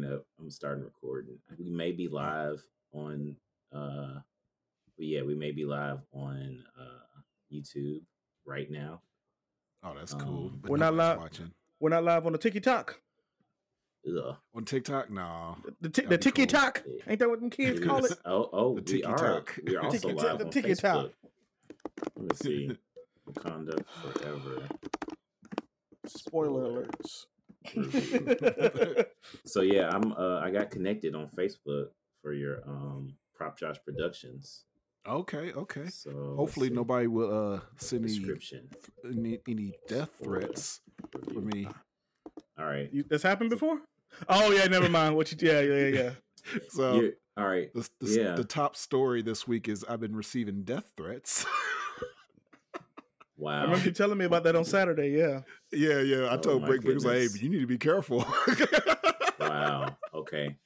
up. I'm starting recording. We may be live on uh but yeah, we may be live on uh YouTube right now. Oh, that's cool. Um, but We're not live- watching We're not live on the TikTok. Ugh. on TikTok. No, The, ti- That'd the be cool. TikTok. Ain't that what them kids It call is- it? Oh, oh, The we are. tiki-talk. We are also live the on tiki-talk. Facebook. Let me see. Wakanda forever. Spoiler alerts. So yeah, I'm. Uh, I got connected on Facebook for your um Prop Josh Productions. okay, okay. So Hopefully, nobody will uh send any, description. any any death threats for me. All right. You, that's happened before? Oh yeah, never mind. What you? Yeah, yeah, yeah. yeah. So You're- all right. the, the, yeah. the top story this week is I've been receiving death threats. I remember you telling me about that on Saturday. Yeah. yeah, yeah. I Oh told my Brick, Brick was like, "Hey, you need to be careful." wow. Okay.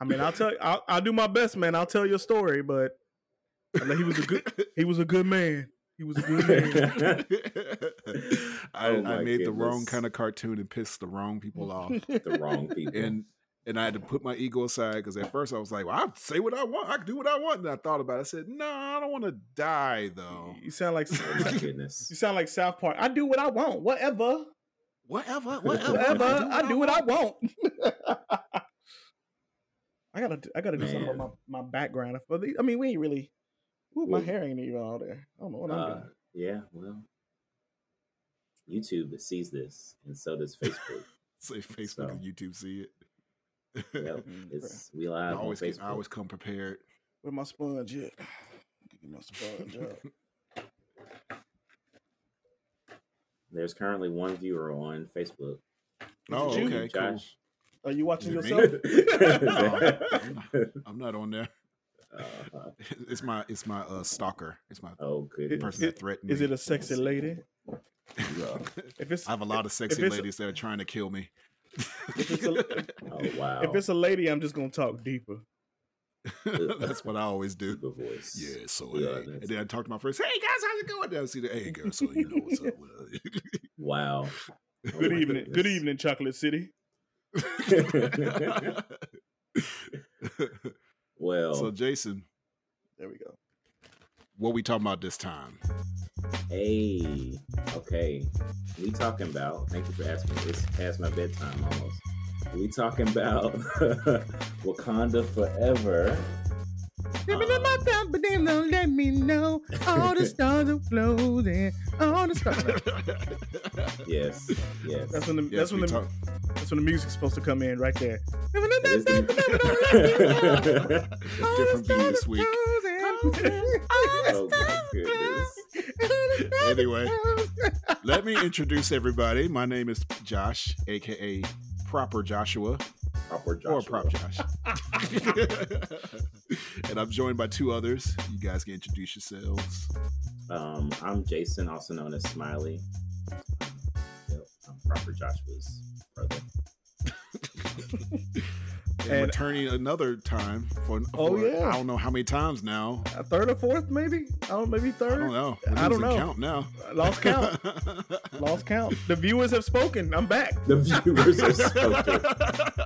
I mean, I'll tell. I'll, I'll do my best, man. I'll tell your story, but I mean, he was a good. He was a good man. He was a good man. I, Oh I my made the wrong kind of cartoon and pissed the wrong people off. The wrong people. and and I had to put my ego aside because at first I was like, "Well, I say what I want. I can do what I want." And I thought about it. I said, "No, I don't want to die though. You sound like oh goodness. you sound like South Park. I do what I want. Whatever. Whatever, whatever, Whatever. I do what I want. I gotta. I gotta do something about my, my background. But the- I mean, we ain't really. Ooh, my Well, hair ain't even all there. I don't know what I'm Uh, doing. yeah. Well, YouTube sees this, and so does Facebook. Say Facebook So. and YouTube see it. Yep. Mm, It's we I live on always, Facebook. I always come prepared. Where my sponge at? Give me my sponge up. There's currently one viewer on Facebook. Oh, you? okay, cool. Are you watching Is yourself? No, I'm not on there. Uh-huh. It's my it's my uh, stalker. It's my Oh, goodness. person that threatened Is me. it a sexy lady? Yeah. If it's I have a lot of sexy ladies that are trying to kill me. If it's a, Oh, wow. if it's a lady, I'm just gonna talk deeper. That's what I always do. the voice. Yeah, so Yeah, hey. and then I talk to my friends. Hey guys, how's it going? Then I see the hey girl, so you know what's up. Wow. Oh Good my evening. Good evening, Chocolate City. Well, so Jason, There we go. What we talking about this time? hey, okay. We talking about, thank you for asking. It's past my bedtime almost. We talking about Wakanda Forever. Give it in my time, but then don't let me know. All the stars are floating. All the stars. Yes, yes. That's when the Yes, that's when the talk- that's when the music's supposed to come in right there. It is the- different beat this week. Oh my goodness. Anyway. Let me introduce everybody. My name is Josh, aka Proper Joshua, Proper or Joshua. Prop Josh. and I'm joined by two others. You guys can introduce yourselves. Um, I'm Jason, also known as Smiley. Yep, I'm Proper Joshua's brother. And, And- returning another time for, Oh, yeah. I don't know how many times now. A third or fourth, maybe? I don't maybe third I third. don't know. I don't know. Count now. Lost count. Lost count. The viewers have spoken. I'm back. The viewers are spoken.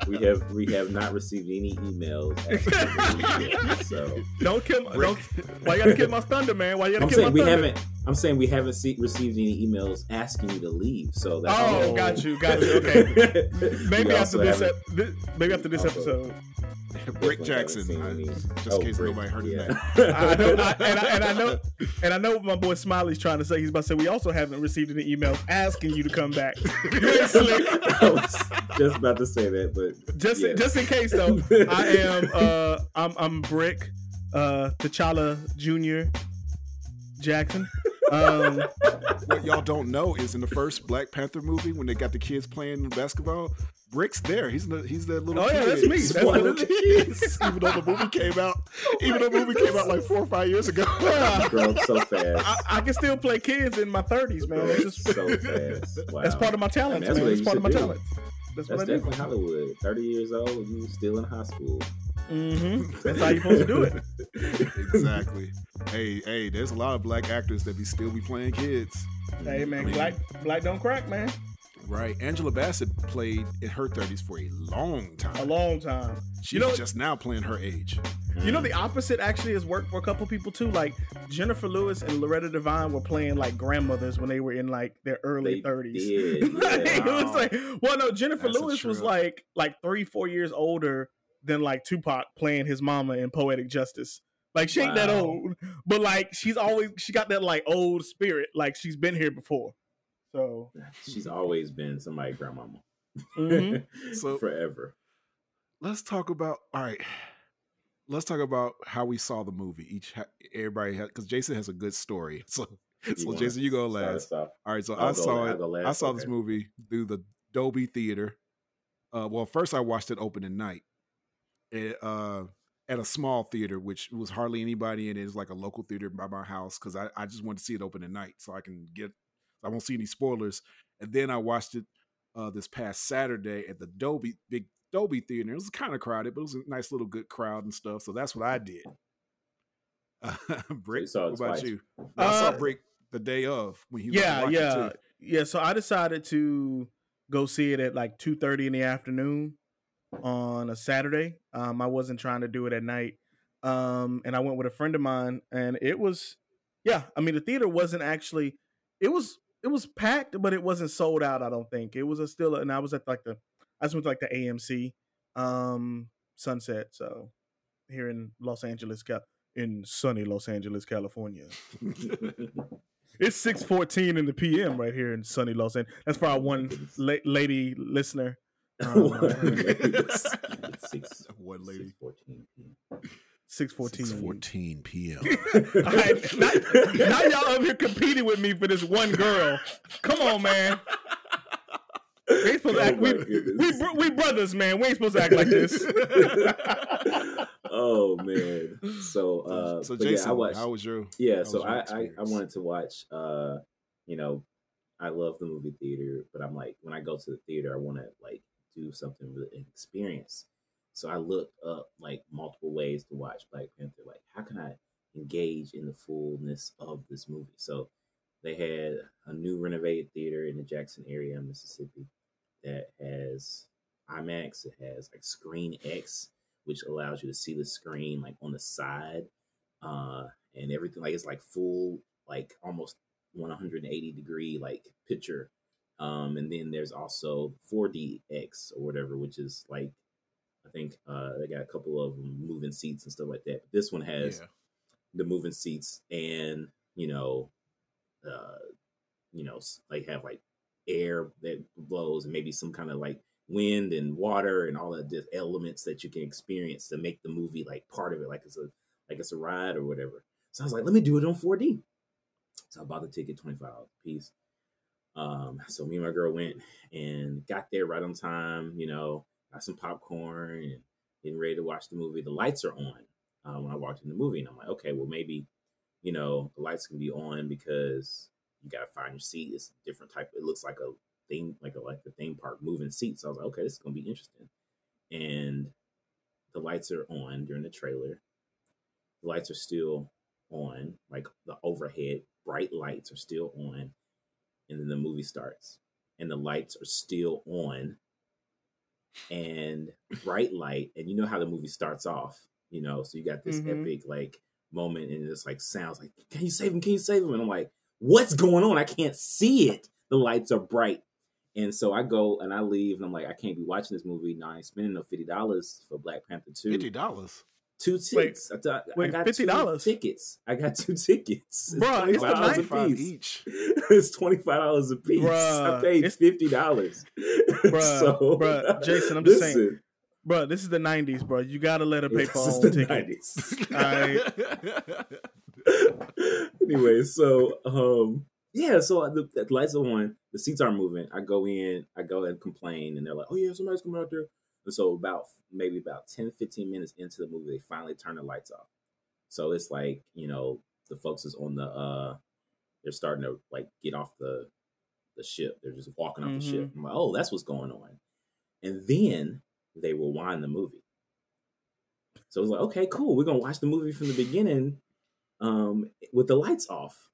We have we have not received any emails. asking so Don't kill my don't, why you gotta kill my thunder, man? Why you gotta I'm kill saying my we thunder? haven't. I'm saying we haven't see, received any emails asking you to leave. So that's Oh, all. got you, got you. Okay. We Maybe also after this, ep- this maybe after this Also- episode. Brick Jackson. I- just Oh, in case Brick, nobody heard his yeah. name. I know, I, and, I, and I know, and I know what my boy Smiley's trying to say. He's about to say we also haven't received any emails asking you to come back. You ain't slick. I was just about to say that, but Just, yeah. just in case though, I am, uh, I'm, I'm Brick, uh, T'Challa Junior Jackson. Um, what y'all don't know is in the first Black Panther movie when they got the kids playing basketball, Brick's there. He's the, he's that little Oh, kid. yeah, that's me. He's That's one of the kids. even though the movie came out, even though the movie came out like four or five years ago. Yeah. grown so fast. I, I can still play kids in my 30s, man. That's just so fast. Wow. that's part of my talents, that's man. That's part of my should do. talents. That's, That's what I do. definitely Hollywood. Thirty years old, you still in high school. Mm-hmm. That's how you're supposed to do it. exactly. Hey, hey, there's a lot of black actors that be still be playing kids. Hey man, I mean- black black don't crack, man. Right. Angela Bassett played in her 30s for a long time. A long time. She's you know- just now playing her age. You know, the opposite actually has worked for a couple people too. Like Jennifer Lewis and Loretta Devine were playing like grandmothers when they were in like their early They thirties. did, it was like, well, no, Jennifer That's Lewis was like like three, four years older than like Tupac playing his mama in Poetic Justice. Like she ain't that old, but like she's always she got that like old spirit. Like she's been here before. So She's always been somebody's grandmama. Mhm. So- forever. Let's talk about all right. Let's talk about how we saw the movie. Each everybody because Jason has a good story. So so wanna Jason, you go start last. All right, so I'll I saw it. I'll go I last, saw this movie through the Dolby Theater. Uh, well, first I watched it opening night it, uh, at a small theater, which was hardly anybody in it. It's like a local theater by my house because I, I just wanted to see it open at night so I can get I won't see any spoilers. And then I watched it uh, this past Saturday at the Dolby big Dolby Theater. It was kind of crowded, but it was a nice little good crowd and stuff. So that's what I did. Uh, Brick, it what about twice. you? I saw Uh, Brick the day of when he yeah, "Watch yeah, too." yeah. So I decided to go see it at like two thirty in the afternoon on a Saturday. Um, I wasn't trying to do it at night, um, and I went with a friend of mine, and it was, yeah. I mean, the theater wasn't actually, it was, it was packed, but it wasn't sold out. I don't think it was a still, and I was at like the, I just went to like the AMC, um, Sunset. So here in Los Angeles, Cal- in sunny Los Angeles, California. It's six fourteen in the PM right here in sunny Los Angeles. That's for our one la- lady listener. Six- One lady. 6:14 p.m. Six fourteen. 14 p.m. All right, now, now y'all up here competing with me for this one girl. Come on, man. We ain't supposed to Oh act. We, my we, we brothers, man. We ain't supposed to act like this. oh man. So uh so Jason, yeah, I watched how was your yeah, how so your I, I I wanted to watch uh you know, I love the movie theater, but I'm like when I go to the theater I want to like do something with an experience. So I looked up like multiple ways to watch Black Panther. Like how can I engage in the fullness of this movie? So they had a new renovated theater in the Jackson area Mississippi that has IMAX. It has like Screen X, which allows you to see the screen like on the side, uh, and everything. Like it's like full, like almost 180 degree like picture. Um, and then there's also 4DX or whatever, which is like I think uh, they got a couple of moving seats and stuff like that. But this one has Yeah. the moving seats and you know uh you know like have like air that blows and maybe some kind of like wind and water and all of the elements that you can experience to make the movie like part of it like it's a like it's a ride or whatever so i was like let me do it on 4d so i bought the ticket 25 dollars a piece um so me and my girl went and got there right on time you know got some popcorn and getting ready to watch the movie the lights are on uh, when I walked in the movie, and I'm like, okay, well maybe you know the lights can be on because you gotta find your seat. It's a different type. It looks like a theme, like a like the theme park moving seats. So I was like, okay, this is gonna be interesting. And the lights are on during the trailer. The lights are still on, like the overhead bright lights are still on, and then the movie starts, and the lights are still on, and bright light, and you know how the movie starts off, you know, so you got this Mhm. epic like moment, and it's like sounds like, "Can you save him? Can you save him?" And I'm like, "What's going on? I can't see it. The lights are bright." And so I go and I leave, and I'm like, I can't be watching this movie. Now I ain't spending no fifty dollars for Black Panther two. Fifty dollars. Two tickets. I, thought, I wait, got $50? two tickets. I got two tickets. Bruh, it's the $25 night- a piece. each. it's twenty five dollars a piece. I paid it's- fifty dollars. Bruh, bruh, Jason, I'm just saying, bro. This is the '90s, bro. You gotta let her pay for her This is own the ticket. 90s. anyway, so um, yeah, so the, the lights are on, the seats aren't moving. I go in, I go and complain, and they're like, "Oh yeah, somebody's coming out there." And so about maybe about 10, 15 minutes into the movie, they finally turn the lights off. So it's like you know the folks is on the uh, they're starting to like get off the the ship. They're just walking off the ship. I'm like, oh, that's what's going on. And then they rewind the movie. So it's like, okay, cool. We're gonna watch the movie from the beginning, um, with the lights off.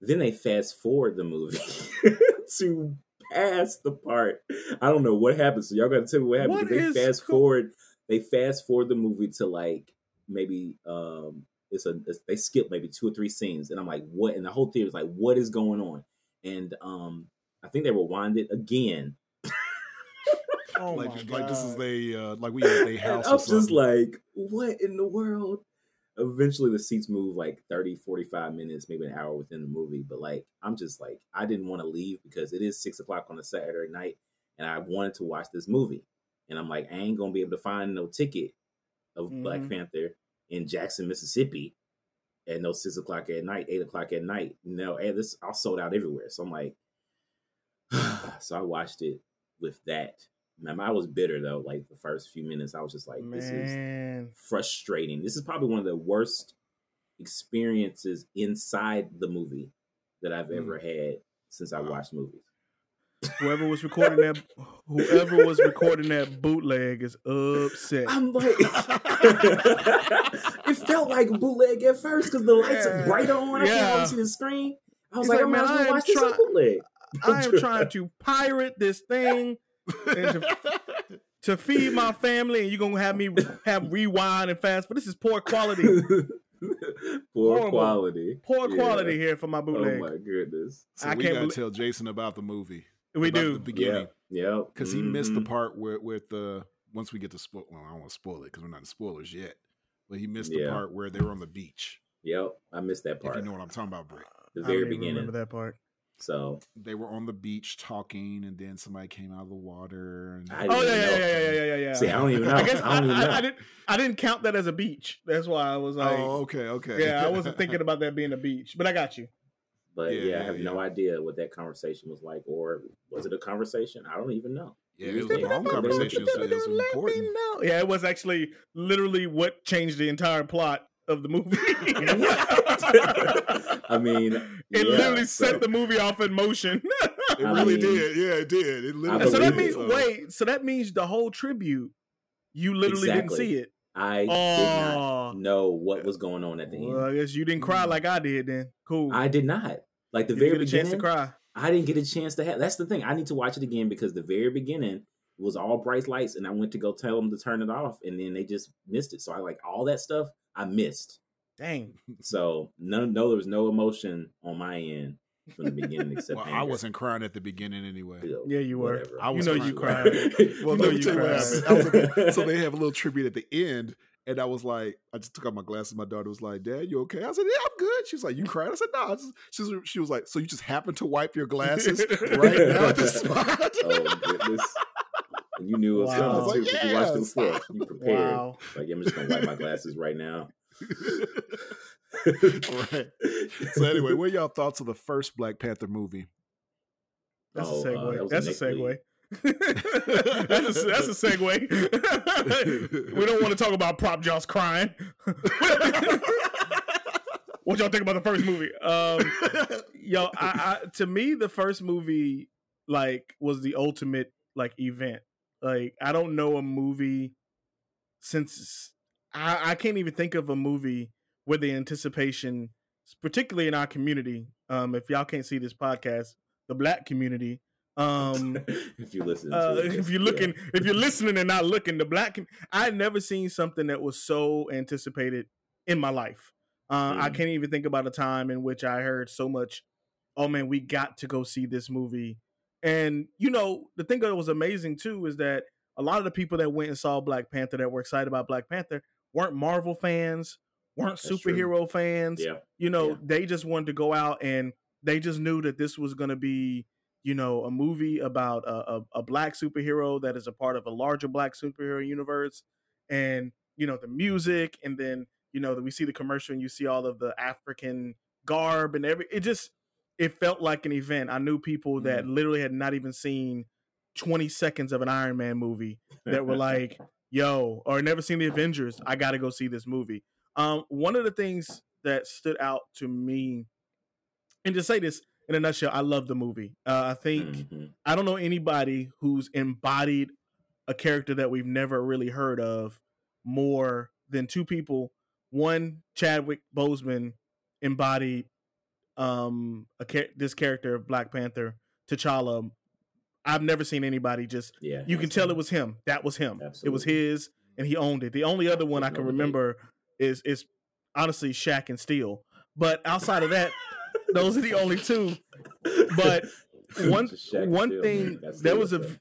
Then they fast forward the movie to past the part. I don't know what happened. So y'all got to tell me what happened. What they fast co- forward. They fast forward the movie to like maybe um it's a it's, they skip maybe two or three scenes, and I'm like, what? And the whole theater's like, what is going on? And um I think they rewind it again. Oh like, my like this is God. they uh, like we at their house. I'm just like, what in the world? Eventually, the seats move like 30, 45 minutes, maybe an hour within the movie. But like, I'm just like, I didn't want to leave because it is six o'clock on a Saturday night, and I wanted to watch this movie. And I'm like, I ain't gonna be able to find no ticket of Black Mhm. Panther in Jackson, Mississippi, at no six o'clock at night, eight o'clock at night. No, and this I sold out everywhere. So I'm like, so I watched it with that. Man, I was bitter though. Like the first few minutes, I was just like, this is frustrating. This is probably one of the worst experiences inside the movie that I've ever hmm. had since I watched movies. Whoever was recording that, whoever was recording that bootleg is upset. I'm like, it felt like bootleg at first because the lights are brighter on. I can't Yeah. see the screen. I was He's like, like, I might "Man, as I well am watch this try- bootleg. I am trying to pirate this thing to, to feed my family, and you're gonna have me have rewind and fast. But this is poor quality, Poor Horrible. quality. poor Yeah. quality here for my bootleg. Oh my goodness. so I we can't gotta belie- tell Jason about the movie. we about do. the beginning Yeah. Yep. because he missed the Mhm. part where with the once we get to spoil. Well, I don't want to spoil it because we're not in spoilers yet. But he missed the Yeah. part where they were on the beach. Yep. I missed that If part. you know what I'm talking about, Brick. the I very don't even beginning. remember that part. So They were on the beach talking, and then somebody came out of the water. And I Oh yeah, yeah, yeah, yeah, yeah, yeah, yeah, yeah. See, I don't even know. I guess I I, know. I didn't. I didn't count that as a beach. That's why I was like, oh, okay, okay. yeah, I wasn't thinking about that being a beach. But I got you. But Yeah, yeah, I yeah, have no idea what that conversation was like, or was it a conversation? I don't even know. Yeah, it was Yeah. a long conversation. It was, it was important. Yeah, it was actually literally what changed the entire plot of the movie. I mean, it yeah, literally so- set the movie off in motion. It I really mean, did. Yeah, it did. It literally. so that means it, did. wait, so that means the whole tribute, you literally Exactly. didn't see it. I did not know what was going on at the well, end. I guess you didn't cry Mm. like I did. Then cool. I did not. Like the you very didn't get a chance to cry. I didn't get a chance to have. That's the thing. I need to watch it again because the very beginning was all bright lights, and I went to go tell them to turn it off, and then they just missed it. So I like all that stuff. I missed. Dang. So no, no, there was no emotion on my end from the beginning except Well, I wasn't crying at the beginning anyway. You know, Yeah, you were. whatever. I You was know you cried. Well, You know let me you tell you what cried. happened. I was looking- so they have a little tribute at the end, and I was like, I just took out my glasses. My daughter was like, "Dad, you okay?" I said, "Yeah, I'm good." She was like, "You cried?" I said, "No." I she, was, she was like, "So you just happened to wipe your glasses right now at this spot?" oh goodness. And you knew it was Wow. coming was too like, because you watched it before. You prepared. Wow. Like I'm just gonna wipe my glasses right now. right. So anyway, what are y'all thoughts of the first Black Panther movie? That's Oh, a uh, segue. that that's a segue. Lee. that's a that's a segue. we don't want to talk about prop Josh crying. what y'all think about the first movie? Um, yo, I, I, to me, the first movie like was the ultimate like event. Like I don't know a movie since I, I can't even think of a movie where the anticipation, particularly in our community, um, if y'all can't see this podcast, the black community, um, if you listen, uh, it, if you're yeah. looking, if you're listening and not looking, the black. com- I had never seen something that was so anticipated in my life. Uh, I Mm. can't even think about a time in which I heard so much. Oh man, we got to go see this movie. And you know, the thing that was amazing too is that a lot of the people that went and saw Black Panther that were excited about Black Panther weren't Marvel fans, weren't That's true. superhero fans yeah, you know Yeah. they just wanted to go out and they just knew that this was going to be you know a movie about a, a, a black superhero that is a part of a larger black superhero universe and you know the music and then you know that we see the commercial and you see all of the african garb and every it just it felt like an event i knew people that literally had not even seen 20 seconds of an iron man movie that were like yo or never seen the avengers i gotta go see this movie um, one of the things that stood out to me, and to say this in a nutshell, I love the movie. Uh, I think Mhm. I don't know anybody who's embodied a character that we've never really heard of more than two people. One, Chadwick Boseman embodied um a char- this character of Black Panther, T'Challa, I've never seen anybody just. Yeah, You can tell it was him. That was him. It was his, and he owned it. The only other one I can remember is is honestly Shaq and Steel. But outside of that, those are the only two. But one one thing. There was a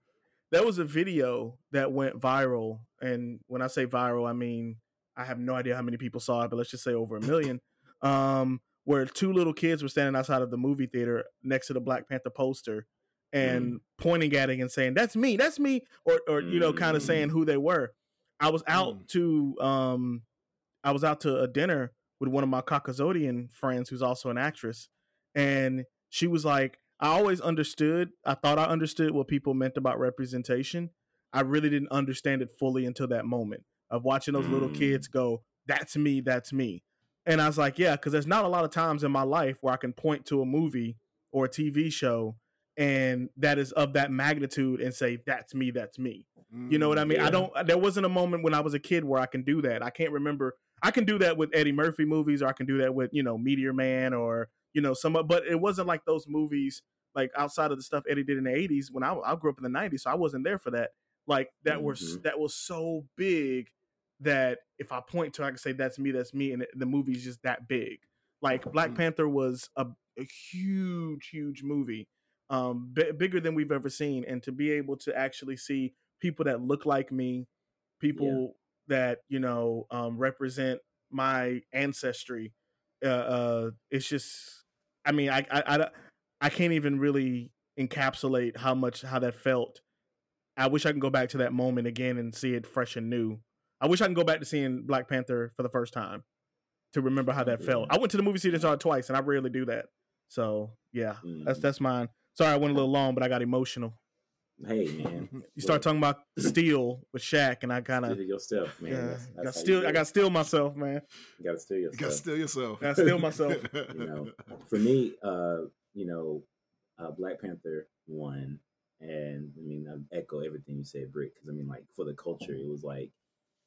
there was a video that went viral, and when I say viral, I mean I have no idea how many people saw it, but let's just say over a million. Um, where two little kids were standing outside of the movie theater next to the Black Panther poster and pointing at it and saying, "That's me, that's me," or or you know, kind of Mm. saying who they were. I was out Mm. to um, I was out to a dinner with one of my Caucasian friends who's also an actress, and she was like, "I always understood. I thought I understood what people meant about representation. I really didn't understand it fully until that moment of watching those little Mm. kids go, "That's me, that's me." And I was like, "Yeah," because there's not a lot of times in my life where I can point to a movie or a TV show and that is of that magnitude and say, "That's me, that's me." You know what I mean? I don't. There wasn't a moment when I was a kid where I can do that. I can't remember. I can do that with Eddie Murphy movies, or I can do that with you know Meteor Man, or you know some. But it wasn't like those movies, like outside of the stuff Eddie did in the '80s. When I, I grew up in the '90s, so I wasn't there for that. Like that was Mhm. that was so big that if I point to, I can say that's me, that's me, and the movie's just that big. Like Black Mhm. Panther was a, a huge, huge movie, um, b- bigger than we've ever seen, and to be able to actually see people that look like me, people that you know um, represent my ancestry. Uh, uh, it's just, I mean, I, I, I, I can't even really encapsulate how much how that felt. I wish I can go back to that moment again and see it fresh and new. I wish I can go back to seeing Black Panther for the first time to remember how that felt. I went to the movie theater saw it twice, and I rarely do that. So yeah, that's Mhm. that's mine. Sorry, I went a little long, but I got emotional. Hey man, You start talking about steel with Shaq, and I kind of Steal your stuff, man. yeah, That's- got that's how you still do I it. got still myself, man. You gotta steal your You gotta stuff. steal yourself. Gotta steal myself. you know, for me, uh, you know, uh, Black Panther one, and I mean, I echo everything you said, Brick, because I mean, like for the culture, it was like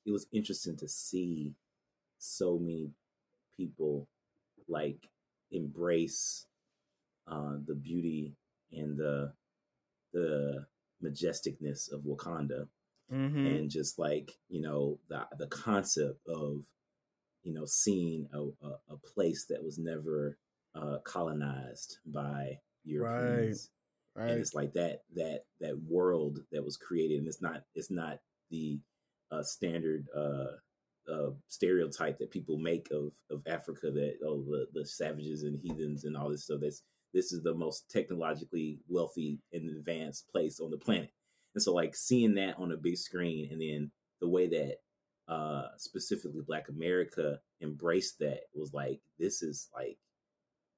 it was interesting to see so many people like embrace uh, the beauty and the the majesticness of Wakanda hmm and just like you know the the concept of you know seeing a, a, a place that was never uh, colonized by Europeans, and Right. it's like that that that world that was created, and it's not it's not the uh, standard uh, uh, stereotype that people make of of Africa that oh the, the savages and heathens and all this stuff. That's this is the most technologically wealthy and advanced place on the planet. And so like seeing that on a big screen and then the way that uh specifically black America embraced that was like this is like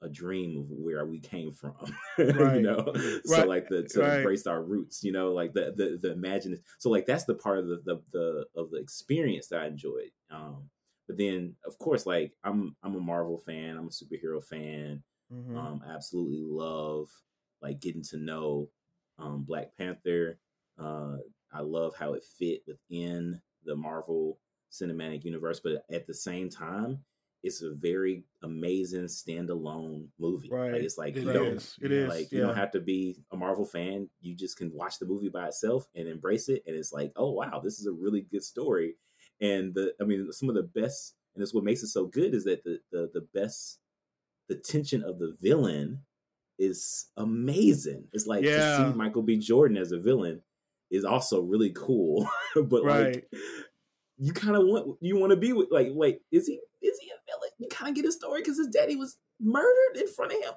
a dream of where we came from. Right. you know? So like the to Right. embrace our roots, you know, like the the the imagine so like that's the part of the, the the of the experience that I enjoyed. Um but then of course like I'm I'm a Marvel fan, I'm a superhero fan. Mhm. Um, I absolutely love like getting to know um, Black Panther. Uh, I love how it fit within the Marvel Cinematic Universe, but at the same time, it's a very amazing standalone movie. Right. Like it's like It you Right. don't is. It Yeah. is. like you don't have to be a Marvel fan. You just can watch the movie by itself and embrace it. And it's like, oh wow, this is a really good story. And the I mean, some of the best, and it's what makes it so good is that the the the best, the tension of the villain is amazing. It's like to see Michael B. Jordan as a villain is also really cool. but Right. like you kind of want you want to be with like wait is he is he a villain? You kind of get a story because his daddy was murdered in front of him.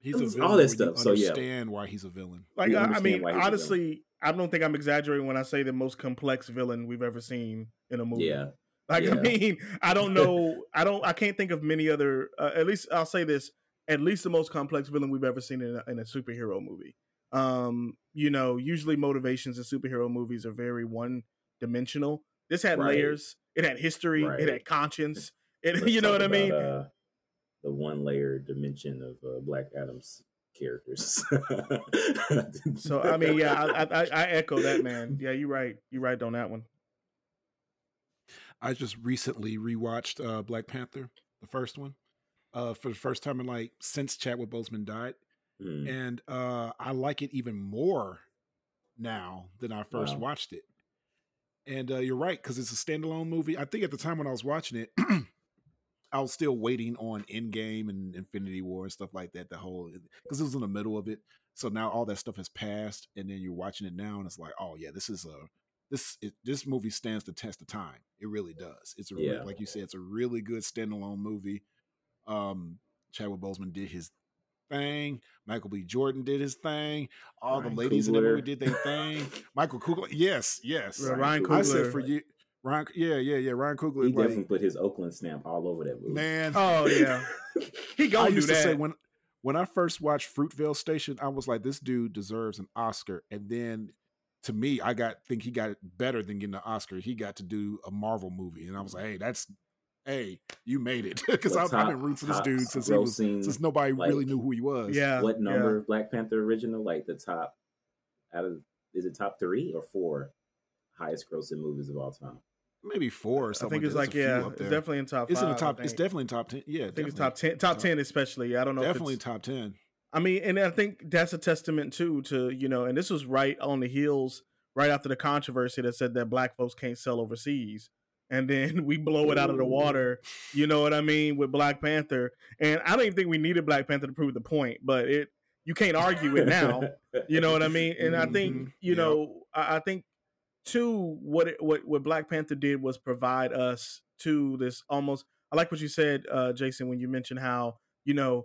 He's a villain All villain. that when you stuff, so yeah. understand why he's a villain. Like I, I mean, why he's a villain. honestly, I don't think I'm exaggerating when I say the most complex villain we've ever seen in a movie. Yeah. Like Yeah. I mean, I don't know, I don't, I can't think of many other. Uh, at least I'll say this: at least the most complex villain we've ever seen in a, in a superhero movie. Um, you know, usually motivations in superhero movies are very one dimensional. This had Right. layers. It had history. Right. It had conscience. It, Let's you know talk what I mean? uh, the one layer dimension of uh, Black Adam's characters. So I mean, yeah, I, I, I echo that, man. Yeah, you're right. You're right on that one. I just recently rewatched uh, Black Panther, the first one, uh, for the first time in like since Chadwick Boseman died, Mm, and uh, I like it even more now than I first Wow. watched it. And uh, you're right because it's a standalone movie. I think at the time when I was watching it, I was still waiting on Endgame and Infinity War and stuff like that. The whole because it was in the middle of it, so now all that stuff has passed, and then you're watching it now, and it's like, oh yeah, this is a this it, this movie stands the test of time. It really does. It's a Yeah. like you said, it's a really good standalone movie. Um, Chadwick Boseman did his thing. Michael B. Jordan did his thing. All Ryan the ladies in the movie did their thing. Michael Coogler, yes, yes. Ryan Ryan I said Coogler. for you, Ryan. Yeah, yeah, yeah. Ryan Coogler. He like, definitely put his Oakland stamp all over that movie. man. Oh yeah, he I gonna do used to that. say when when I first watched Fruitvale Station, I was like, this dude deserves an Oscar. And then to me, I got think he got better than getting an Oscar. He got to do a Marvel movie, and I was like, hey, that's hey, you made it because I've, I've been rooting for this dude since he was grossing, since nobody like, really knew who he was. yeah, what number yeah. Black Panther original? Like the top out of is it top three or four highest grossing movies of all time? Maybe four or something. I think it's There's like yeah, it's definitely in top. It's in the top. It's definitely top ten. Yeah, I think it's top ten. Top ten, especially. I don't know. if Definitely top ten. I mean, and I think that's a testament too to you know, and this was right on the heels, right after the controversy that said that black folks can't sell overseas, and then we blow it out of the water. You know what I mean with Black Panther, and I don't even think we needed Black Panther to prove the point, but it you can't argue it now. You know what I mean? And I think Mhm. you know, I, I think too what it, what what Black Panther did was provide us to this almost. I like what you said, uh, Jason, when you mentioned how you know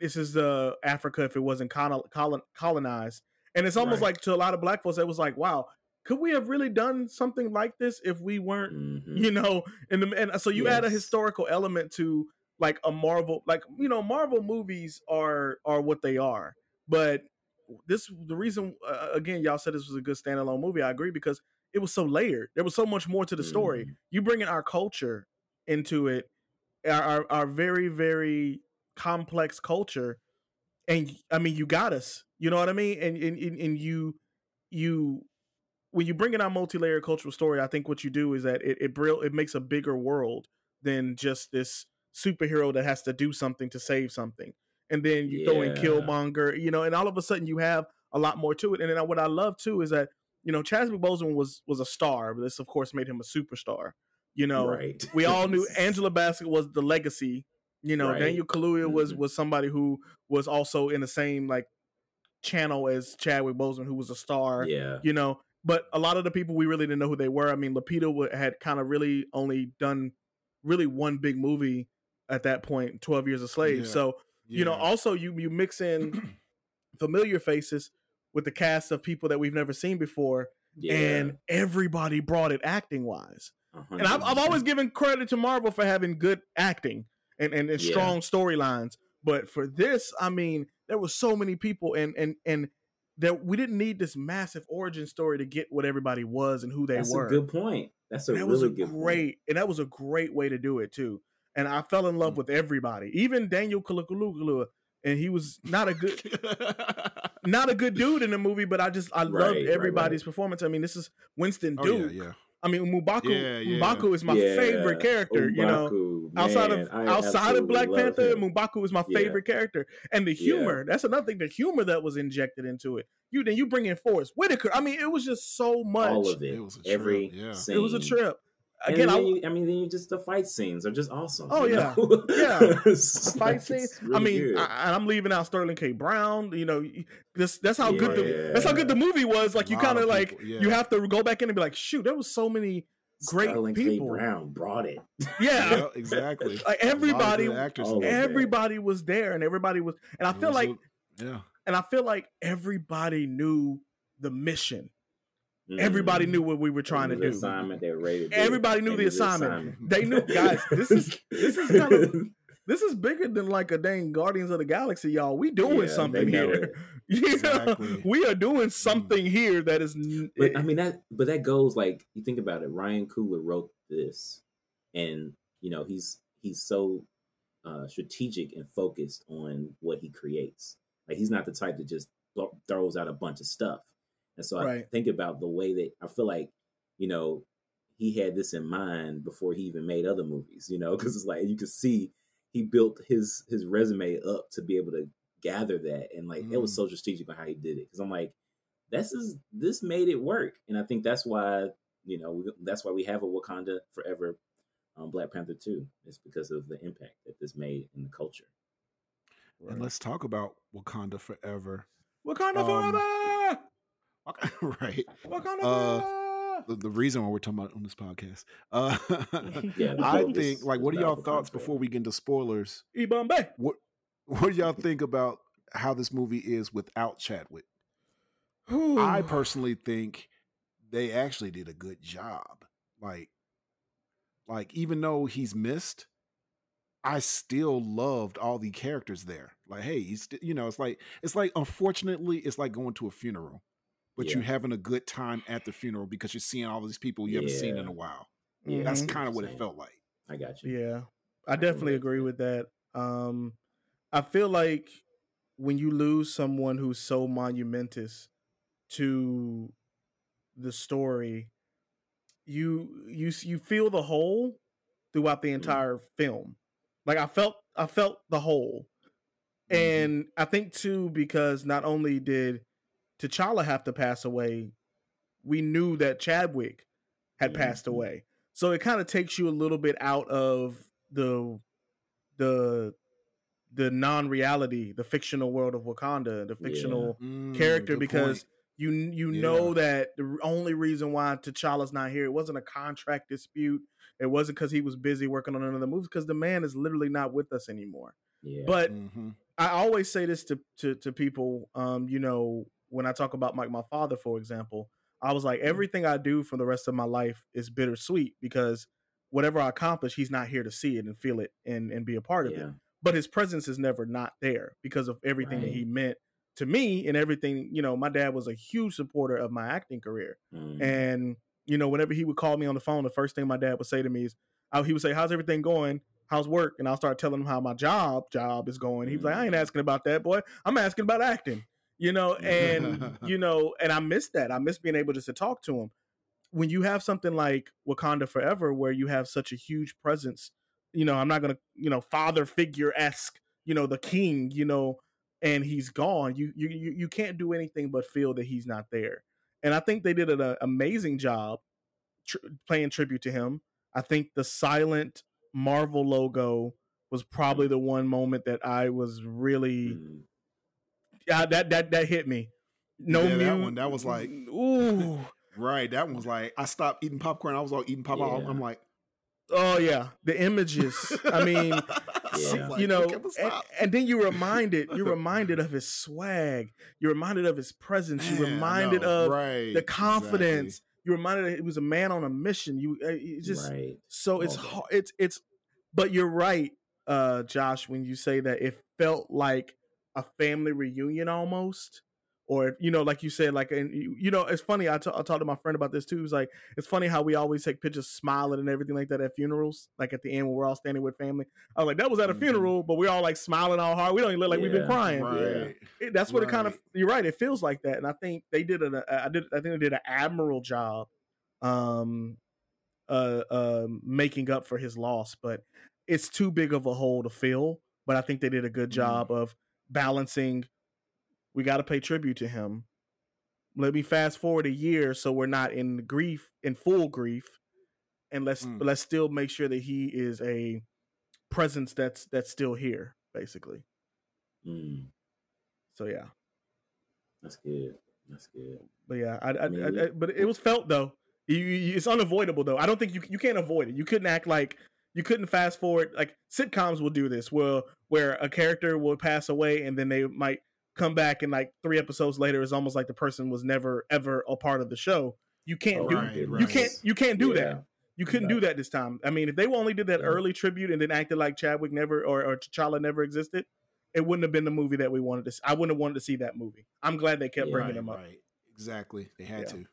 this is the Africa if it wasn't colon, colon, colonized, and it's almost Right. like to a lot of Black folks, it was like, wow, could we have really done something like this if we weren't Mhm. you know and the, and so you add a historical element to like a marvel like you know marvel movies are are what they are but this the reason uh, again y'all said this was a good standalone movie i agree because it was so layered. There was so much more to the story. Mhm. you bringing our culture into it our, our our very very complex culture and i mean you got us. You know what i mean? And and, and, and you you when you bring in our multi-layered cultural story, I think what you do is that it it, brill, it makes a bigger world than just this superhero that has to do something to save something, and then you throw in Yeah. Killmonger, you know, and all of a sudden you have a lot more to it. And then what I love too is that you know Chadwick Boseman was was a star, but this of course made him a superstar. You know, right. we all knew Angela Bassett was the legacy. You know, Right. Daniel Kaluuya was Mhm. was somebody who was also in the same like channel as Chadwick Boseman, who was a star Yeah. you know. But a lot of the people we really didn't know who they were. I mean, Lupita wa- had kind of really only done really one big movie at that point, Twelve Years a Slave. Yeah. So you know, also you you mix in familiar faces with the cast of people that we've never seen before, Yeah. and everybody brought it acting wise. a And I've, I've always given credit to Marvel for having good acting and, and, and Yeah. strong storylines. But for this, I mean, there were so many people and and and that we didn't need this massive origin story to get what everybody was and who they were. That's were. a good point. That's a that really was a good point. great and that was a great way to do it too. And I fell in love Mm. with everybody, even Daniel Kaluuya, and he was not a good not a good dude in the movie, but I just I Right, loved everybody's right. performance. I mean, this is Winston oh Duke. yeah, yeah. I mean, M'Baku. Yeah, yeah. M'Baku is my Yeah. favorite character. You know, M'Baku, outside of I outside of Black Panther, him. M'Baku is my Yeah. favorite character, and the Yeah. humor. That's another thing. The humor that was injected into it. You then you bring in Forest Whitaker. I mean, it was just so much. all of it. It was a every yeah. scene. It was a trip. And Again, I, you, I mean, then you just the fight scenes are just awesome. Oh, yeah. know? Yeah. Fight like, scene. it's I mean, good. I, and I'm leaving out Sterling K. Brown. You know, this that's how good the that's how good the movie was. Like you kind of of like people, yeah. you have to go back in and be like, shoot, there was so many. great Sterling people. K. Brown brought it. Yeah, Yeah, exactly. like A everybody, actors. all in of there. everybody was there, and everybody was. And I It feel was like yeah, and I feel like everybody knew the mission. Everybody Mhm. knew what we were trying to do. Assignment they were ready to do. Everybody knew They the assignment. They knew- guys, this is- this is kind of- This is bigger than like a dang Guardians of the Galaxy, y'all. We doing Yeah, something here. know, Exactly. we are doing something here that is. But I mean that, but that goes like you think about it. Ryan Coogler wrote this, and you know he's he's so uh, strategic and focused on what he creates. Like he's not the type that just throws out a bunch of stuff. And so I think about the way that I feel like you know he had this in mind before he even made other movies. You know, because it's like you can see he built his his resume up to be able to gather that, and like it was Mm. so strategic on how he did it. Because I'm like this is this made it work, and I think that's why you know that's why we have a Wakanda Forever um, Black Panther two. It's because of the impact that this made in the culture. Right. And let's talk about Wakanda Forever. Wakanda um, Forever. right. Wakanda uh, the, the, reason why we're talking about on this podcast. Uh, yeah, I think like what are y'all thoughts before we get into spoilers? E Bombay. What what do y'all think about how this movie is without Chadwick? I personally think they actually did a good job. Like like even though he's missed, I still loved all the characters there. Like, hey, he's you know, it's like it's like unfortunately, it's like going to a funeral but yeah. you're having a good time at the funeral because you're seeing all these people you yeah. haven't seen in a while. Yeah. That's kind of what it felt like. I got you. Yeah. I definitely agree with that. Um I feel like when you lose someone who's so monumentous to the story, you you you feel the whole throughout the mm-hmm. entire mm-hmm. film. Like I felt I felt the whole. Mm-hmm. And I think too because not only did T'Challa have to pass away, we knew that Chadwick had mm-hmm. passed away. So it kind of takes you a little bit out of the the the non-reality, the fictional world of Wakanda, the fictional yeah. mm, character because point. you you yeah. know that the only reason why T'Challa's not here, it wasn't a contract dispute. It wasn't because he was busy working on another movie, because the man is literally not with us anymore. Yeah. But mm-hmm. I always say this to to, to people, um, you know, when I talk about like my father, for example, I was like, mm-hmm. everything I do for the rest of my life is bittersweet because whatever I accomplish, he's not here to see it and feel it and, and be a part of yeah. it. But his presence is never not there because of everything right. that he meant to me and everything. You know, my dad was a huge supporter of my acting career. Mm. And, you know, whenever he would call me on the phone, the first thing my dad would say to me is, uh, he would say, How's everything going? How's work? And I'll start telling him how my job job is going. He was like, I ain't mm. asking about that, boy. I'm asking about acting you know, and you know, and I miss that. I miss being able just to talk to him. When you have something like Wakanda Forever, where you have such a huge presence, you know, I'm not gonna, you know, father figure esque, you know, the king, you know, and he's gone. You you you can't do anything but feel that he's not there. And I think they did an amazing job tr- playing tribute to him. I think the silent Marvel logo was probably the one moment that I was really mm yeah, that that that hit me. No, yeah, that one that was like, ooh, right. That one was like, I stopped eating popcorn. I was all eating popcorn. Yeah. I'm like, oh yeah, the images. I mean, yeah. you know, and, and, then you reminded you reminded of his swag. You're reminded of his presence. You reminded of right. the confidence. Exactly. You reminded he was a man on a mission. You uh, just right. so it's hard. It's it's. But you're right, uh, Josh, when you say that it felt like a family reunion almost or you know like you said like and you know it's funny I, t- I talked to my friend about this too it's like it's funny how we always take pictures smiling and everything like that at funerals like at the end when we're all standing with family i was like that was at a mm-hmm. funeral but we're all like smiling all hard we don't even look like yeah, we've been crying right. It, that's what right. it kind of you're right it feels like that and i think they did an i did i think they did an admirable job um uh uh making up for his loss but it's too big of a hole to fill but i think they did a good mm-hmm. job mm. of balancing we got to pay tribute to him. Let me fast forward a year so we're not in grief in full grief and let's mm. let's still make sure that he is a presence that's that's still here basically. Mm. so yeah. That's good. That's good. But yeah I, I, I, I but it was felt though. You, you, it's unavoidable though. I don't think you you can't avoid it. You couldn't act like you couldn't fast forward like sitcoms will do this where where a character will pass away and then they might come back and like three episodes later it's almost like the person was never ever a part of the show. You can't oh, do right, right. you can't you can't do yeah. that you couldn't do that this time. I mean if they only did that yeah. early tribute and then acted like chadwick never or, or t'challa never existed it wouldn't have been the movie that we wanted to see. i wouldn't have wanted to see that movie. I'm glad they kept yeah, bringing right, him up. right. Exactly. They had to.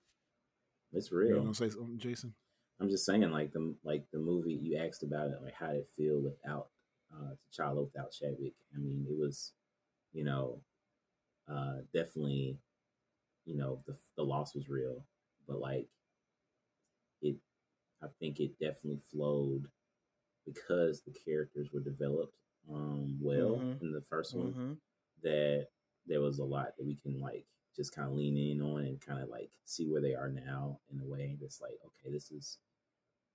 It's real. You want to say something jason I'm just saying, like the like the movie you asked about it, like how did it feel without uh, T'Challa, without Chadwick? I mean, it was, you know, uh, definitely, you know, the the loss was real, but like it, I think it definitely flowed because the characters were developed um well mm-hmm. in the 1st one. Mm-hmm. That there was a lot that we can like just kind of lean in on and kind of like see where they are now in a way that's like, okay, this is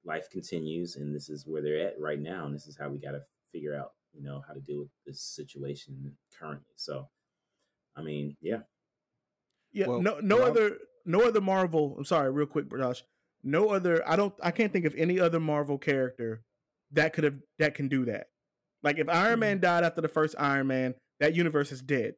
life continues and this is where they're at right now and this is how we got to figure out you know how to deal with this situation currently so i mean yeah Yeah, Well, no, no well, other, no other Marvel. I'm sorry, real quick, Josh. No other. I don't. I can't think of any other Marvel character that could have that can do that. Like if Iron Mm-hmm. Man died after the first Iron Man, that universe is dead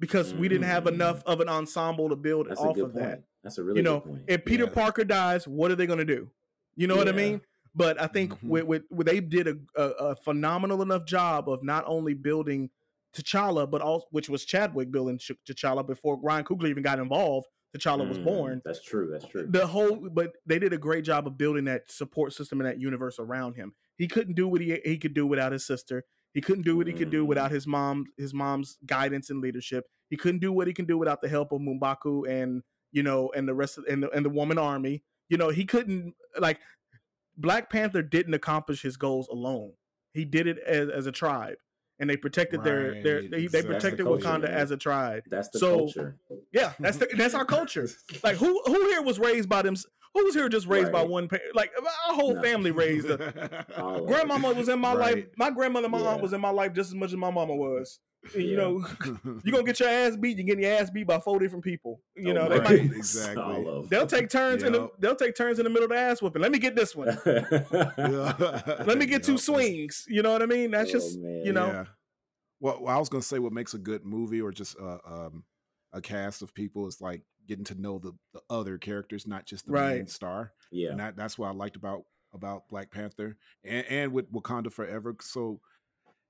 because we didn't have Mm. enough of an ensemble to build that's a off good of point that. that's a really you know, good point if Peter Yeah. Parker dies, what are they going to do? You know what I mean? But I think Mhm. with, with, with they did a, a, a phenomenal enough job of not only building T'Challa, but also which was Chadwick building Ch- T'Challa before Ryan Coogler even got involved. T'Challa was Mm, born. that's true that's true The whole, but they did a great job of building that support system and that universe around him. He couldn't do what he he could do without his sister. He couldn't do what he could do Mm. without his mom his mom's guidance and leadership. He couldn't do what he can do without the help of M'Baku and you know and the rest of and the, and the woman army. You know he couldn't like Black Panther didn't accomplish his goals alone. He did it as, as a tribe, and they protected their their Right, they, they protected the Wakanda culture, as a tribe. that's the so- culture Yeah, that's the, that's our culture. Like who who here was raised by them? Who was here just raised by one parent? Like our whole No. family raised. All of it. Grandmama was in my life. My grandmother, my aunt was in my life just as much as my mama was. You know, you're gonna get your ass beat. You're getting your ass beat by four different people. You Oh know, they Right. might, goodness. Exactly. They'll take turns in the Yep. they'll take turns in the middle of the ass whooping. Let me get this one. Let me get two swings. You know what I mean? That's Oh, just man. you know. Yeah. Well, well, I was gonna say what makes a good movie or just uh, um, a cast of people is like getting to know the, the other characters, not just the main star. yeah And that, that's what I liked about about Black Panther and, and with Wakanda Forever. So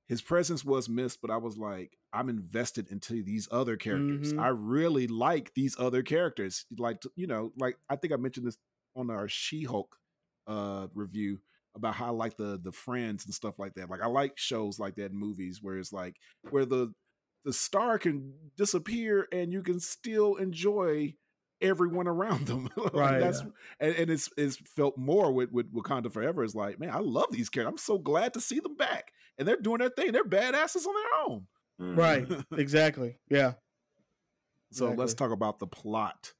his presence was missed, but I was like, I'm invested into these other characters. Mhm. I really like these other characters. Like you know, like I think I mentioned this on our She-Hulk uh review about how I like the the friends and stuff like that. Like I like shows like that movies where it's like where the the star can disappear and you can still enjoy everyone around them. Like, Right. That's and, and it's it's felt more with with Wakanda Forever. It's like, man, I love these characters. I'm so glad to see them back, and they're doing their thing. They're badasses on their own. Right. Exactly. Yeah. So let's talk about the plot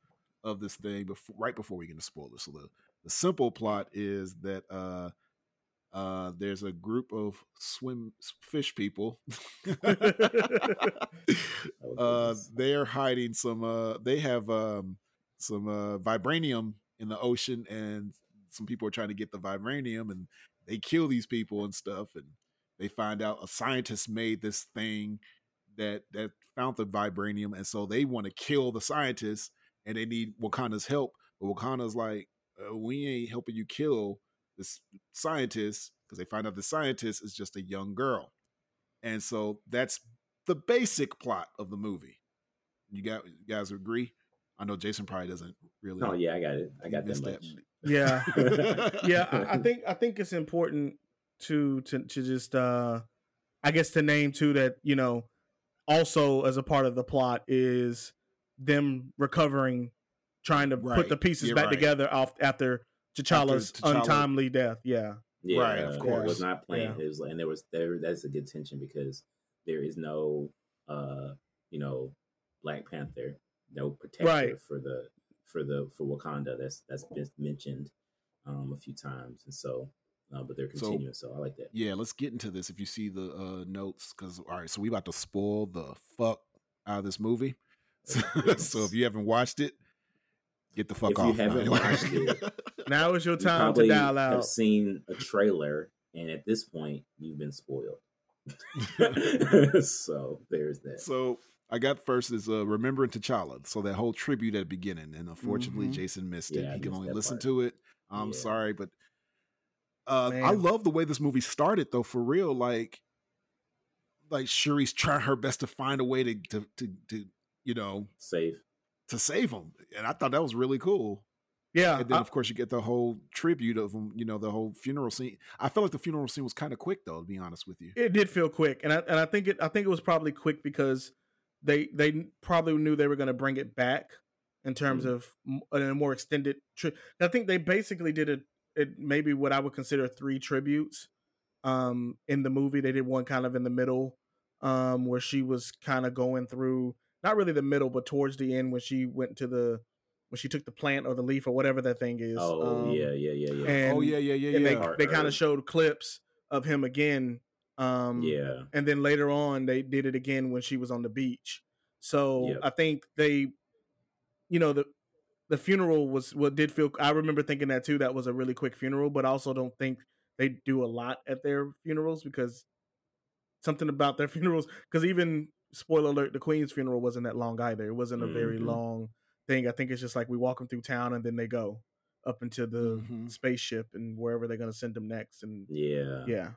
of this thing before, right before we get into spoilers. So the the simple plot is that uh uh there's a group of swim fish people uh they're hiding some uh they have um some uh vibranium in the ocean and some people are trying to get the vibranium and they kill these people and stuff and they find out a scientist made this thing that that found the vibranium and so they want to kill the scientist and they need Wakanda's help but Wakanda's like uh, we ain't helping you kill this scientist because they find out the scientist is just a young girl and so that's the basic plot of the movie. You got you guys agree? I know Jason probably doesn't really. oh yeah i got it i got that missed much Yeah. yeah I, I think i think it's important to to to just uh i guess to name too that you know also as a part of the plot is them recovering trying to put the pieces You're back right. together off after T'Challa's T'Challa- untimely death. Yeah. Yeah, Right, of It course. was not planned. Yeah. It was, and there was there. That's a good tension because there is no, uh, you know, Black Panther, no protector Right. for the for the for Wakanda. That's that's been mentioned um, a few times, and so, uh, but they're continuing. So, I like that. Yeah, let's get into this. If you see the uh, notes, because all right, so we about to spoil the fuck out of this movie. So, so if you haven't watched it, get the fuck off. If you haven't now. watched it, Now is your You time to probably dial have seen a trailer, and at this point, you've been spoiled. so there's that. so I got first is uh, remembering T'Challa. So that whole tribute at the beginning, and unfortunately, Mhm. Jason missed it. Yeah, he can only listen part. to it. I'm Yeah. sorry, but uh, I love the way this movie started, though. For real, like, like Shuri's trying her best to find a way to to to, to you know save to save him, and I thought that was really cool. Yeah. And then, I- of course, you get the whole tribute of him. You know, the whole funeral scene. I felt like the funeral scene was kind of quick, though. To be honest with you, It did feel quick, and I and I think it I think it was probably quick because they they probably knew they were going to bring it back in terms Mm. of m- a more extended. Tri- I think they basically did it. It maybe what I would consider three tributes. Um, in the movie, they did one kind of in the middle, um, where she was kind of going through not really the middle, but towards the end when she went to the when she took the plant or the leaf or whatever that thing is. Oh um, yeah, yeah, yeah, yeah. And, oh yeah, yeah, yeah, and yeah. they they kind of showed clips of him again. Um, yeah. and then later on they did it again when she was on the beach. So Yep. I think they, you know, the the funeral was what did feel. I remember thinking that too. That was a really quick funeral, but I also don't think they do a lot at their funerals because something about their funerals. Because even spoiler alert, the Queen's funeral wasn't that long either. It wasn't a very Mhm. long thing. I think it's just like we walk them through town and then they go up into the Mhm. spaceship and wherever they're gonna send them next. And Yeah. yeah.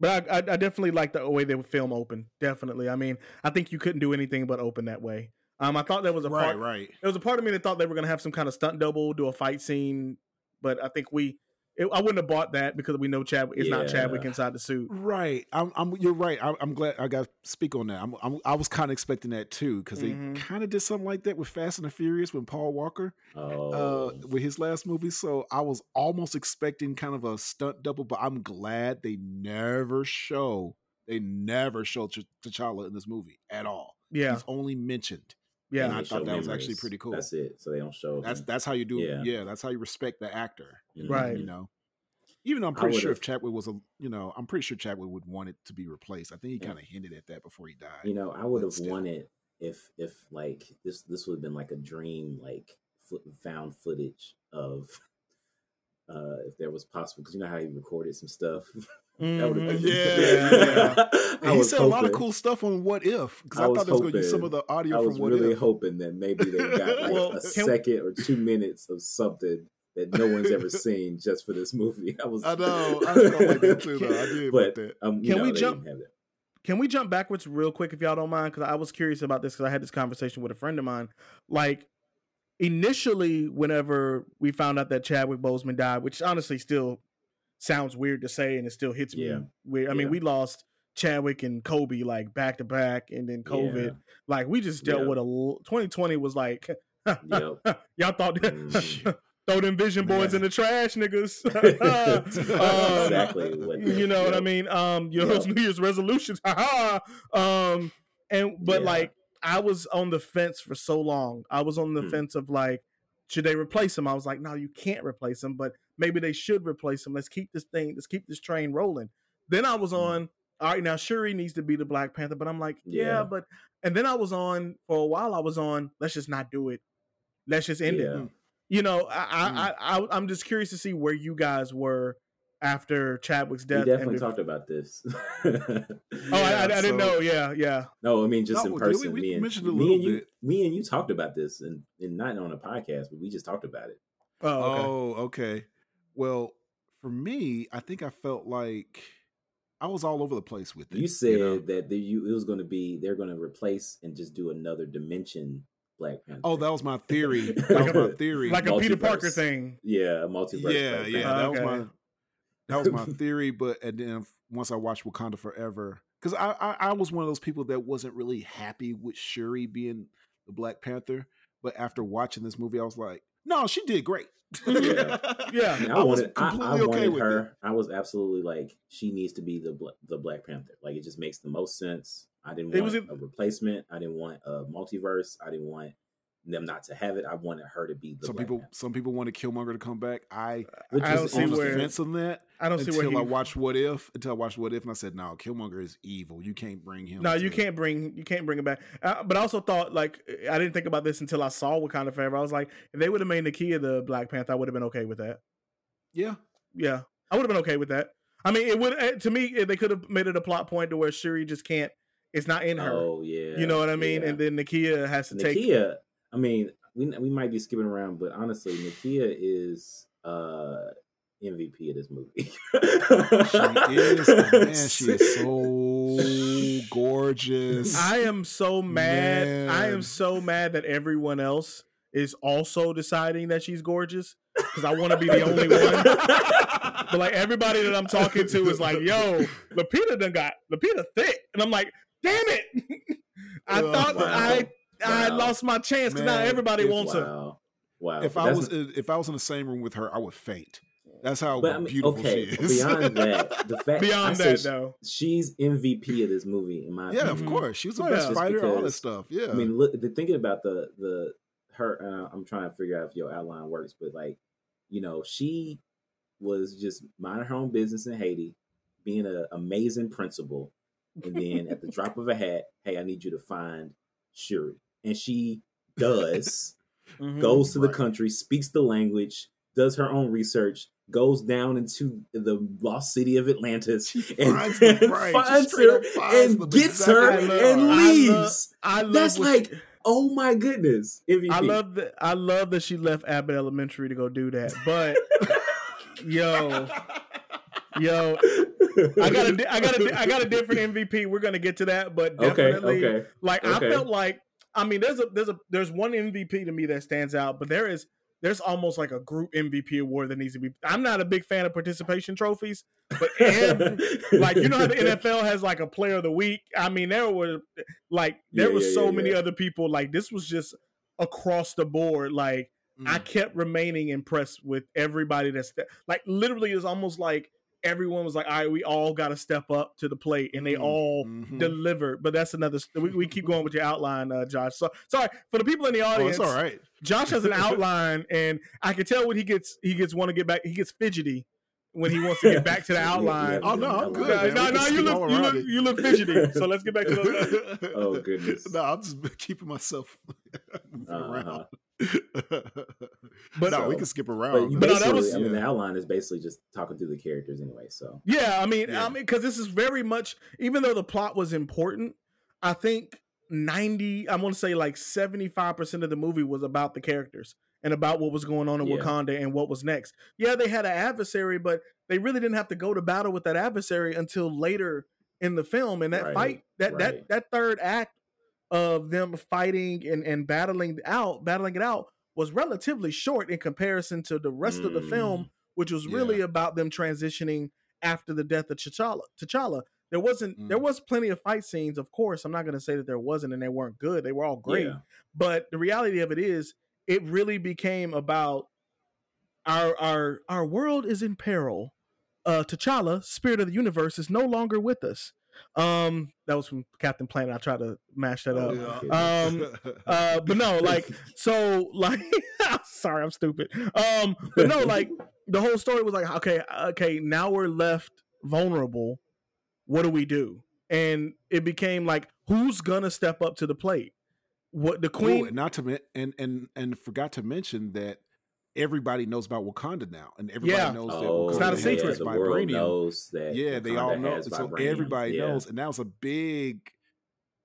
But I, I, I definitely like the way they would film open. Definitely. I mean, I think you couldn't do anything but open that way. Um, I thought there was a right, part. right. There was a part of me that thought they were going to have some kind of stunt double, do a fight scene, but I think we. It, I wouldn't have bought that because we know Chad is not Chadwick inside the suit. Right. I'm, I'm you're right. I'm, I'm glad I got to speak on that. I'm, I'm I was kind of expecting that too because Mhm. they kind of did something like that with Fast and the Furious when Paul Walker Oh. uh with his last movie. So I was almost expecting kind of a stunt double, but I'm glad they never show they never show Ch- T'Challa in this movie at all. Yeah, He's only mentioned. Yeah, and I thought show that was actually pretty cool. That's it. So they don't show. That's him. that's how you do Yeah. yeah. that's how you respect the actor. Mhm. Right. You know. Even though I'm pretty sure if Chadwick was a you know, I'm pretty sure Chadwick would want it to be replaced. I think he Yeah. kind of hinted at that before he died. You know, I would have still. wanted if if like this this would have been like a dream like fo- found footage of uh if there was possible because you know how he recorded some stuff. That would've Mhm. been- Yeah, I he was said a lot of cool stuff on What If because I I, thought they was going to use some of the audio. I audio was from What really If. hoping that maybe they got like Well, a can- second or two minutes of something that no one's ever seen just for this movie. I was I know. I felt like that too. Though. I did But like that. um, Can know, we jump- didn't have that. Can we jump backwards real quick if y'all don't mind? Because I was curious about this because I had this conversation with a friend of mine. Like initially, whenever we found out that Chadwick Boseman died, which honestly still sounds weird to say, and it still hits Yeah. me weird. I mean, Yeah. we lost Chadwick and Kobe like back to back, and then COVID. Yeah. Like we just dealt Yeah. with a. l- 2020 was like, Yep. y'all thought Mhm. throw them Vision boards Man. in the trash, niggas. Um, exactly. What you know what I mean? Um, you know, Yeah. those New Year's resolutions. Ha Um, and but Yeah. like I was on the fence for so long. I was on the Hmm. fence of like, should they replace him? I was like, no, you can't replace him, but maybe they should replace him. Let's keep this thing, let's keep this train rolling. Then I was Hmm. on, all right, now Shuri needs to be the Black Panther, but I'm like, yeah, Yeah. but and then I was on for a while, I was on, let's just not do it. Let's just end Yeah. it. You know, I, Mm. I, I, I, I'm just curious to see where you guys were after Chadwick's death. We definitely and bef- talked about this. Oh, I, I, I didn't know. Yeah, yeah. no, I mean just No, in did we? person. We me and mentioned a me and you, bit. me and you talked about this, and, and not on a podcast, but we just talked about it. Oh, okay. Oh, okay. Well, for me, I think I felt like I was all over the place with it. You said know? that the, you it was going to be they're going to replace and just do another dimension Black oh, Panther. Oh, that was my theory. That was my theory. like a Peter Parker thing. yeah, a multiverse. yeah, Black yeah, Panther. that was my that was my theory. But and then once I watched Wakanda Forever, because I, I I was one of those people that wasn't really happy with Shuri being the Black Panther. But after watching this movie, I was like, no, she did great. Yeah. Yeah. I, I, I was wanted, I, I completely okay with her. it. I was absolutely like, she needs to be the the Black Panther. Like, it just makes the most sense. I didn't It want was a replacement. I didn't want a multiverse. I didn't want them not to have it. I wanted her to be the some people Panther. some people wanted Killmonger to come back. I Which I don't see on the where fence on that I don't see until where I watched What If. Until I watched What If, and I said, "No, Killmonger is evil. You can't bring him." No, you to- can't bring you can't bring it back. Uh, but I also thought like I didn't think about this until I saw Wakanda Forever. I was like, if they would have made Nakia the Black Panther, I would have been okay with that. Yeah, Yeah, I would have been okay with that. I mean, it would eh, to me eh, they could have made it a plot point to where Shuri just can't. It's not in her. Oh yeah, you know what I mean? yeah. And then Nakia has to take. Nakia, I mean, we we might be skipping around, but honestly, Nakia is uh MVP of this movie. she is. Man, she is so gorgeous. I am so mad. I am so mad that everyone else is also deciding that she's gorgeous because I want to be the only one. But like everybody that I'm talking to is like, "Yo, Lupita done got Lupita thick," and I'm like, "Damn it!" I Oh, thought that I I Wow. lost my chance because now everybody if- wants her. wow, wow. if I that's was if I was in the same room with her, I would faint. That's how But I mean, beautiful okay, she is. beyond that, the fact Beyond say that, sh- though, she's MVP of this movie in my yeah, opinion. of Mhm. course, she was the Oh, best yeah. fighter. All that Because, stuff. Yeah, I mean, look, the, thinking about the the her. Uh, I'm trying to figure out if your outline works, but like, you know, she was just minding her own business in Haiti, being an amazing principal, and then at the drop of a hat, hey, I need you to find Shuri, and she does. Mhm. goes to the country, speaks the language, does her own research, goes down into the lost city of Atlantis, She and, finds and finds her finds and gets exactly her I where love- they and are. I love- leaves. I love That's like she- oh my goodness, MVP. I love that. I love that she left Abbott Elementary to go do that. But yo, yo, I got a, I got a, I got a different MVP. We're gonna get to that, but okay, definitely, okay, like okay. I felt like, I mean, there's a, there's a, there's one MVP to me that stands out, but there is, there's almost like a group MVP award that needs to be. I'm not a big fan of participation trophies, but every, like you know how the NFL has like a player of the week. I mean, there were like there Yeah, was yeah, so yeah, many other people. Like this was just across the board. Like I Mm. kept remaining impressed with everybody that's like literally it's almost like everyone was like, all right, we all got to step up to the plate, and they Mm, all mhm. delivered. But that's another. st- We, we keep going with your outline, uh, Josh. So sorry for the people in the Oh, audience. it's all right. Josh has an outline, and I can tell when he gets he gets want to get back. He gets fidgety when he wants to get back to the outline. yeah. Oh no, I'm good. No, man. no, no, you look, you look, it. you look fidgety. So let's get back to the. Oh, goodness. no, I'm just keeping myself moving Uh-huh. around. But- no, we can skip around. But you But no, that was- I mean, the yeah. outline is basically just talking through the characters anyway. So Yeah, I mean, Yeah. I mean, because this is very much, even though the plot was important, I think ninety, I want to say like seventy five percent of the movie was about the characters and about what was going on in Yeah. Wakanda and what was next. Yeah, they had an adversary, but they really didn't have to go to battle with that adversary until later in the film. And that Right, fight, that right. that that third act of them fighting and and battling out, battling it out, was relatively short in comparison to the rest of the Mm. film which was really about them transitioning after the death of T'Challa. T'Challa. There wasn't. There Mm. was plenty of fight scenes, of course. I'm not going to say that there wasn't, and they weren't good. They were all great. Yeah. But the reality of it is, it really became about our our our world is in peril. Uh, T'Challa, spirit of the universe, is no longer with us. Um, that was from Captain Planet. I tried to mash that Oh, up. my Um. Uh, but no, like so, like sorry, I'm stupid. Um, but no, like the whole story was like, okay, okay, now we're left vulnerable. What do we do? And it became like, who's gonna step up to the plate? What the queen? not to and and and forgot to mention that everybody knows about Wakanda now, and everybody Yeah. knows that Oh, Wakanda It's not a has secret. The world vibranium. knows that. yeah, they all know. So vibranium. everybody Yeah. knows, and that was a big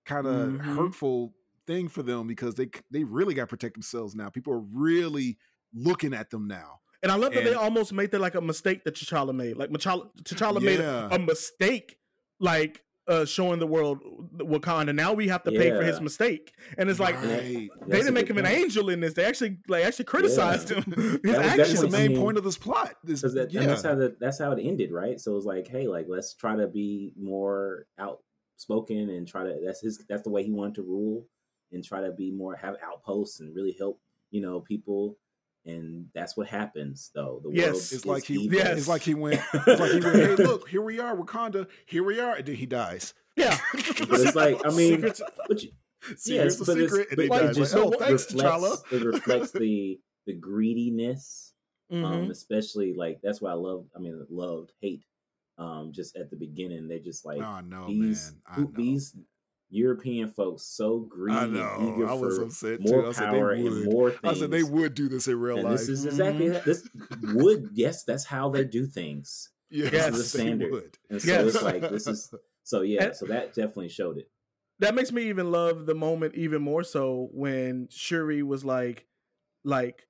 kind of Mhm. hurtful thing for them because they they really got to protect themselves now. People are really looking at them now. and I love that they almost made that like a mistake that T'Challa made. Like T'Challa, T'Challa made a, a mistake, like uh showing the world Wakanda. Now we have to pay for his mistake, and it's like Right. they That's didn't make good him an angel in this. They actually like actually criticized him. His That was- that That's actions. the I main mean- point of this plot. This, that, yeah, that's how the, that's how it ended, right? So it was like, hey, like let's try to be more outspoken and try to that's his that's the way he wanted to rule and try to be more have outposts and really help you know people. And that's what happens, though. The Yes. world it's like he, evil. Yes. it's like he went, it's like he went. Hey, look, here we are, Wakanda. Here we are, and then he dies. Yeah, But it's like, I mean, but you, yes, but it's- secret, and but like, it just Like, oh, so thanks, T'Challa. reflects it reflects the the greediness Mhm. um especially like that's why i love i mean loved hate um just at the beginning they're just like oh no, these man. Who- these european folks so greedy I and know. eager I was for upset more too. I said they power and would. more things I said they would do this in real and life. this is exactly Mhm. this would yes that's how they do things yes, Yes. This is the standard. would. and so Yes. it's like this is so yeah so that definitely showed it that makes me even love the moment even more so when Shuri was like, like,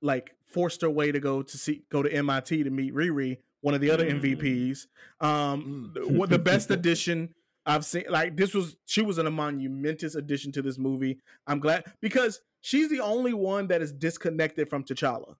like forced her way to go to see go to MIT to meet Riri, one of the other Mm. MVPs. Um, Mm. the- what the best addition I've seen. Like this was she was in a monumentous addition to this movie. I'm glad because she's the only one that is disconnected from T'Challa.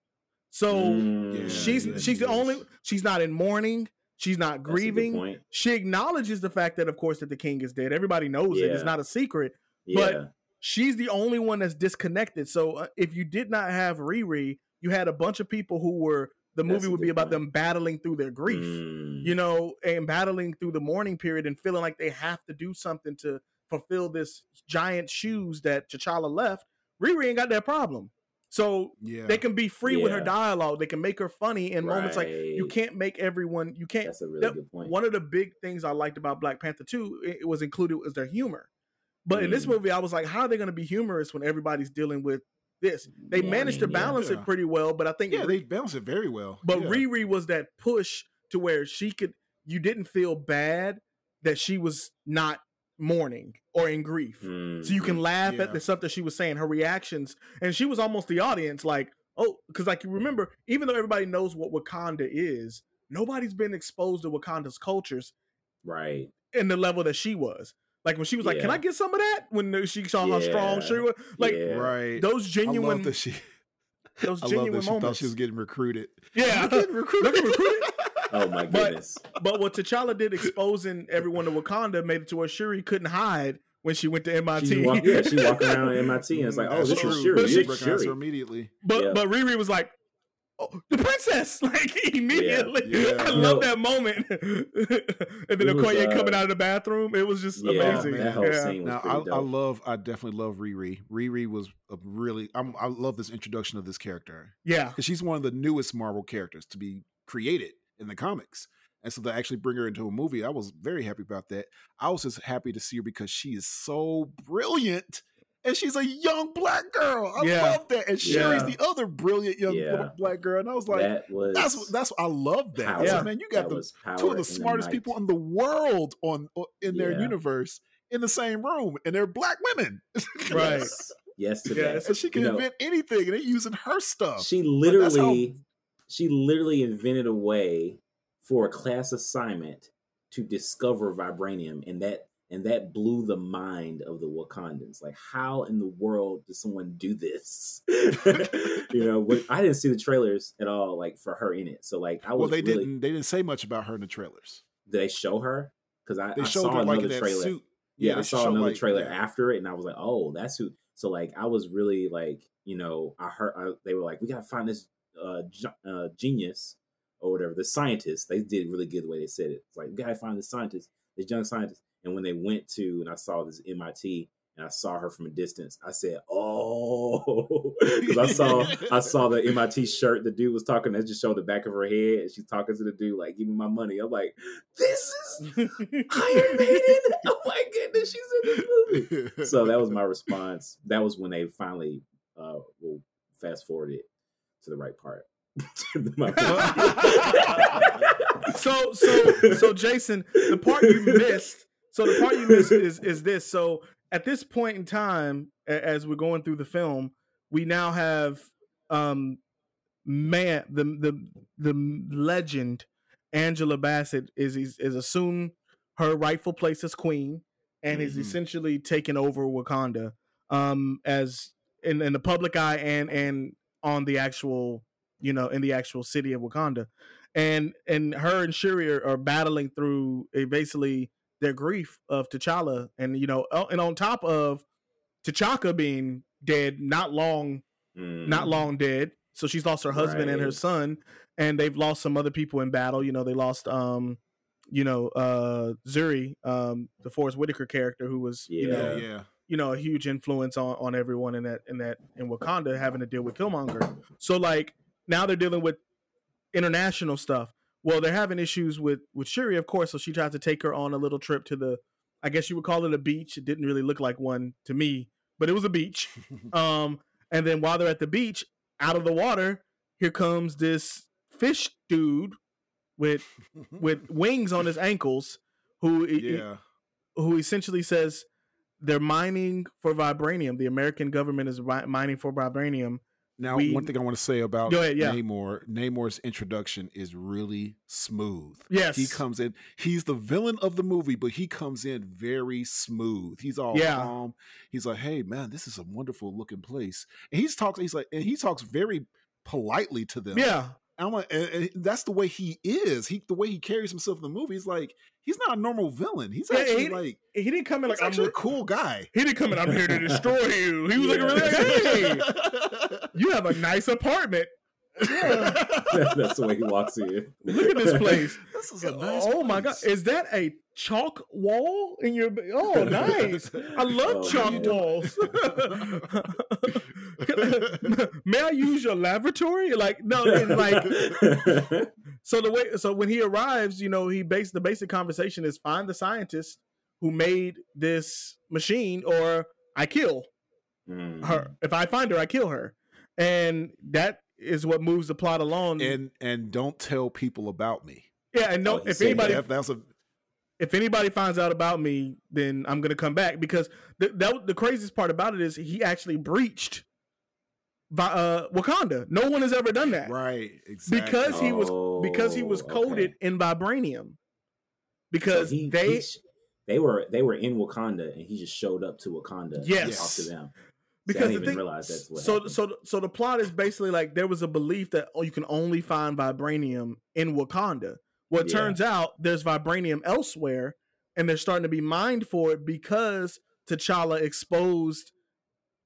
So Mm, she's yeah, she's she the only she's not in mourning. She's not that's a good grieving. She acknowledges the fact that, of course, that the king is dead. Everybody knows it. It's not a secret. yeah But- She's the only one that's disconnected. So uh, if you did not have Riri, you had a bunch of people who were the movie a would be about point. them battling through their grief Mm, you know, and battling through the mourning period and feeling like they have to do something to fulfill this giant shoes that T'Challa left. Riri ain't got that problem. So Yeah. they can be free with her dialogue. They can make her funny in moments like you can't make everyone you can't That's a really that- good point. one of the big things I liked about Black Panther 2, it, it was included was their humor. But in this Mm. movie, I was like, how are they going to be humorous when everybody's dealing with this? They Yeah, I managed mean, to balance Yeah. it pretty well, but I think yeah, Ri- they balance it very well. but yeah. Riri was that push to where she could you didn't feel bad that she was not mourning or in grief. So you can Mhm. laugh Yeah. at the stuff that she was saying, her reactions, and she was almost the audience, like, oh, because like you remember, even though everybody knows what Wakanda is, nobody's been exposed to Wakanda's cultures right. in the level that she was. Like when she was like, "Can I get some of that?" When she saw how strong she was, like yeah. right. those I genuine, love that she. those I love genuine that she thought moments. she was getting recruited. yeah, I'm getting recruited. Getting recruited? Oh my goodness. but what T'Challa did, exposing everyone to Wakanda, made it to where Shuri couldn't hide when she went to MIT. She walk, yeah, she walk around MIT and it's like, mm, oh, That's this true. is Shuri. But This she- is recognized her Shuri. immediately. But Yeah. but Riri was like, oh, the princess, like immediately. Yeah. I You love know- that moment. and then It was, Okoye uh, coming out of the bathroom, it was just Yeah, amazing. man. that whole yeah. scene was Now pretty I, I love I definitely love Riri. Riri was a really I'm, I love this introduction of this character yeah, because she's one of the newest Marvel characters to be created in the comics. And so to actually bring her into a movie, I was very happy about that. I was just happy to see her because she is so brilliant. And she's a young black girl. I Yeah. love that. And Shuri's Yeah. the other brilliant young Yeah. black girl. And I was like, that was that's that's I love that. Power. Yeah. man, you got That the two of the smartest night. people in the world on in their Yeah. universe in the same room, and they're black women. Right. Yes, yes to Yeah, that. so she can You know, invent anything, and they're using her stuff. She that's how- literally, she literally invented a way for a class assignment to discover vibranium, and that and that blew the mind of the Wakandans. Like, how in the world does someone do this? you know, I didn't see the trailers at all, like for her in it. So, like, I was well, they really. didn't. They didn't say much about her in the trailers. Did they show her? Because I, I saw her another that trailer. suit. Yeah, they I saw another like- trailer yeah. after it, and I was like, "Oh, that's who." So like, I was really like, you know, I heard I, they were like, "We gotta find this uh, uh, genius or whatever, the scientist." They did really good the way they said it. It's like, "We gotta find the scientist, this young scientist." And when they went to, and I saw this MIT, and I saw her from a distance, I said, "Oh," because I saw I saw the MIT shirt. The dude was talking. That just showed the back of her head, and she's talking to the dude like, "Give me my money." I'm like, "This is Iron Maiden! Oh my goodness, she's in this movie. So that was my response. That was when they finally uh will fast forward it to the right part. So so so Jason, the part you missed. So the part you missed is is this. So at this point in time, as we're going through the film, we now have um man the the the legend Angela Bassett is is, is assumed her rightful place as queen and is Mhm. essentially taken over Wakanda um as in, in the public eye and and on the actual you know in the actual city of Wakanda and and her and Shuri are, are battling through a, basically their grief of T'Challa, and you know, and on top of T'Chaka being dead, not long, Mm. not long dead. So she's lost her husband and her son, and they've lost some other people in battle. You know, they lost, um, you know, uh, Zuri, um, the Forest Whitaker character, who was, you know, Yeah. yeah. you know a huge influence on on everyone in that in that in Wakanda having to deal with Killmonger. So like now they're dealing with international stuff. Well, they're having issues with with Shuri, of course. So she tries to take her on a little trip to the, I guess you would call it a beach. It didn't really look like one to me, but it was a beach. Um, and then while they're at the beach, out of the water, here comes this fish dude with with wings on his ankles, who yeah. who essentially says they're mining for vibranium. The American government is mining for vibranium. Now, we- one thing I want to say about Go ahead, yeah. Namor, Namor's introduction is really smooth. Yes. He comes in, he's the villain of the movie, but he comes in very smooth. He's all Yeah. calm. He's like, hey man, this is a wonderful looking place. And he's talks, he's like, and he talks very politely to them. Yeah, I'm like, and, and that's the way he is. He the way he carries himself in the movie. He's like, he's not a normal villain. He's Yeah, actually he- like he didn't come in like I'm. a cool guy. he didn't come in. I'm here to destroy you. He was like, Yeah. really like, hey, you have a nice apartment. Yeah. That's the way he walks in. Look at this place. This is a nice oh my god, is that a chalk wall in your? Oh, nice. I love Oh, chalk man. walls. May I use your lavatory? Like no, it's like so the way so when he arrives, you know, he based the basic conversation is find the scientist who made this machine, or I kill Mm. her. If I find her, I kill her, and that is what moves the plot along. and and don't tell people about me. yeah, and no, Oh, if anybody That- that's a if anybody finds out about me, then I'm gonna come back because the that, the craziest part about it is he actually breached Vi- uh, Wakanda. No one has ever done that right exactly. because he was because he was Oh, coded okay. in vibranium. So Because he- they he sh- they were they were in Wakanda and he just showed up to Wakanda Yes. and talked to them. See, because I the didn't even thing realize that's what so happened. so so the plot is basically like there was a belief that oh you can only find vibranium in Wakanda. Well, it Yeah. turns out there's vibranium elsewhere, and they're starting to be mined for it because T'Challa exposed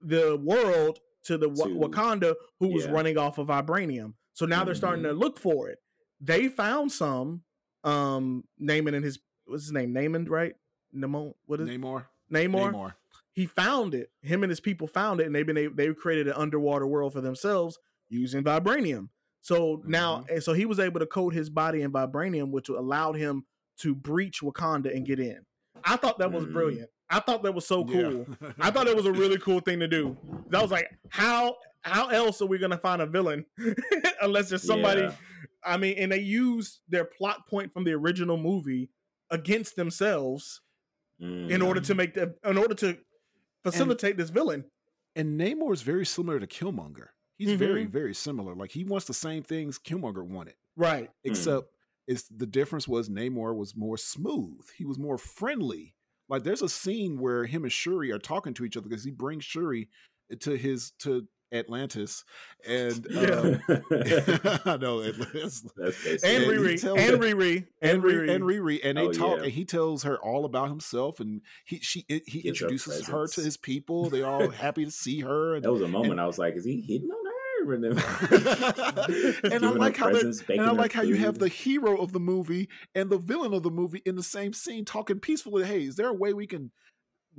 the world to the To- Wakanda who was running off of vibranium. So now they're starting to look for it. They found some. Um, Naaman and his what's his name? Naaman, right? Namon, what is Namor. Namor? Namor. He found it. Him and his people found it, and they've been able, they created an underwater world for themselves using vibranium. So now, and so he was able to coat his body in vibranium, which allowed him to breach Wakanda and get in. I thought that was Mm. brilliant. I thought that was so cool. Yeah. I thought it was a really cool thing to do. That was like, how how else are we gonna find a villain unless there's somebody? Yeah. I mean, and they use their plot point from the original movie against themselves in Mm. order to make the in order to facilitate this villain. and Namor is very similar to Killmonger. He's Mm-hmm. very, very similar. Like he wants the same things Killmonger wanted, Right. except it's the difference was Namor was more smooth. He was more friendly. Like there's a scene where him and Shuri are talking to each other because he brings Shuri to his to Atlantis, and Yeah. um, I know Atlantis. And basically And he Riri. And Riri. And and Riri, Riri. and Riri, and they Oh, talk, yeah. and he tells her all about himself, and he she he Gives introduces her, to his people. They're all happy to see her, and That was a moment I was like, is he hitting on her? And, I Giving her like how they, presents, and I like how you have the hero of the movie and the villain of the movie in the same scene talking peacefully. Hey, is there a way we can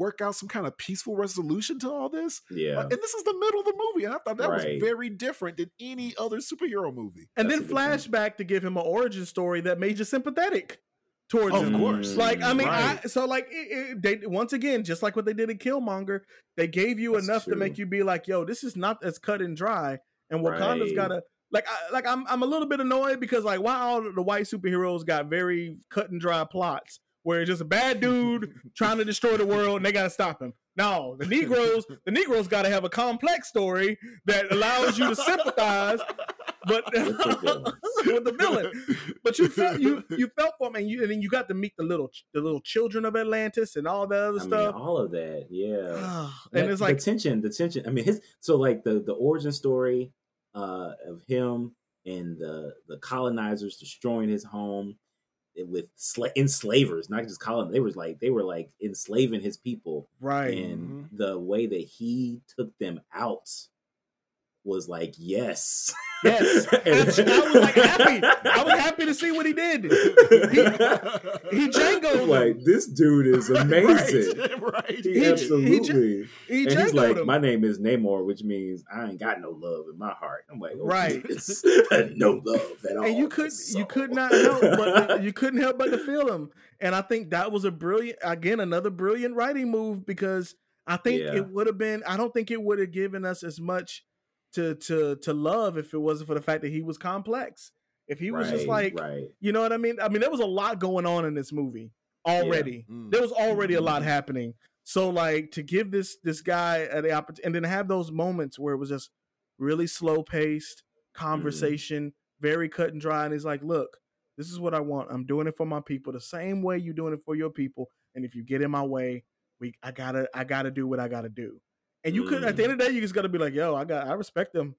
work out some kind of peaceful resolution to all this? yeah. Like, and this is the middle of the movie, and I thought that Right. was very different than any other superhero movie. And That's then a good flashback to give him an origin story that made you sympathetic towards Of him. course. Like I mean, Right. I so like it, it, they once again, just like what they did in Killmonger, they gave you That's enough to make you be like, "Yo, this is not as cut and dry." And Wakanda's Right. gotta like, I, like I'm I'm a little bit annoyed because like, why all the white superheroes got very cut and dry plots where it's just a bad dude trying to destroy the world and they gotta stop him. No, the Negroes, the Negroes gotta have a complex story that allows you to sympathize, but With the villains. with the villain. But you felt you you felt for him, and you and then you got to meet the little the little children of Atlantis and all the other I mean, stuff. all of that, yeah. and That- it's like the tension, the tension. I mean, his so like the the origin story uh of him and the the colonizers destroying his home with sla- enslavers, not just colon. They was like they were like enslaving his people, right. and mm-hmm. the way that he took them out was like yes, Yes, Absolutely. I was like happy. I was happy to see what he did. He him. like this dude is amazing. right, right. He, He- he absolutely. He and he's like, him. my name is Namor, which means I ain't got no love in my heart. I'm like, okay, Right. it's no love at all. and you could So- you could not help but you couldn't help but to feel him. And I think that was a brilliant again another brilliant writing move because I think Yeah. it would have been I don't think it would have given us as much to to to love if it wasn't for the fact that he was complex. If he was just like right. you know what I mean? I mean there was a lot going on in this movie already. Mm. There was already a Mhm. lot happening. So like to give this this guy the opportunity and then have those moments where it was just really slow paced conversation, very cut and dry, and he's like, "Look, this is what I want. I'm doing it for my people, the same way you're doing it for your people. And if you get in my way, we I gotta I gotta do what I gotta do. And you could at the end of the day, you just gotta be like, "Yo, I got I respect them.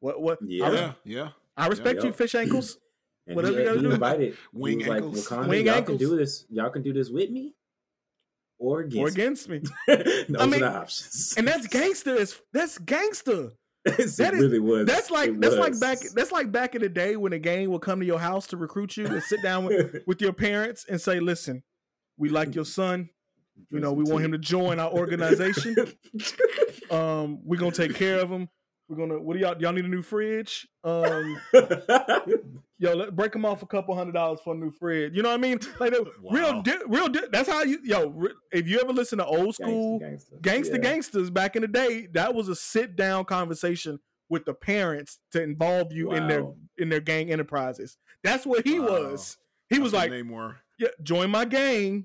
What what? I, Yeah. res- yeah, yeah. I respect you, fish ankles. And Whatever he, you gotta he do. invited. Wing he was ankles. like, Wakanda, Wing y'all ankles. can do this. Y'all can do this with me, or or against. against me." me. Those I mean, are the options. And that's gangster. Is that's gangster. Yes, That it is- really was. That's like It that's like back that's like back in the day when a gang would come to your house to recruit you and sit down with, with your parents and say, "Listen, we like your son. You know, we want him to join our organization. Um, we're gonna take care of him. We're gonna. What do y'all? Y'all need a new fridge? Um, yo, let break him off a couple hundred dollars for a new fridge. You know what I mean? Like the real, di- real. Di- that's how you. Yo, re- if you ever listen to old school gangster, gangster Yeah. gangsters back in the day, that was a sit down conversation with the parents to involve you in their in their gang enterprises. That's what he Wow. was. He was like, Namor. yeah, join my gang,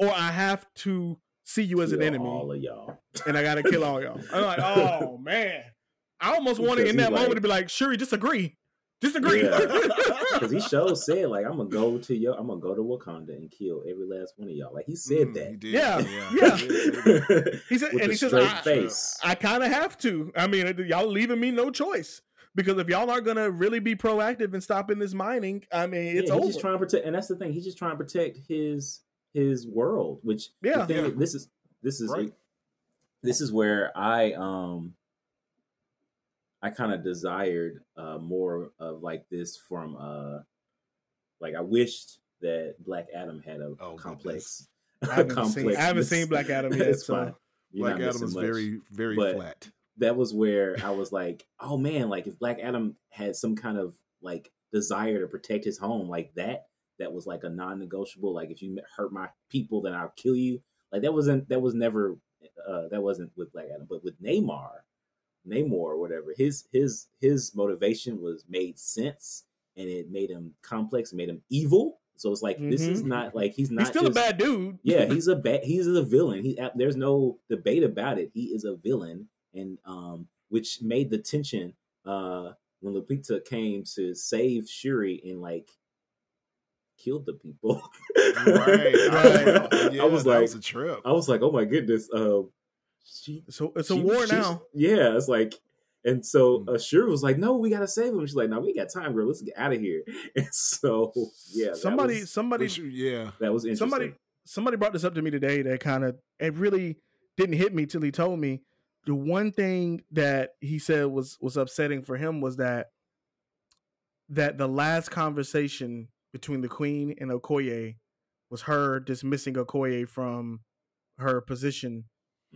or I have to see you as an enemy, All of y'all. and I gotta kill all y'all. I'm like, oh man, I almost wanted in he that moment to be like, Shuri, disagree, disagree. Because he sure said like I'm gonna go to your, I'm gonna go to Wakanda and kill every last one of y'all. Like he said Mm, that. he did. Yeah, yeah. yeah. he did say that. he said, With and a he says, straight I, face. I kind of have to. I mean, y'all leaving me no choice because if y'all aren't gonna really be proactive in stopping this mining, I mean, it's yeah, over. he's just trying to protect, and that's the thing. He's just trying to protect his his world. Which Yeah. thing Yeah. is- this is this is Right. this is where I um I kind of desired uh more of like this from uh like I wished that Black Adam had a Oh, complex. I haven't seen- I haven't seen Black Adam yet, It's so- fine. You're Black Adam is much very, very but- flat. that was where I was like, oh man, like if Black Adam had some kind of like desire to protect his home like that, that was like a non-negotiable. Like if you hurt my people, then I'll kill you. Like that wasn't that was never uh that wasn't with Black Adam, but with Neymar, Namor or whatever, his his his motivation was made sense and it made him complex, made him evil. So it's like this is Mhm. not like he's not he's still just, a bad dude. yeah, he's a bad. He's a villain. He there's no debate about it. He is a villain, and um, which made the tension uh when Lupita came to save Shuri and like killed the people. Right, right. Yeah, I was that like, was a trip. I was like, oh my goodness. Um, she, So it's a she- war she's- now. Yeah, it's like. And so Mm. uh, Shuri was like, "No, we gotta save him." She's like, "No, we got time, girl. Let's get out of here." And so, yeah, somebody, was, somebody, Which, yeah, that was interesting. somebody, somebody brought this up to me today. That kind of it really didn't hit me till he told me. The one thing that he said was was upsetting for him was that that the last conversation between the queen and Okoye was her dismissing Okoye from her position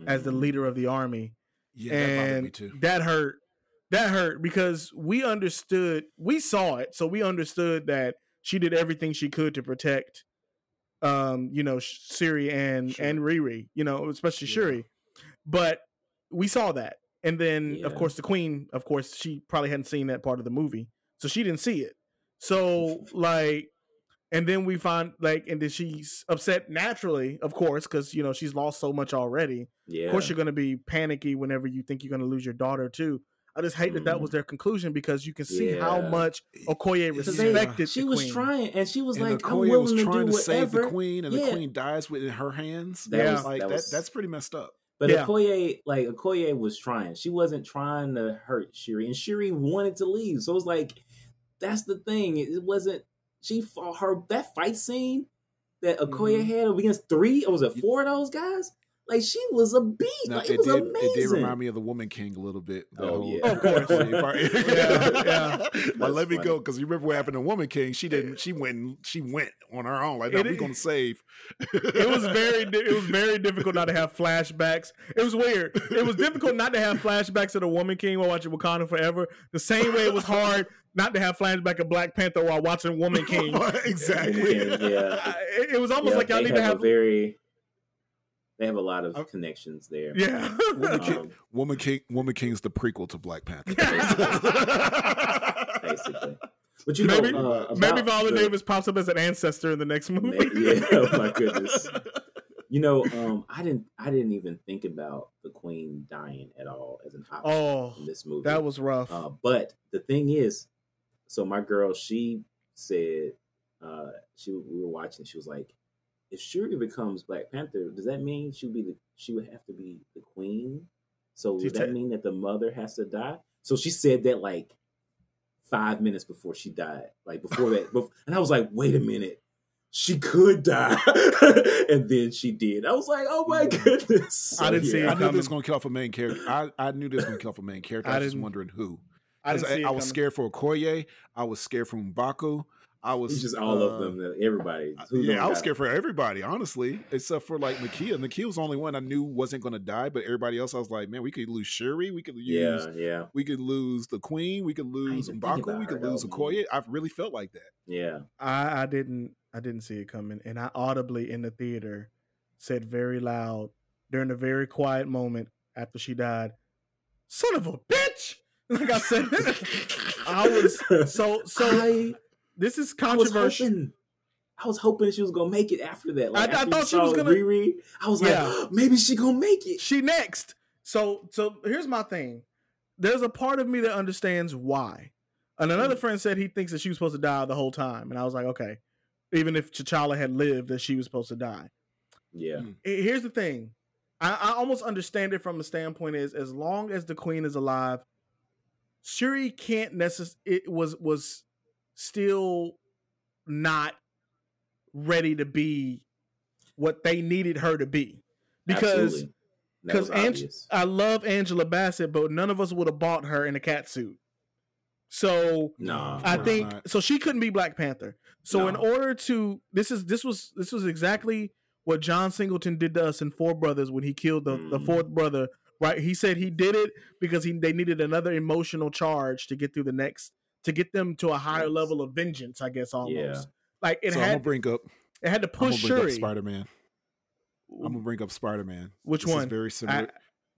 as the Mhm. leader of the army. yeah, that me and too. that hurt. That hurt because we understood, we saw it, so we understood that she did everything she could to protect, um, you know, Siri and Shuri. and Riri, you know, especially Yeah. Shuri. But we saw that, and then of course the Queen, of course, she probably hadn't seen that part of the movie, so she didn't see it. So like, and then we find like, and then she's upset naturally, of course, because you know she's lost so much already. yeah, Of course, you're going to be panicky whenever you think you're going to lose your daughter too. I just hate that that mm-hmm. was their conclusion because you can see how much Okoye Because they- respected she the was queen. trying, and she was and like, the "I'm Okoye willing was to trying do to save the queen, and Yeah. the queen dies within her hands. That Yeah. was- like that that, that's pretty messed up. But Yeah. Okoye, like Okoye, was trying. She wasn't trying to hurt Shuri, and Shuri wanted to leave. So it was like that's the thing. It wasn't. She fought her that fight scene that Okoye Mhm. had against three. Or was it four of those guys? Like she was a beast. Now, like, it, it, was did, amazing. it did remind me of the Woman King a little bit. the Oh, whole- yeah. Of course. yeah, yeah. But That's let me go because you remember what happened to Woman King. She didn't. She went. She went on her own. Like, no, we're gonna save. it was very it was very difficult not to have flashbacks. It was weird. It was difficult not to have flashbacks of the Woman King while watching Wakanda Forever. The same way it was hard not to have flashback of Black Panther while watching Woman King. exactly. Woman King, yeah. It, it was almost Yeah, like y'all they need to have have a very. They have a lot of connections there. yeah. Woman King, Um, Woman King, Woman King is the prequel to Black Panther. basically. But you Maybe- know, uh, Maybe about Viola the- Davis pops up as an ancestor in the next movie. May- yeah, oh my goodness. You know, um, I didn't. I didn't even think about the queen dying at all as an option Oh, in this movie. that was rough. Uh, but the thing is, so my girl, she said, uh, she we were watching. She was like, if Shuri becomes Black Panther, does that mean she would be the she would have to be the queen? So She would that mean that the mother has to die? So she said that like five minutes before she died, like before that. bef- and I was like, wait a minute. she could die, and then she did. I was like, oh my goodness! I didn't see it I knew coming. this was gonna kill off a main character. I, I knew this was gonna kill off a main character. I, I was just wondering who. I 'Cause didn't I, see it I was scared for Okoye. I was scared for M'Baku. I was It's just all uh, of them. Everybody. Who Yeah, I was how- scared for everybody, honestly, except for like Nakia. Nakia was the only one I knew wasn't going to die, but everybody else, I was like, man, we could lose Shuri, we could use, Yeah, yeah, we could lose the Queen, we could lose even M'Baku, we her, could though, lose man. Okoye. I really felt like that. yeah. I, I didn't I didn't see it coming, and I audibly in the theater said very loud during a very quiet moment after she died, "Son of a bitch!" Like I said, I was so so. I, this is I was controversial. hoping. I was hoping she was gonna make it after that. Like, I- I thought she was gonna- Riri. I was Yeah. like, maybe she gonna make it. She next. So so here's my thing. There's a part of me that understands why. And another mm-hmm. friend said he thinks that she was supposed to die the whole time, and I was like, okay. Even if T'Challa had lived, that she was supposed to die. Yeah, mm. here's the thing I, I almost understand it from the standpoint is as long as the queen is alive shuri can't necessarily it was was still not ready to be what they needed her to be because because was obvious. i love angela bassett but none of us would have bought her in a cat suit so Nah, I think not. so. She couldn't be Black Panther. So in order to this is this was this was exactly what John Singleton did to us in Four Brothers when he killed the, the Mhm. fourth brother. Right? He said he did it because he they needed another emotional charge to get through the next to get them to a higher Yes. level of vengeance. I guess almost Yeah. like it so I'm gonna had bring up, it had to I'm gonna push bring up Shuri. Spider Man. I'm gonna bring up Spider Man. Which This is one? very similar.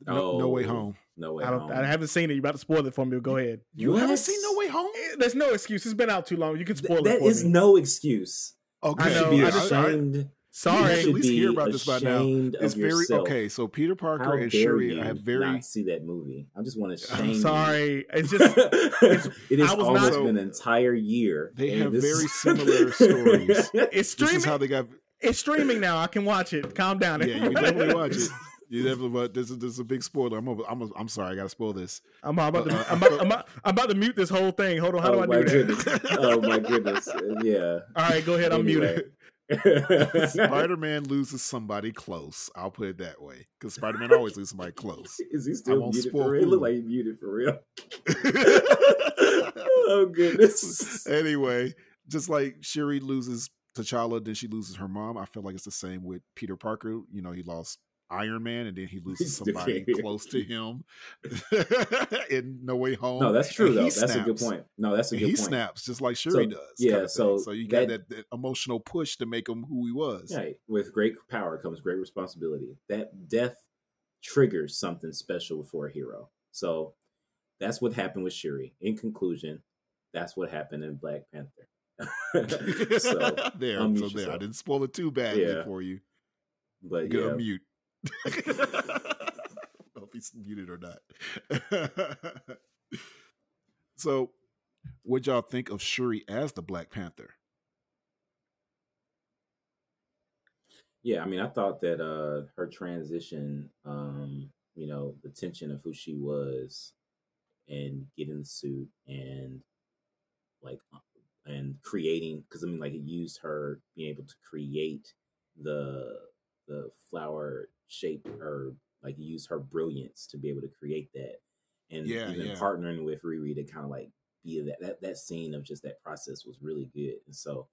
no, no Oh, way home. No way I don't. home. I haven't seen it. You're about to spoil it for me? Go ahead. You What? haven't seen No Way Home? Eh, There's no excuse. It's been out too long. You can Th- spoil it that for is me. no excuse. Okay, I You know, should be I just- ashamed. You Sorry. at least hear about this by now. It's very yourself. okay. So Peter Parker How and Shuri you have very not see that movie? I just want to shame. I'm you. sorry. It's just it has I was almost not- been an entire year. They have this- very similar stories. it's This streaming. is how they got. It's streaming now. I can watch it. Calm down. Yeah, you can definitely watch it. You definitely, but this is this is a big spoiler. I'm over, I'm a, I'm sorry, I gotta spoil this. I'm about, Uh, to, I'm, about, I'm, about, I'm about to mute this whole thing. Hold on. How oh do I do that? goodness! Oh my goodness! Uh, Yeah. All right, go ahead. I'm muted. Spider Man loses somebody close. I'll put it that way because Spider Man always loses somebody close. Is he still muted for real? He look like he muted for real. oh goodness! anyway, just like Shuri loses T'Challa, then she loses her mom. I feel like it's the same with Peter Parker. You know, he lost Iron Man, and then he loses somebody close to him in No Way Home. No, that's true And though. That's a good point. No, that's a good he point. He snaps just like Shuri So, does. yeah, so so you got that- that, that emotional push to make him who he was. Right. With great power comes great responsibility. That death triggers something special for a hero. So that's what happened with Shuri. In conclusion, that's what happened in Black Panther. so, there, so there. I didn't spoil it too badly Yeah. for you. but You yeah, unmute. Know if he's muted or not. so, what y'all think of Shuri as the Black Panther? yeah. I mean, I thought that uh her transition, um, you know, the tension of who she was, and getting the suit and like uh, and creating because I mean, like it used her being able to create the the flower shaped herb, like use her brilliance to be able to create that, and Yeah, even yeah. partnering with Riri to kind of like be that that that scene of just that process was really good, and so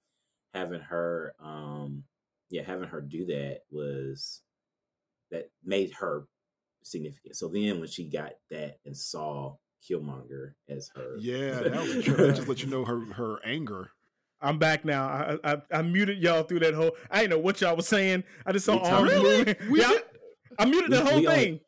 having her, um, yeah, having her do that was that made her significant. So then when she got that and saw Killmonger as her, Yeah, that was true. Just let you know her her anger. I'm back now. I, I I muted y'all through that whole. I didn't know what y'all was saying. I just saw We arms talked- moving. We yeah, did- I muted the whole we only- thing.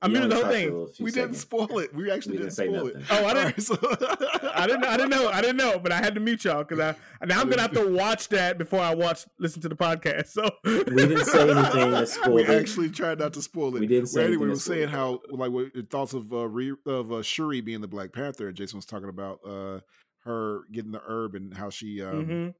I we muted the whole thing. a few We didn't spoil it. We actually We didn't, didn't say spoil it. Oh, I didn't- Alright, so- I didn't. I didn't know. I didn't know, but I had to mute y'all because I now I'm gonna have to watch that before I watch listen to the podcast. So We didn't say anything that spoiled we it. actually tried not to spoil it. We didn't say Well, anyway, anything we were saying spoiled how like what your thoughts of uh, re, of uh, Shuri being the Black Panther, Jason was talking about uh, her getting the herb and how she um, Mhm. Well,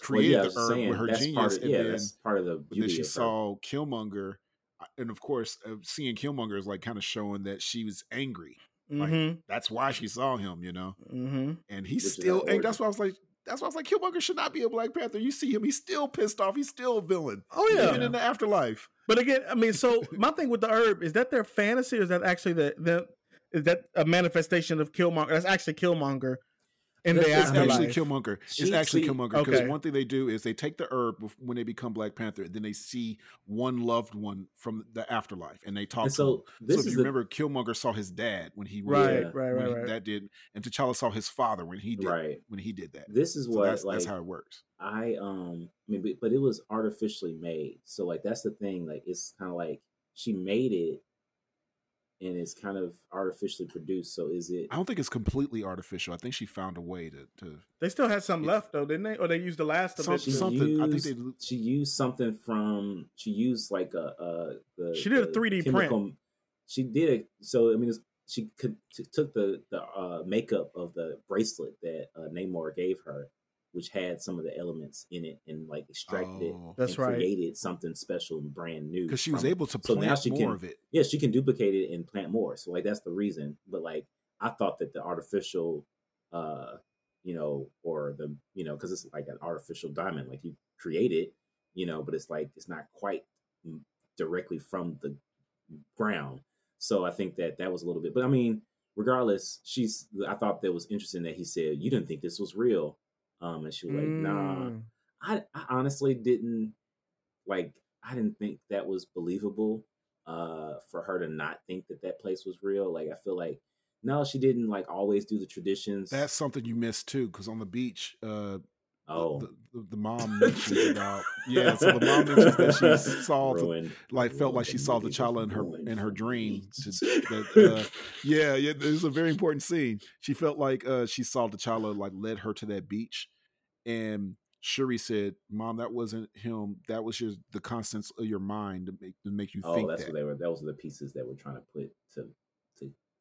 created yeah, the herb saying, with her genius, part of, and yeah, then part of the then she saw Killmonger, uh, and of course, uh, seeing Killmonger is like kind of showing that she was angry. Like, Mhm. That's why she saw him, you know, Mhm. and he's Which still. That's why I was like, that's why I was like, Killmonger should not be a Black Panther. You see him, he's still pissed off. He's still a villain. Oh yeah. Even in the afterlife. But again, I mean, so my thing with the herb is that their fantasy, or is that actually the the is that a manifestation of Killmonger? That's actually Killmonger in That's the just actually afterlife. Killmonger. It's actually see- Killmonger because Okay. one thing they do is they take the herb when they become Black Panther, then they see one loved one from the afterlife, and they talk And to so him. this so if is you the, remember, Killmonger saw his dad when he was Right, Yeah. right, when right, he- right. that did, and T'Challa saw his father when he did right. when he did that. This is So what that's, like that's how it works. I um I mean but, but it was artificially made. So like that's the thing. Like it's kind of like she made it and it's kind of artificially produced. So is it I don't think it's completely artificial. I think she found a way to to They still had some It- left though, didn't they? Or they used the last of Some- it. she to- something- I think used, they- she used something from she used like a, a the She did a 3D print. She did it. So I mean, it's, she could t- took the the uh, makeup of the bracelet that uh, Namor gave her, which had some of the elements in it, and like extracted it Oh. That's and right. created something special and brand new. because she was able to So plant now she more can- of it. yeah, she can duplicate it and plant more. So like that's the reason. But like I thought that the artificial, uh, you know, or the you know, because it's like an artificial diamond, like you create it, you know, but it's like it's not quite directly from the ground. So I think that that was a little bit. But I mean, regardless, she's. I thought that was interesting that he said you didn't think this was real, um, and she was like, nah. Mm. I, I honestly didn't like I didn't think that was believable uh for her to not think that that place was real like I feel like no she didn't like always do the traditions That's something you missed too, because on the beach, uh, oh the, the, the mom mentions about yeah. So the mom mentions that she saw the, like felt like she saw the child in her in her dream. To, that, uh, yeah, yeah, this is a very important scene. She felt like uh, she saw the child like led her to that beach, and Shuri said, "Mom, that wasn't him. That was just the constants of your mind to make to make you think. oh think that's that." what they were those were the pieces that we're trying to put to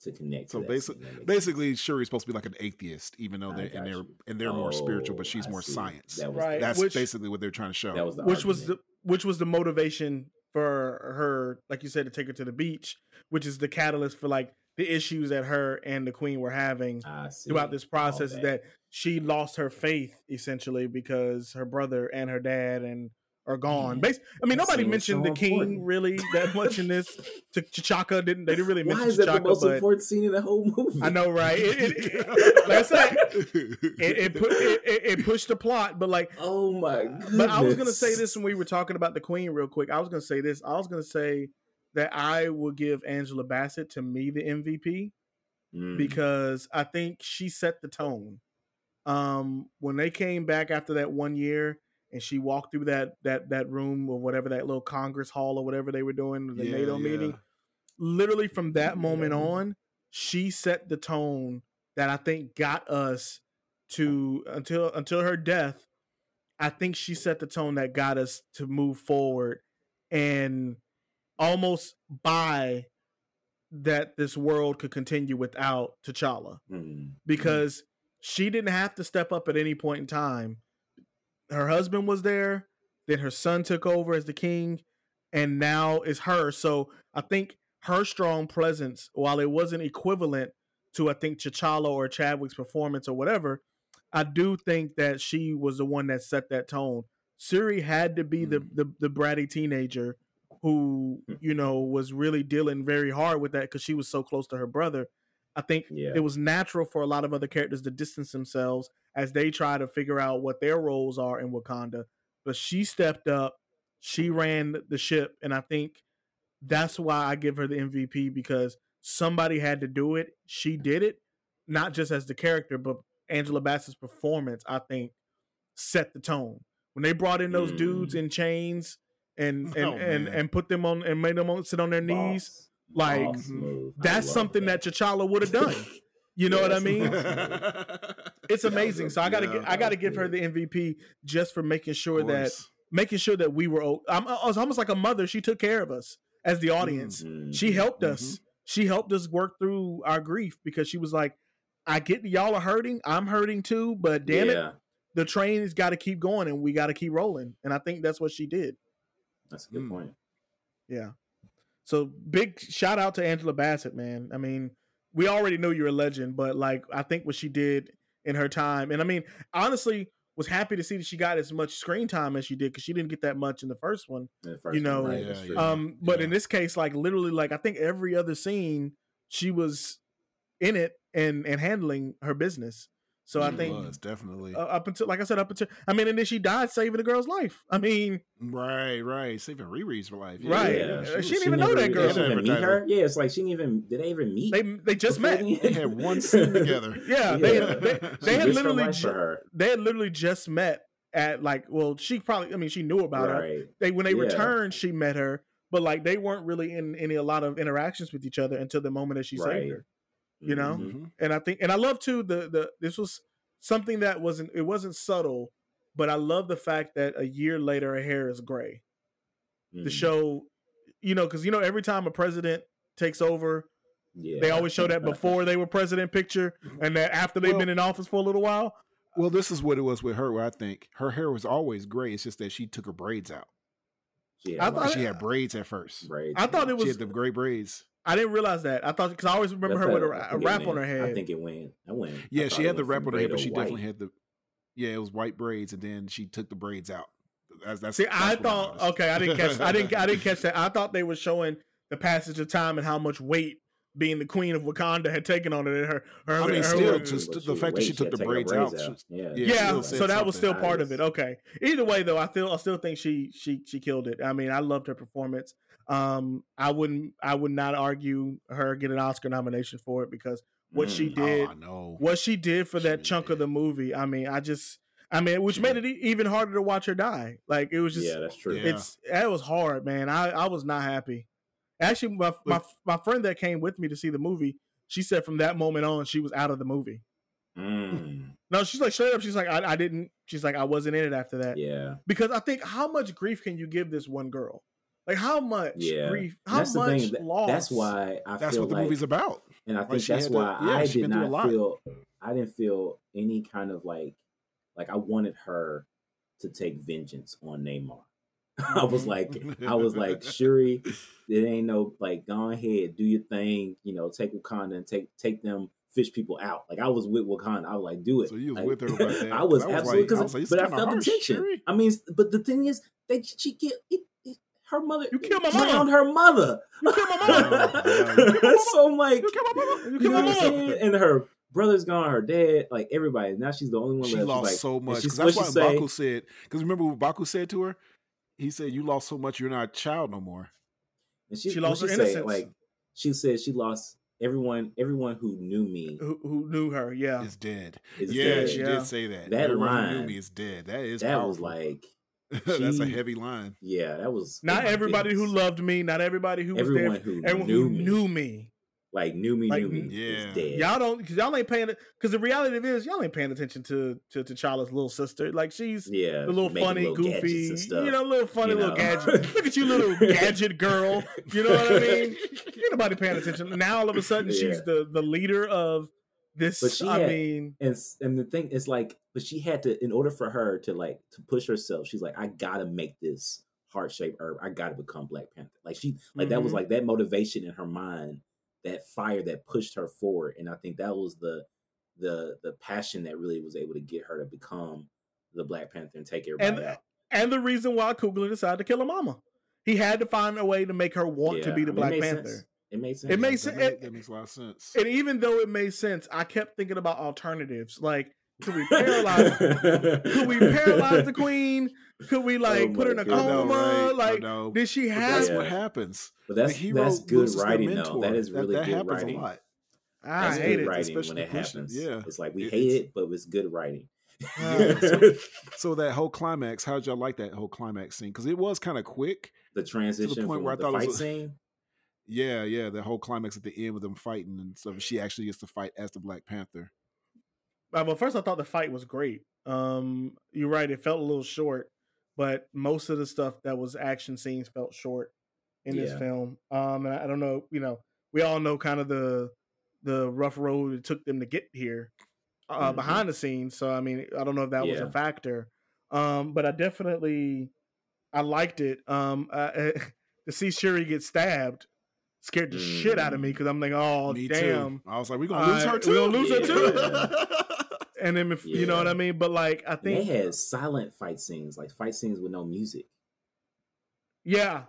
to to connect So to that basi- scene. That makes Basically, Shuri's supposed to be like an atheist, even though they're and they're you. and they're more spiritual, Oh, but she's I more see. science. that was Right. the, That's which- basically what they're trying to show. that was the which was the which was the motivation for her, like you said, to take her to the beach, which is the catalyst for like the issues that her and the queen were having I throughout this All process. Is that she lost her faith essentially because her brother and her dad and are gone. Bas- I mean, nobody mentioned so the king important. really that much in this. T- T'Chaka didn't. They didn't really mention. Why is that the T'Chaka, most important scene in the whole movie? I know, right? It, it, it, like I said, it, it, put, it, pushed the plot, but like Oh my goodness. but I was gonna say this when we were talking about the Queen real quick. I was gonna say this. I was gonna say that I will give Angela Bassett to me the MVP Mm. because I think she set the tone. Um, when they came back after that one year and she walked through that that that room or whatever that little Congress hall or whatever they were doing the Yeah, NATO yeah. meeting, literally from that moment on, she set the tone that I think got us to until until her death. I think she set the tone that got us to move forward and almost by that this world could continue without T'Challa Mm. because she didn't have to step up at any point in time. Her husband was there, then her son took over as the king, and now it's her. So I think her strong presence, while it wasn't equivalent to I think T'Challa or Chadwick's performance or whatever, I do think that she was the one that set that tone. Shuri had to be the, hmm. the the bratty teenager who hmm. you know was really dealing very hard with that because she was so close to her brother. I think Yeah. it was natural for a lot of other characters to distance themselves as they try to figure out what their roles are in Wakanda. But she stepped up, she ran the ship, and I think that's why I give her the MVP because somebody had to do it. She did it, not just as the character, but Angela Bassett's performance. I think set the tone when they brought in those dudes Mm. in chains and and, Oh, and and put them on and made them on, sit on their knees. Like, Boss That's something that, T'Challa would have done. You know Yeah, what I mean? It's amazing. So I gotta yeah, I gotta give her the MVP just for making sure that making sure that we were. I'm, I was almost like a mother. She took care of us as the audience. Mhm. She helped us. She helped us work through our grief because she was like, "I get y'all are hurting. I'm hurting too, but damn it, the train has got to keep going and we got to keep rolling." And I think that's what she did. that's a good Mm. point. Yeah. So big shout out to Angela Bassett, man. I mean, we already knew you're a legend, but like I think what she did in her time. And I mean, honestly, was happy to see that she got as much screen time as she did because she didn't get that much in the first one. The first you know, one, right, Yeah, that's true. yeah. Um, but Yeah. in this case, like literally, like I think every other scene she was in it and and handling her business. So I think was definitely uh, up until, like I said, up until I mean, and then she died saving the girl's life. I mean, right, right. Saving Riri's for life. Right. Yeah. Uh, was- she didn't even know that girl. They didn't even meet her. Yeah, it's like she didn't even. Did they even meet? they they just met. They had one scene together. Yeah, they Yeah. they, She they had literally ju- they had literally just met at like well she probably I mean she knew about her. They when they Yeah. returned she met her, but like they weren't really in any a lot of interactions with each other until the moment that she Right. saved her. You know? Mhm. Mhm. And I think and I love too the the this was something that wasn't it wasn't subtle, but I love the fact that a year later her hair is gray. Mhm. To show you know cuz you know every time a president takes over Yeah. they always show that before they were president picture and that after they've Well- been in office for a little while. Well, this is what it was with her. Where I think her hair was always gray. It's just that she took her braids out. Yeah, I thought- she had braids at first. braids. I thought it She was had the gray braids. I didn't realize that. I thought because I always remember That's her with a, a, I a think it wrap on her head. I think it went. I went. Yeah, thought she had the went wrap on her head, but she white. definitely had the. Yeah, it was white braids, and then she took the braids out. That's that's. See, that's I thought noticed. okay, I didn't catch, I didn't, I didn't catch that. I thought they were showing the passage of time and how much weight being the queen of Wakanda had taken on it. Her, her, I mean, her- still, her- just the fact that she took the to take her braids out, out. Yeah. yeah, yeah. So said that was still part of it. Okay. Either way, though, I feel, I still think she, she, she killed it. I mean, I loved her performance. Um, I wouldn't, I would not argue her get an Oscar nomination for it because what she Mm. did, Oh, no. what she did for She that really chunk of the movie. I mean, I just, I mean, which She made did. it e- even harder to watch her die. Like it was just, yeah, that's true. Yeah. it's that was hard, man. I I was not happy. Actually, my my my friend that came with me to see the movie, she said from that moment on she was out of the movie. Mm, No, she's like straight up. She's like, I, I didn't. She's like, I wasn't in it after that yeah, because I think how much grief can you give this one girl? Like how much yeah. grief? How that's much the thing. loss? That's why I That's feel what the like, movie's about. and I think she that's had to- why yeah, I did been through a not feel. I didn't feel any kind of like, like I wanted her to take vengeance on Namor. I was like, I was like, mm-hmm. Shuri, it ain't no like, go ahead, do your thing, you know, take Wakanda and take take them fish people out. Like I was with Wakanda, I was like, do it. So you was Like, with her about that, I was 'cause I was absolutely, like- I was like, but I kinda felt the tension. Shuri. I mean, but the thing is, they she get it, it, her mother. You killed my drowned mama. her mother. You killed my mama. Oh, so I'm like, You killed my mama. You you know what I'm saying? And her brother's gone, her dad, like everybody. Now she's the only one She left. Lost like, so much. she's- 'Cause that's why she say? M'Baku said. Because remember what M'Baku said to her? He said, "You lost so much. You're not a child no more." And she, She lost her say? innocence. Like she said, she lost everyone. Everyone who knew me Who, who knew her? Yeah. Is dead. is yeah, dead. she Yeah. did say that. That Everyone who knew me is dead. That is that was like, that's a heavy line. yeah, that was. Not my everybody who loved me. Not everybody who was there. who Everyone knew who me, knew me. like knew me, Like, knew me, yeah. dead. Y'all don't because y'all ain't paying it because the reality of it is y'all ain't paying attention to to T'Challa's little sister. Like she's yeah, the little funny, little goofy, and stuff. you know, little funny you little gadget. Look at you, little gadget girl. You know what I mean? Ain't nobody paying attention. Now all of a sudden she's the the leader of this. But she I had- mean, and and the thing is like but she had to in order for her to like to push herself she's like i gotta make this heart-shaped herb i gotta become black panther like she like that was Mhm. like that motivation in her mind that fire that pushed her forward and i think that was the the the passion that really was able to get her to become the black panther and take everybody and out and the reason why Coogler decided to kill her mama. He had to find a way to make her want to be the I mean, Black Panther. sense. It made sense It makes sense. make- It- that makes a lot of sense. And even though it made sense, I kept thinking about alternatives. Like, could we paralyze? could we paralyze the queen? Could we like Oh put her in a a I know, coma? right? I Like, know. did she But have? that's Yeah. what happens. but that's the hero that's good writing though that is That- really that, good happens writing a lot. I that's hate good it. writing when especially it pushing- happens yeah. it's like we It- hate it but it's good writing Uh, so- So that whole climax, how'd y'all like that whole climax scene? Because it was kind of quick. the transition to the point from where I the thought it was a- scene Yeah, yeah. The whole climax at the end with them fighting and stuff. She actually gets to fight as the Black Panther. Uh, well, first I thought the fight was great. Um, you're right; it felt a little short, but most of the stuff that was action scenes felt short in this Yeah. film. Um, and I, I don't know, you know, we all know kind of the the rough road it took them to get here uh, Mhm. behind the scenes. So I mean, I don't know if that was a factor, um, but I definitely I liked it. Um, uh, to see Shuri get stabbed scared the shit out of me because I'm like, oh Me damn. too. I was like, we're gonna lose Uh, her we too. gonna lose her too? and then if, you know what I mean. But like, I think they think, had silent fight scenes, like fight scenes with no music. yeah,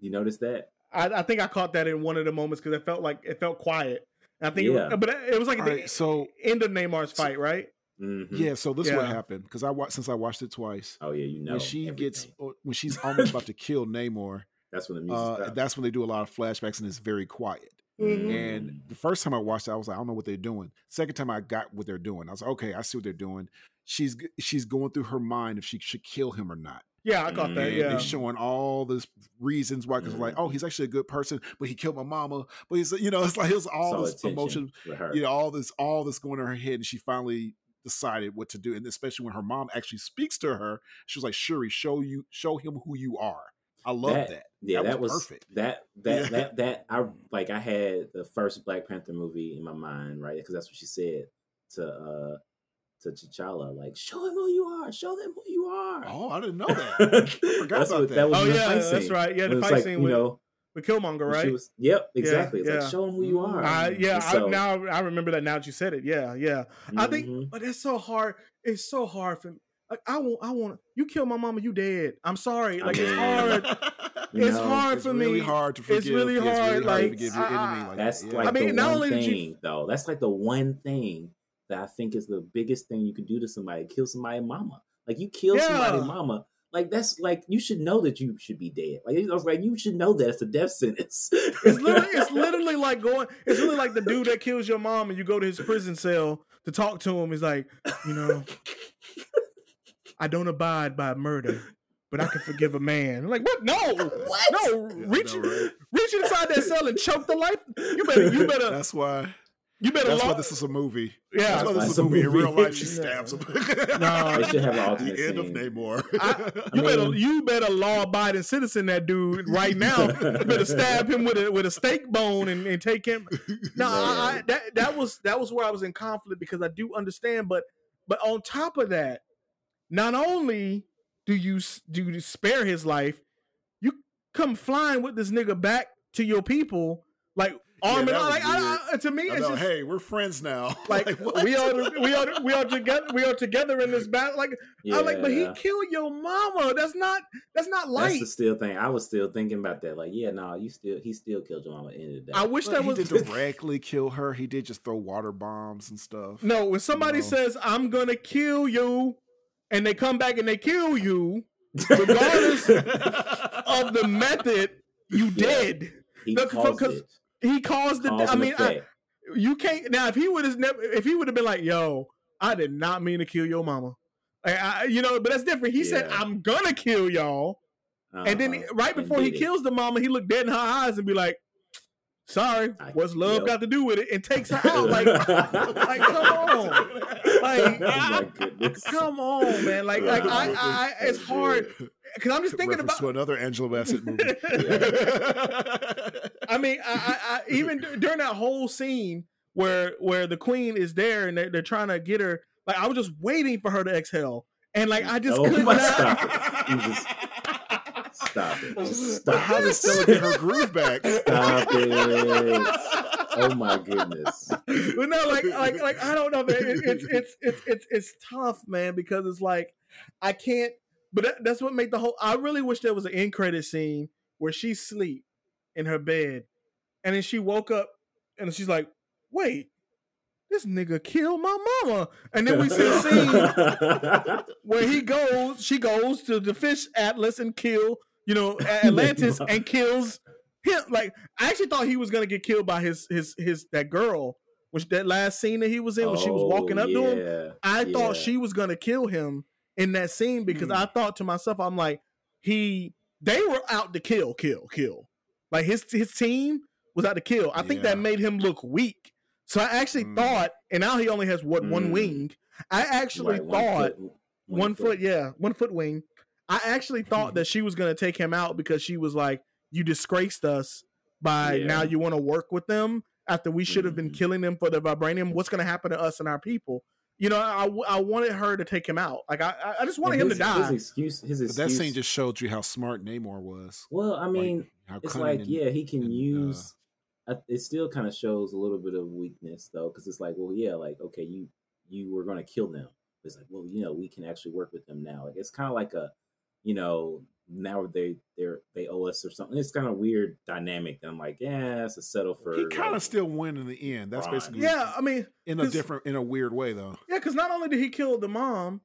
You notice that? I, I think I caught that in one of the moments because it felt like it felt quiet. I think, Yeah. it, but it was like All the right, so end of Namor's fight, right? Mhm. yeah, so this is what happened because I watched since I watched it twice. Oh yeah, you know. when she gets everything. or when she's almost about to kill Namor, that's when the music uh, stops. that's when they do a lot of flashbacks and it's very quiet. Mhm. And the first time I watched it, I was like, I don't know what they're doing. Second time I got what they're doing. I was like, okay, I see what they're doing. She's she's going through her mind if she should kill him or not. Yeah, I caught that. And Yeah, they're showing all this reasons why, because like, oh, he's actually a good person, but he killed my mama. But he's, you know, it's like it's all Saw this emotion, you know, all this, all this going in her head, and she finally decided what to do. And especially when her mom actually speaks to her, she was like, "Shuri, show you, show him who you are." I love that. Yeah, That that, was was, perfect. That that Yeah. that that I like. I had the first Black Panther movie in my mind, right? Because that's what she said to uh to T'Challa, like, "Show him who you are. Show them who you are." Oh, I didn't know that. forgot that's about what that. that was. Oh yeah, that's scene. right. Yeah, It the was fight like, scene you with, know, with Killmonger, when she right? was- yep, exactly. it's yeah. like, show them who you are. I, yeah, so- I, now I remember that. Now that you said it, yeah, yeah. I think, Mhm. but it's so hard. It's so hard for me. Like, I want, I want. You kill my mama, you dead. I'm sorry. Like it's hard. It's know, hard It's for really me. hard to forgive. It's really Yeah, hard, to like, forgive your enemy. Like That's that. like I mean, the not one only thing, you- though. That's like the one thing that I think is the biggest thing you could do to somebody: kill somebody, mama. Like you kill somebody, mama. Like that's like you should know that you should be dead. Like I was like, you should know that it's a death sentence. It's literally, it's literally like going. It's really like the dude that kills your mom, and you go to his prison cell to talk to him. He's like, you know, I don't abide by murder, but I can forgive a man. I'm like, what? No, What? No, reach, know, right? reach inside that cell and choke the life. You better, you better, That's why. you better. That's why this is a movie. Yeah. that's why this is a it's a movie. In real life, she stabs him. No. They should have an the alternate end of. Namor. I, I you better, mean- you better law-abiding citizen that dude right now. You better stab him with a with a steak bone and, and take him. No, I, I, that that was that was where I was in conflict because I do understand, but but on top of that, not only do you do you spare his life, you come flying with this nigga back to your people, like arm in that arm. Like I, I, to me, I it's know, just hey, we're friends now. like, what? we are we are we are together we are together in this battle. Like I'm like, but he killed your mama. That's not that's not light. That's the still thing. I was still thinking about that. Like, yeah, no, you still he still killed your mama at the end of the day. I wish Well, that he was didn't directly kill her. He did just throw water bombs and stuff. no. When somebody No. says I'm gonna kill you, and they come back and they kill you, regardless of the method, you Yeah. dead. he no, caused 'cause it. He caused the. Cause I mean, I, you can't now. If he would have never, if he would have been like, "Yo, I did not mean to kill your mama," I, I, you know, but that's different. He said, "I'm gonna kill y'all." and then he- Uh-huh. right before he it. kills the mama, he looked dead in her eyes and be like, "Sorry, I- what's love yep. got to do with it?" And takes her out. Like, like, come on, like, oh my goodness. come on, man. Like, like I, I, I it's hard because I'm just thinking Reference about. to another Angela Bassett movie. I mean, I, I, I even dur- during that whole scene where where the queen is there and they're, they're trying to get her, like I was just waiting for her to exhale, and like I just Oh could not. stop it. Just- Stop it. Just Stop How it. does Stella get her groove back? Stop it. Oh my goodness. but no, like, like, like, I don't know, man. It, it's, it's, it's, it's, it's tough, man, because it's like I can't. But that, that's what made the whole. I really wish there was an end credit scene where she sleep in her bed, and then she woke up, and she's like, "Wait, this nigga killed my mama," and then we see a scene where he goes, she goes to the fish atlas and kill, you know, Atlantis and kills him. Like I actually thought he was gonna get killed by his his his that girl, which that last scene that he was in when she was walking up to him. yeah. I thought she was gonna kill him in that scene because Hmm. I thought to myself, I'm like, he they were out to kill, kill, kill. Like his his team was out to kill. I think that made him look weak. So I actually Mm. thought, and now he only has what one Mm. wing. I actually Right, one thought foot- one, foot. yeah, one foot wing. I actually thought that she was gonna take him out because she was like, "You disgraced us by Yeah. now you want to work with them after we should have been Mhm. killing them for the vibranium. What's gonna happen to us and our people?" You know, I, I wanted her to take him out. Like I, I- I just wanted And him to die. His excuse, his But excuse. that scene just showed you how smart Namor was. well, I mean, Like, it's like and- yeah, he can and, uh, use. I- it still kind of shows a little bit of weakness though, because it's like, well, yeah, like okay, you you were going to kill them. It's like, well, you know, we can actually work with them now. Like, it's kind of like a, you know, now they they they owe us or something. It's kind of weird dynamic. And I'm like, yeah, it's a settle for. He kind like, of still win in the end. That's Ron. basically Yeah, I mean, in a different, in a weird way though. yeah, because not only did he kill the mom,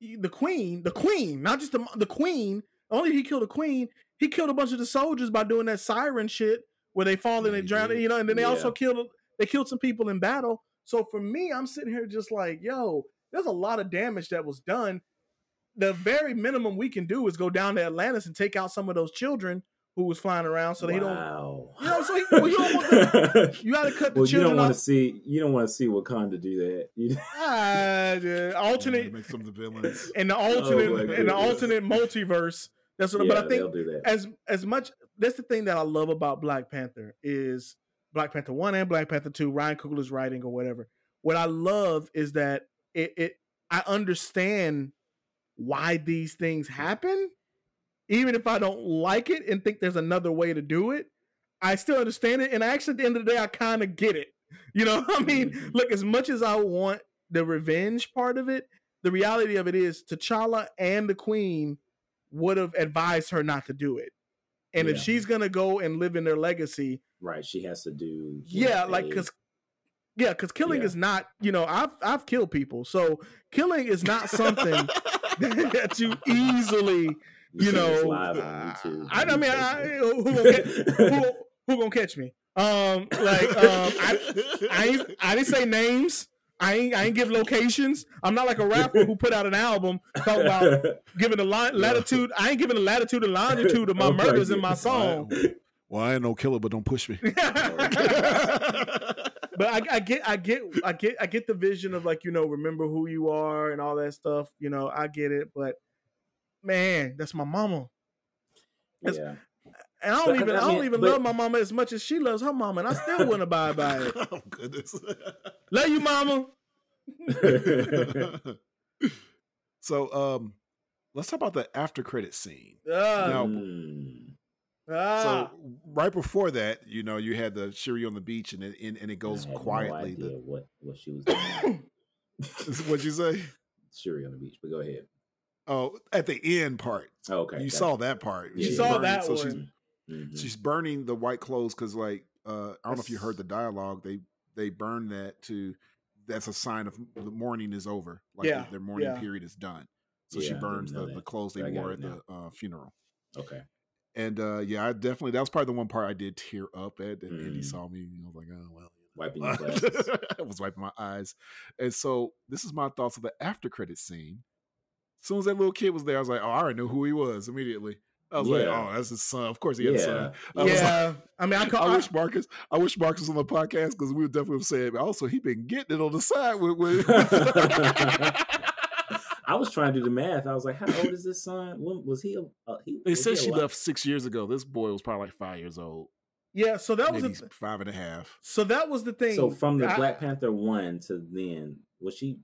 the queen, the queen, not just the the queen. Only did he killed the queen, he killed a bunch of the soldiers by doing that siren shit where they fall in Yeah, and he drown. did. You know, and then they also killed they killed some people in battle. So for me, I'm sitting here just like, yo, there's a lot of damage that was done. The very minimum we can do is go down to Atlantis and take out some of those children who was flying around, so they don't. You know, so he, well, you, almost, you got to cut the well, you don't want to see you don't want to see Wakanda do that. You, ah, yeah, alternate Yeah, make some of the villains. in the Oh, my alternate in the alternate multiverse. That's what. yeah, but I they'll think do that. as as much that's the thing that I love about Black Panther is Black Panther one and Black Panther two. Ryan Coogler's writing or whatever. What I love is that it, it I understand why these things happen, even if I don't like it and think there's another way to do it. I still understand it, and actually, at the end of the day, I kind of get it. You know, I mean, Mhm. look, as much as I want the revenge part of it, the reality of it is T'Challa and the Queen would have advised her not to do it. And if she's gonna go and live in their legacy, right, she has to do. yeah, like because yeah, because killing Yeah. is not, you know, I've I've killed people, so killing is not something that you easily. you see know, uh, I, I mean, I, who gonna catch, who, who gonna catch me? Um, like, um, I, I ain't, I didn't say names. I ain't, I ain't give locations. I'm not like a rapper who put out an album talking about giving the li- latitude. I ain't giving the latitude and longitude of my murders in my song. Well, I ain't no killer, but don't push me. But I, I get, I get, I get, I get the vision of like you know, remember who you are and all that stuff. You know, I get it, but man, that's my mama, yeah. and I don't But, even, I I, don't even but- love my mama as much as she loves her mama, and I still wouldn't abide by it. oh goodness. Love you, mama. so, um, let's talk about the after credit scene. Ah, Now, Mm. Ah. So right before that, you know, you had the Shuri on the beach, and it and, and it goes I had quietly. No The- what what she was doing. What'd you say? Shuri on the beach, but go ahead. Oh, at the end part, Oh, okay, you gotcha. saw that part. You She's saw burning- that so she's one. Mhm. she's burning the white clothes because, like, uh, I don't know if you heard the dialogue. They they burn that to that's a sign of the mourning is over. Like Yeah, their mourning yeah. period is done. So she Yeah, I burns know the, the clothes they but I got wore it at the uh, funeral. Okay. And uh, yeah, I definitely that was probably the one part I did tear up at. And, and he Mm. saw me, and I was like, oh well. Wiping your glasses. I was wiping my eyes. And so this is my thoughts of the after credit scene. As soon as that little kid was there, I was like, oh, I already knew who he was immediately. I was like, oh, that's his son. Of course he had a son. Yeah. I was like- I mean, I call. I I, wish Marcus. I wish Marcus was on the podcast because we would definitely have said. Also, he been getting it on the side with. with I was trying to do the math. I was like, how old is this son? When was he? Uh, he they said he she left six years ago. This boy was probably like five years old, yeah, so that was maybe the, five and a half. so that was the thing. So from the I- Black Panther one to then, was she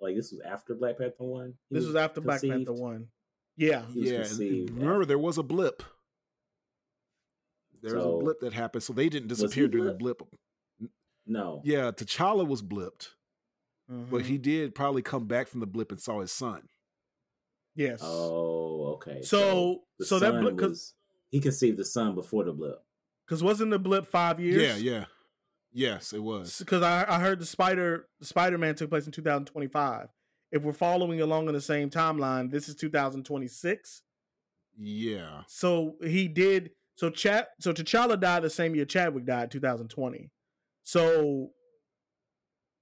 like this was after Black Panther one? He This was after Black Panther one. Yeah, Yeah, and- conceived and remember after- there was a blip. There was a blip that happened, so they didn't disappear during the blip. No. Yeah, T'Challa was blipped, but Mhm. he did probably come back from the blip and saw his son. yes. Oh, okay. so the so that blip because he conceived the son before the blip. because wasn't the blip five years? Yeah, yeah, yes, it was. Because I, I heard the Spider Spider Man took place in 2025. If we're following along in the same timeline, this is 2026. Yeah, So he did. So Chat. So T'Challa died the same year Chadwick died, 2020. So,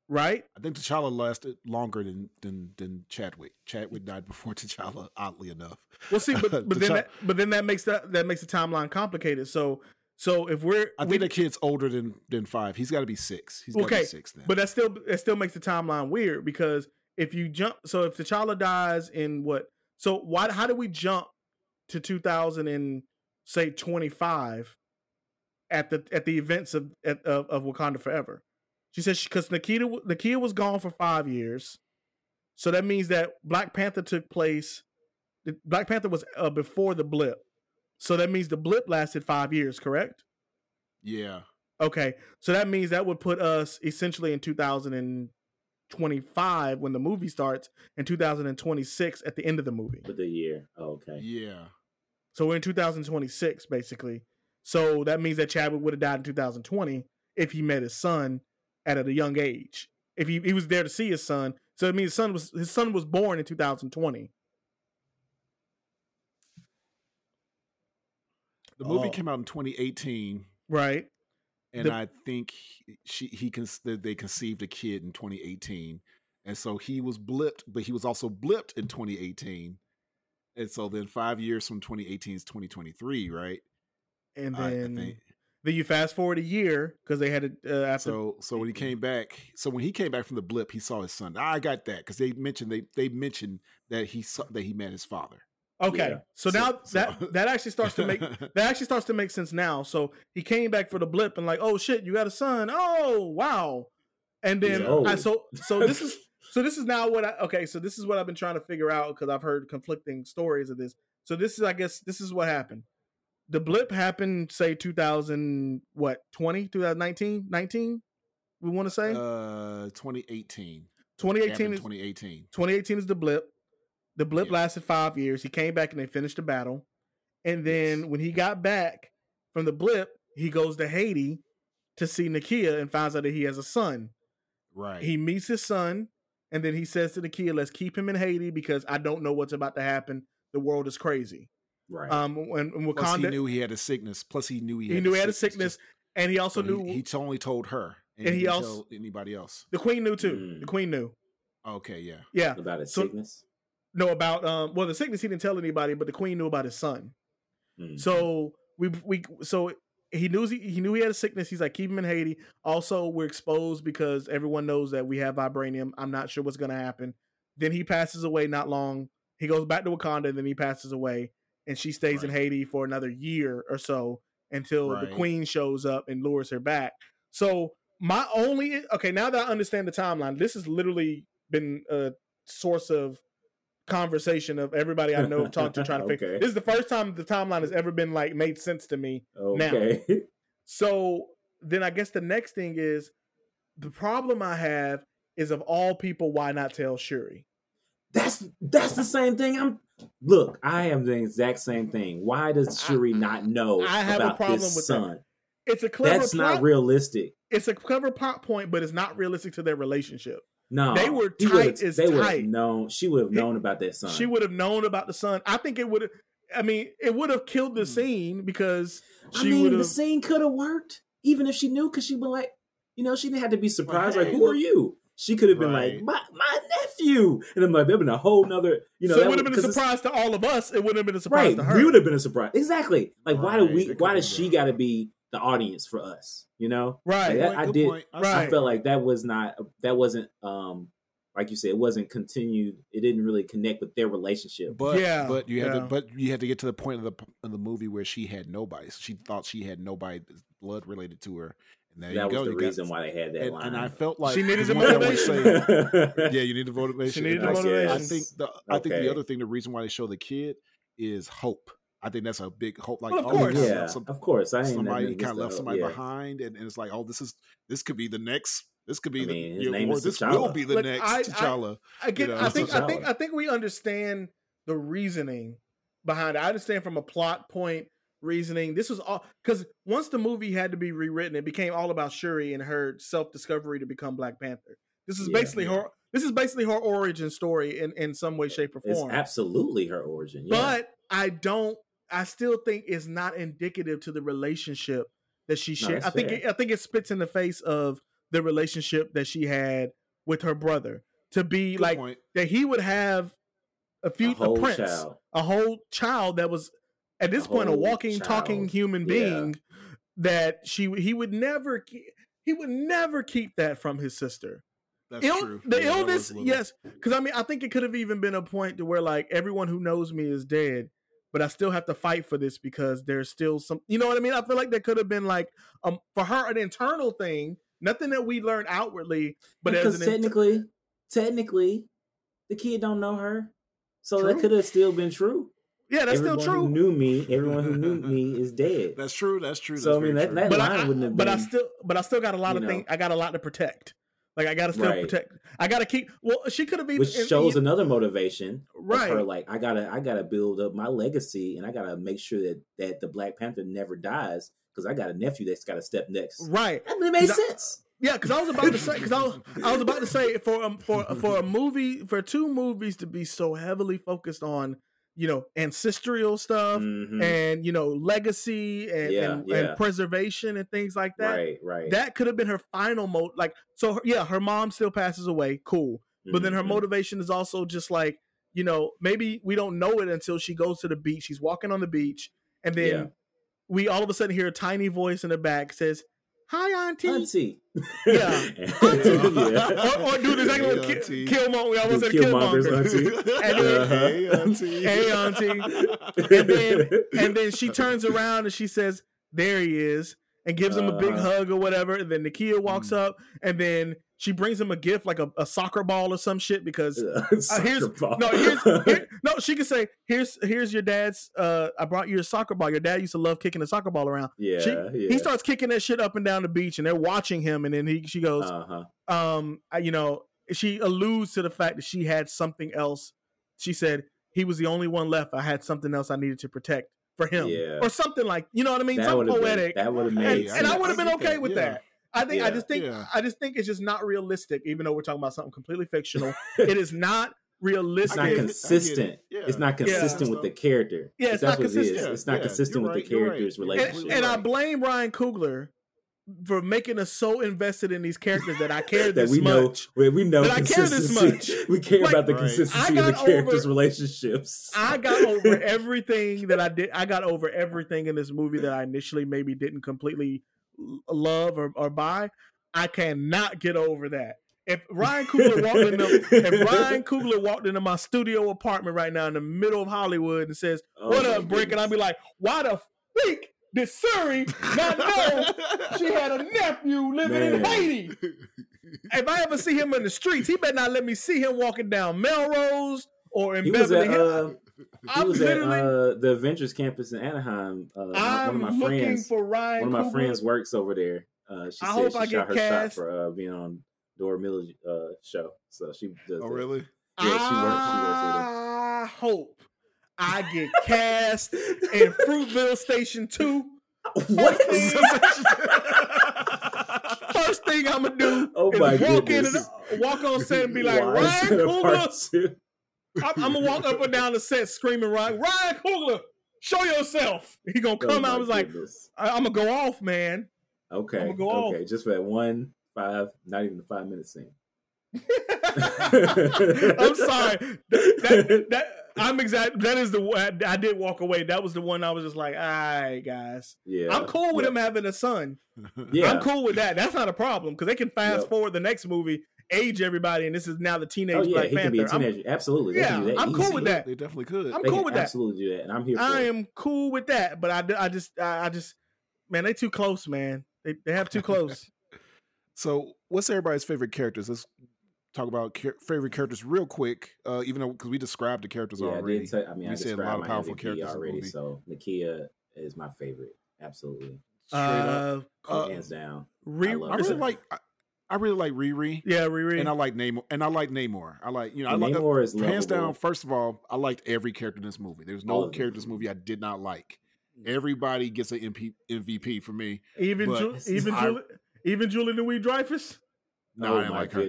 right? I think T'Challa lasted longer than than than Chadwick. Chadwick died before T'Challa, oddly enough. We'll see. But but then that, but then that makes that that makes the timeline complicated. So so if we're I we- think the kid's older than than five. He's got to be six. He's got to Okay, be six then. But that still that still makes the timeline weird because if you jump, so if T'Challa dies in what? So why? How do we jump to 2000 and say 25 at the at the events of at, of, of Wakanda Forever? She says because Nikita Nakia was gone for five years, so that means that Black Panther took place. Black Panther was uh, before the blip, so that means the blip lasted five years. Correct? yeah, Okay, so that means that would put us essentially in 2025 when the movie starts, and 2026 at the end of the movie. With the year. Oh, okay. Yeah. So we're in 2026 basically. So that means that Chadwick would have died in 2020 if he met his son at a young age. If he, he was there to see his son, so I mean his son was his son was born in 2020. The movie Oh. came out in 2018, Right. and The- I think he- she he con- they conceived a kid in 2018, and so he was blipped, but he was also blipped in 2018, and so then five years from 2018 is 2023, right? And I- I then think. Then you fast forward a year because they had it uh, after. So so when he came back, so when he came back from the blip, he saw his son. I got that because they mentioned they they mentioned that he saw that he met his father. okay, Yeah. so, So- now so- that that actually starts to make that actually starts to make sense now. So he came back for the blip and like, oh shit, you got a son. Oh wow. And then I so so this is so this is now what I okay, so this is what I've been trying to figure out because I've heard conflicting stories of this. So this is I guess this is what happened. The blip happened say 2000 what 20 2019 19 we want to say uh, 2018. 2018 is 2018. 2018 is the blip. The blip Yeah. lasted five years. He came back and they finished the battle. And then Yes. when he got back from the blip, he goes to Haiti to see Nakia and finds out that he has a son. Right. He meets his son, and then he says to Nakia, "Let's keep him in Haiti because I don't know what's about to happen. The world is crazy." Right. Um, when, when Plus, he knew he had a sickness. Plus, he knew he, he had knew the he knew he had a sickness, just- and he also so knew he, he only told her, and, And he, he also- tell anybody else. the queen knew too. Mm. The queen knew. Okay, yeah. Yeah, About his so- sickness. no about um. Well, the sickness he didn't tell anybody, but the queen knew about his son. Mm. So we we so he knew he, he knew he had a sickness. He's like keep him in Haiti. Also, we're exposed because everyone knows that we have vibranium. I'm not sure what's gonna happen. Then he passes away. Not long. He goes back to Wakanda. And then he passes away, and she stays in Haiti for another year or so until the queen shows up and lures her back. So my only okay now that I understand the timeline, this has literally been a source of conversation of everybody I know talked to trying to figure. Okay. This is the first time the timeline has ever been like made sense to me. okay. So then I guess the next thing is the problem I have is of all people, why not tell Shuri? That's that's the same thing. I'm look. I am the exact same thing. Why does I- Shuri not know I have a about problem his with that. son? It's a clever That's plot. not realistic. It's a clever plot point, but it's not realistic to their relationship. No, They were tight as they would've tight. Known she would have known about that son. She would have known about the son. I think it would have. I mean, it would have killed the Hmm. scene because I mean, would the scene could have worked even if she knew, because she'd been like, you know, she didn't have to be surprised. Like, who are you? She could have been Right. like, my my nephew, and I'm like, there'd been a whole nother, you know, so it would have been a surprise to all of us. It wouldn't have been a surprise right? to her. We would have been a surprise. Exactly. Like, why do we? it Why does she got to be the audience for us? You know, right. Like, that- I did- I right. I felt like that was not that wasn't um like you said it wasn't continued. It didn't really connect with their relationship. But Yeah, but you had yeah. to but you had to get to the point of the of the movie where she had nobody. So she thought she had nobody blood related to her. And there that you was go. the you got- reason why they had that and, line. and I felt like She needed the the one thing I wanna motivation. say- yeah, you need the motivation. She needed And the I- motivation. I think the I think the other thing, the reason why they show the kid is hope. I think that's a big hope. Like, Well, of oh, course. kinda yeah, some- of course. I ain't somebody nothing kind of left the- somebody yeah. behind, and, and it's like, oh, this is this could be the next. This could be I the mean, his you name or is this T'Challa. will be the Look, next I- I- T'Challa. Again, You know, I think I think I think we understand the reasoning behind it. I understand from a plot point reasoning. This was all because once the movie had to be rewritten, it became all about Shuri and her self discovery to become Black Panther. This is Yeah, basically yeah. her. This is basically her origin story in in some way, shape, or It's form. absolutely her origin. Yeah. But I don't. I still think it's not indicative to the relationship that she shared. that's I think it, I think it spits in the face of the relationship that she had with her brother. To be Good like point. that, he would have a a few a, whole prince, child. a whole child that was at this A point a whole walking, talking child. human Yeah. being. That she he would never he would never keep that from his sister. That's Ill- true. The Yeah, illness, little- yes, because I mean, I think it could have even been a point to where like everyone who knows me is dead, but I still have to fight for this because there's still some, you know what I mean? I feel like there could have been like um for her an internal thing, nothing that we learned outwardly, but as because an inter- technically, technically, the kid don't know her, so that could have still been true. Yeah, that's everyone still Who true. knew me, everyone who knew me is dead. That's true. That's true. So, that's I mean, that- true. that But line I, wouldn't have but I still, but I still got a lot of know. things. I got a lot to protect. Like I gotta still Right. protect. I gotta keep. Well, she could have even which shows and- another motivation right. of her like i gotta i gotta build up my legacy and i gotta make sure that that the black panther never dies because i got a nephew that's got to step next Right. that it made That- sense Yeah, because I was about to say because I was I was about to say for um, for for a movie for two movies to be so heavily focused on you know ancestral stuff Mhm. and you know legacy and Yeah, and, yeah. and preservation and things like that. right right That could have been her final mode. Like so, her, yeah, her mom still passes away. Cool, but then her Mhm. motivation is also just like you know maybe we don't know it until she goes to the beach. She's walking on the beach, and then Yeah. we all of a sudden hear a tiny voice in the back says, "Hi, auntie." auntie Yeah. yeah. or, or dude exactly what Hey, Ki- auntie. Killmonger. I was at Killmonger's Killmonger. auntie. And then- Uh-huh. hey, auntie. Hey, auntie. And then and then she turns around and she says, "There he is," and gives him a big Uh-huh. hug or whatever. And then Nakia walks Mm. up and then she brings him a gift like a, a soccer ball or some shit because uh, here's ball. no here's here, no she can say here's here's your dad's uh I brought you a soccer ball. Your dad used to love kicking the soccer ball around. yeah, she- yeah. He starts kicking that shit up and down the beach and they're watching him and then he she goes uh-huh. um I- you know she alludes to the fact that she had something else she said he was the only one left i had something else i needed to protect for him Yeah. or something like you know what i mean that something would have been poetic that would have and, made and i would have been okay with yeah. that i think i just think Yeah. i just think it's just not realistic even though we're talking about something completely fictional it is not realistic it's not I get it. consistent. Yeah. It's not Yeah. consistent with the character. Yeah, it's That's not what it is. consistent. It's not Yeah, consistent you're with right, the you're right. character's You're and, relationship. and I blame Ryan Coogler for making us so invested in these characters that I care that this we know much. we, we know That I care this much. We care Like, about the Right. consistency of the characters' over- relationships. I got over everything that I did. I got over everything in this movie that I initially maybe didn't completely l- love or, or buy. I cannot get over that. If Ryan Coogler walked into if Ryan Coogler walked into my studio apartment right now in the middle of Hollywood and says, Oh "What up, Brick?" and I'd be like, "Why the freak did Shuri not know she had a nephew living in Haiti?" If I ever see him in the streets, he better not let me see him walking down Melrose or in he Beverly Hills. uh, he I'm was at uh, the Avengers campus in Anaheim. Uh, I'm one of my looking friends, for Ryan. one of my Coogler. friends works over there. Uh, she I said hope she I shot get her cast. shot for uh, being on Dora Milaje's uh, show. So she does. Oh, that. really? Yeah, she works. She works. I hope I get cast in Fruitvale Station Two. What? First thing I'm gonna do Oh is my walk in and walk on set and be like, Why Ryan is I'm, I'm gonna walk up and down the set screaming, Ryan, Ryan Coogler, show yourself. He gonna Oh come my out. I was like. I, I'm gonna go off, man. okay, I'ma go off. okay, just for that one five, not even a five minute scene. I'm sorry. That, that, that- I'm exact. That is the one I did walk away. That was the one I was just like, all right, guys. Yeah, I'm cool with yeah. him having a son. Yeah, I'm cool with that. That's not a problem because they can fast Yep. forward the next movie, age everybody, and this is now the teenage Oh yeah, Black he can be a Panther. I'm- teenager. Absolutely, they can do Yeah, that I'm cool with that. They definitely could. I'm They cool can with that. absolutely do that, and I'm here for I it. am cool with that, but I, I just, I, I just, man, they too close, man. They, they have too close. So, what's everybody's favorite characters? Let's talk about char- favorite characters real quick. Uh, even though because we described the characters Yeah, I already. did. Say, I mean, We I said a lot of powerful MVP characters already. So Nakia is my favorite, absolutely, Straight up. uh, Uh, hands down. Re- I I really Listen. like. I, I really like Riri. yeah, Riri. And I like Namor. And I like Namor. I like you know. I And like Namor is hands lovable. down. First of all, I liked every character in this movie. There's All no of character in this movie I did not like. Mm. Everybody gets an MP, MVP for me. even but Ju- even I- Julie, even Julie Louis Dreyfus. No, Oh I didn't my like her.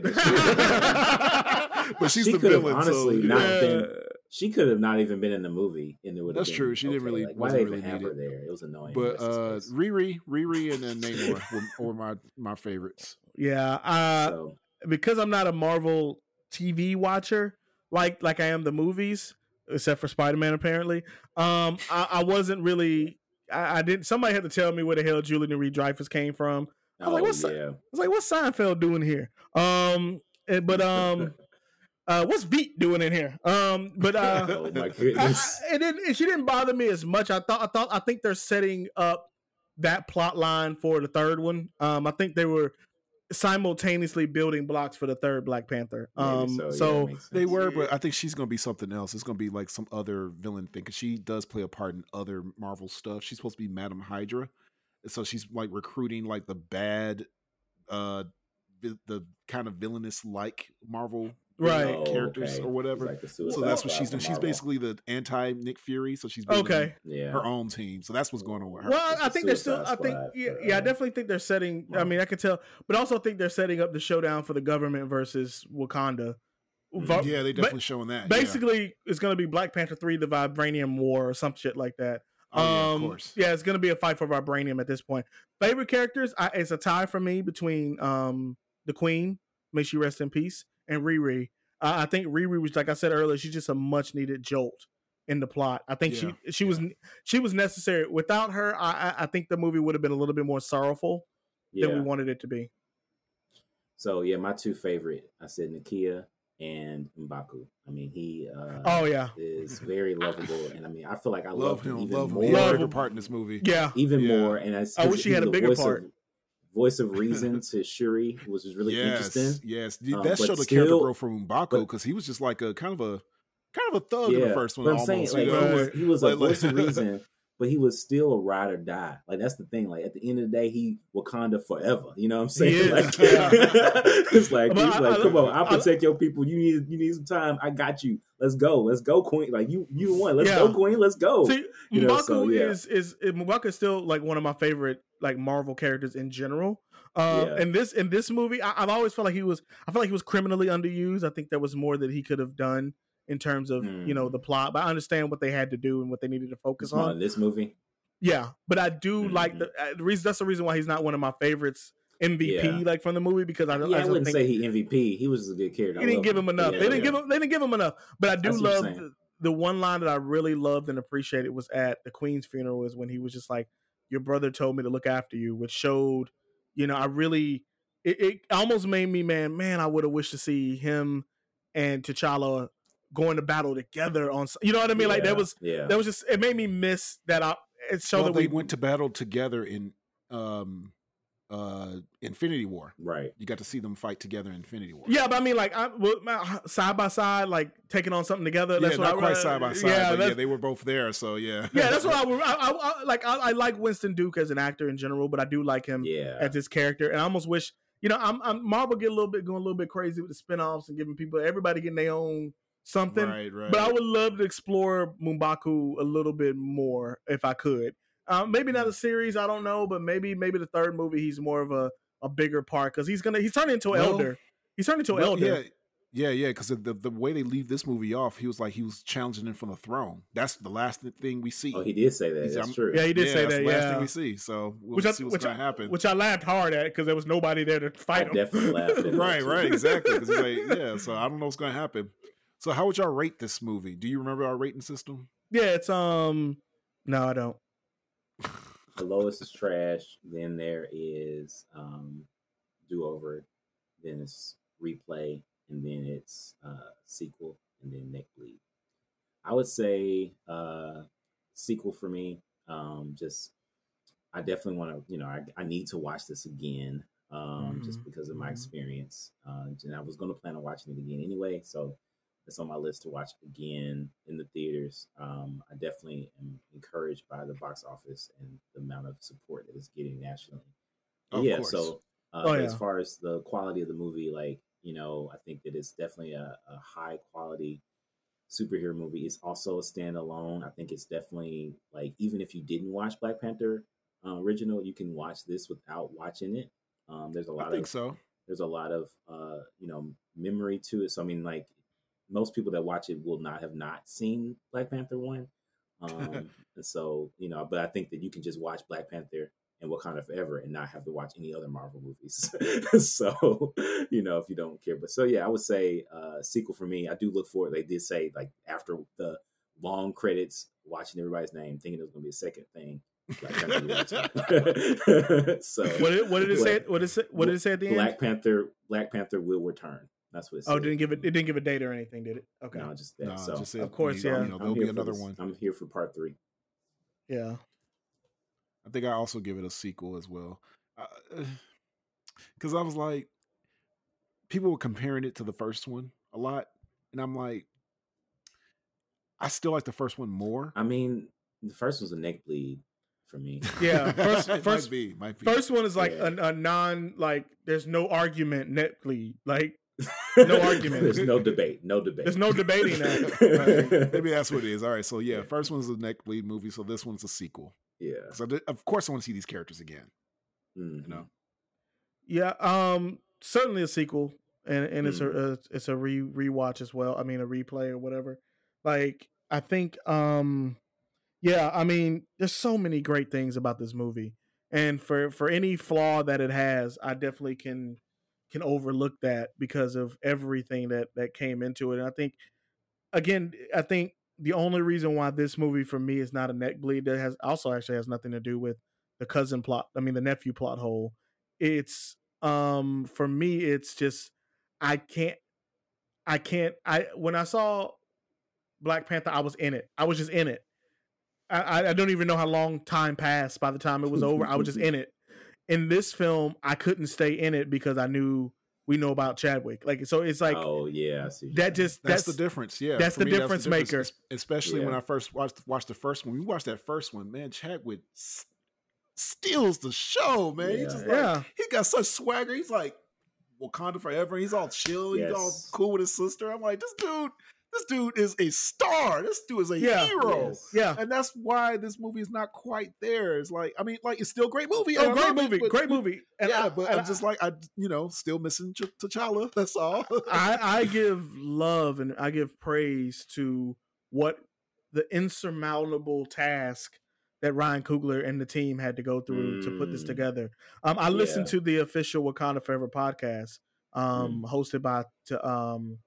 but she's She the could villain. honestly so, not yeah. been- She could have not even been in the movie, and it would. That's been true. She didn't really- Like, why wasn't they even really have her needed. there? It was annoying. But uh, peace. Riri, Riri, and then Namor were, were my my favorites. Yeah, uh, so, because I'm not a Marvel TV watcher like like I am the movies, except for Spider Man apparently. Um, I, I wasn't really. I, I didn't. Somebody had to tell me where the hell Julie Louis Dreyfus came from. I was like, oh, what's up? yeah. I was like, what's Seinfeld doing here? Um, eh, but um, uh, what's Beat doing in here? Um, but uh, oh my goodness. I- it didn't. She didn't bother me as much. I thought. I thought. I think they're setting up that plot line for the third one. Um, I think they were simultaneously building blocks for the third Black Panther. Maybe Um, so, so, yeah, They were, but I think she's gonna be something else. It's gonna be like some other villain thing because she does play a part in other Marvel stuff. She's supposed to be Madam Hydra, and so she's like recruiting like the bad, uh, vi- the kind of villainous like Marvel Right. like, characters okay. or whatever. Like so that's what she's doing. She's basically the anti Nick Fury, so she's Okay. yeah. her own team. So that's what's going on with her. Well, It's I think they're still. I think yeah, for, yeah. I definitely think they're setting. I mean, I can tell, but also think they're setting up the showdown for the government versus Wakanda. Va- yeah, they ba- definitely showing that. yeah. Basically, it's going to be Black Panther three, the Vibranium War, or some shit like that. Oh, yeah, um, of course. yeah, it's going to be a fight for Vibranium at this point. Favorite characters? I, it's a tie for me between um the Queen, may she rest in peace, and Riri. Uh, I think Riri was like I said earlier. She's just a much needed jolt in the plot. I think Yeah, she she was she was necessary. Without her, I I, I think the movie would have been a little bit more sorrowful yeah. than we wanted it to be. So yeah, my two favorite, I said Nakia and M'Baku. I mean, he uh, Oh yeah, is very lovable, and I mean, I feel like I love, love him, him. even Love more, He had a Love him. part in this movie. yeah. even Yeah. more. And I, I wish he had a bigger part. Of, voice of reason to Shuri, which is really yes, interesting. yes. Um, that but showed the character growth from M'Baku because he was just like a kind of a kind of a thug in the first one. I'm almost, saying you like know? he was, he was a Like- like- voice of reason, but he was still a ride or die. Like that's the thing. Like at the end of the day, he Wakanda forever. You know what I'm saying? is, Like, yeah. it's like But he's I- like, I- come on, I'll I- protect your people. You need you need some time. I got you. Let's go. Let's go, Queen. Like you you won. Let's Yeah. go, Queen. Let's go. See, you know, M'Baku so, yeah. is is M'Baku is still like one of my favorite like Marvel characters in general. Um, Yeah. and this in this movie, I, I've always felt like he was. I feel like he was criminally underused. I think there was more that he could have done in terms of you know Mm. the plot. But I understand what they had to do and what they needed to focus on, on. this movie. Yeah, but I do like Mhm. the, uh, the reason. That's the reason why he's not one of my favorites MVP Yeah. like from the movie because I, I, Yeah, I, just wouldn't think say he MVP. He was a good character. I he didn't give him enough. Yeah, they didn't give him. They didn't give him enough. But I do I you're love the, the one line that I really loved and appreciated was at the Queen's funeral is when he was just like, "Your brother told me to look after you," which showed, you know, I really it, it almost made me man, man, I would have wished to see him and T'Challa going to battle together on. You know what I mean? Like Yeah, that was yeah. that was just it made me miss that. I it showed well, that they we went to battle together in um uh Infinity War. right. You got to see them fight together in Infinity War. Yeah, but I mean, like, I, well, my- side by side, like taking on something together. yeah, That's what not I, quite side by side, Yeah, but yeah, they were both there. So yeah, yeah, that's what I. I, I, I like. I, I like Winston Duke as an actor in general, but I do like him Yeah. as his character. And I almost wish, you know, I'm, I'm Marvel get a little bit going a little bit crazy with the spinoffs and giving people everybody getting their own something. right, right. But I would love to explore M'Baku a little bit more if I could. Um, maybe not a series, I don't know, but maybe maybe the third movie he's more of a, a bigger part because he's gonna he's turning into an Well, elder. He's turning into an Well, elder. Yeah, yeah, yeah. Because the the way they leave this movie off, he was like he was challenging him from the throne. That's the last thing we see. Oh, he did say that. He's- That's I'm- true. Yeah, he did yeah, say that's that. the last Yeah, thing we see. So we'll which I, see what's gonna I, happen. which I laughed hard at because there was nobody there to I fight him. definitely laughed right, right, exactly. 'Cause he's like, yeah. So I don't know what's gonna happen. So how would y'all rate this movie? Do you remember our rating system? yeah, it's um, no, I don't. The lowest is trash. Then there is um, do over. Then it's replay, and then it's uh, sequel, and then neck bleed. I would say uh, sequel for me. Um, just I definitely want to. You know, I, I need to watch this again. Um, just Mhm, because of my mhm. experience. Uh, and I was going to plan on watching it again anyway, so it's on my list to watch again in the theaters. Um, I definitely am encouraged by the box office and the amount of support that it's getting nationally. Yeah, so uh, Oh, as far as the quality of the movie, like you know, I think that it's definitely a, a high quality superhero movie. It's also a standalone. I think it's definitely like even if you didn't watch Black Panther uh, original, you can watch this without watching it. Um, there's a lot I think of so. there's a lot of uh you know memory to it so i mean like most people that watch it will not have not seen black panther one um and so you know but i think that you can just watch black panther and wakanda forever and not have to watch any other marvel movies so you know if you don't care but so yeah i would say uh sequel for me i do look forward they did say like after the long credits watching everybody's name thinking it was gonna be a second thing Black Panther will return. so What did, what did it say? Black- What did it say? What did it say at the Black end? Black Panther, Black Panther will return. That's what it oh, said. Oh, didn't give it. It didn't give a date or anything, did it? Okay. No, just that. No, so just Of course, you yeah. You know, there'll be another this- one. I'm here for part three. Yeah. I think I also give it a sequel as well. Because I was like, people were comparing it to the first one a lot. And I'm like, I still like the first one more. I mean, the first one's a neck bleed for me. Yeah, first first might be, might be. first one is like Yeah. a, a non like there's no argument net bleed like No argument. There's no debate. No debate. there's no debating that. Right? Maybe that's what it is. All right, so yeah, first one's a neck bleed movie, so this one's a sequel. yeah. So th- of course I want to see these characters again. Mhm. You know, Yeah, um, certainly a sequel, and and it's a, Mm. a it's a re rewatch as well. I mean, a replay or whatever. Like, I think, um, yeah, I mean, there's so many great things about this movie, and for for any flaw that it has, I definitely can can overlook that because of everything that that came into it. And I think, again, I think the only reason why this movie for me is not a neck bleed that has also actually has nothing to do with the cousin plot. I mean, the nephew plot hole. It's um for me, it's just I can't, I can't. I when I saw Black Panther, I was in it. I was just in it. I, I- I don't even know how long time passed by the time it was over. I was just in it. In this film, I couldn't stay in it because I knew we know about Chadwick. Like so, it's like oh yeah, I see that. Just that's, that's, the difference. Yeah, that's For the difference maker. es- Especially when I first watched watched the first one. We watched that first one, man. Chadwick s- steals the show, man. He Yeah. just like, Yeah. he got such swagger. He's like Wakanda forever. He's all chill. He's all cool with his sister. I'm like, this dude, this dude is a star. This dude is a Yeah. hero. Yes. yeah. And that's why this movie is not quite there. It's like, I mean, like it's still a great movie. Oh, great movie, but- great movie. And yeah, I- but and I'm just like, I, you know, still missing Ch- T'Challa. That's all. I, I give love and I give praise to what the insurmountable task that Ryan Coogler and the team had to go through to put this Mm. together. Um, I listened Yeah. to the official Wakanda Forever podcast, um, hosted by to um,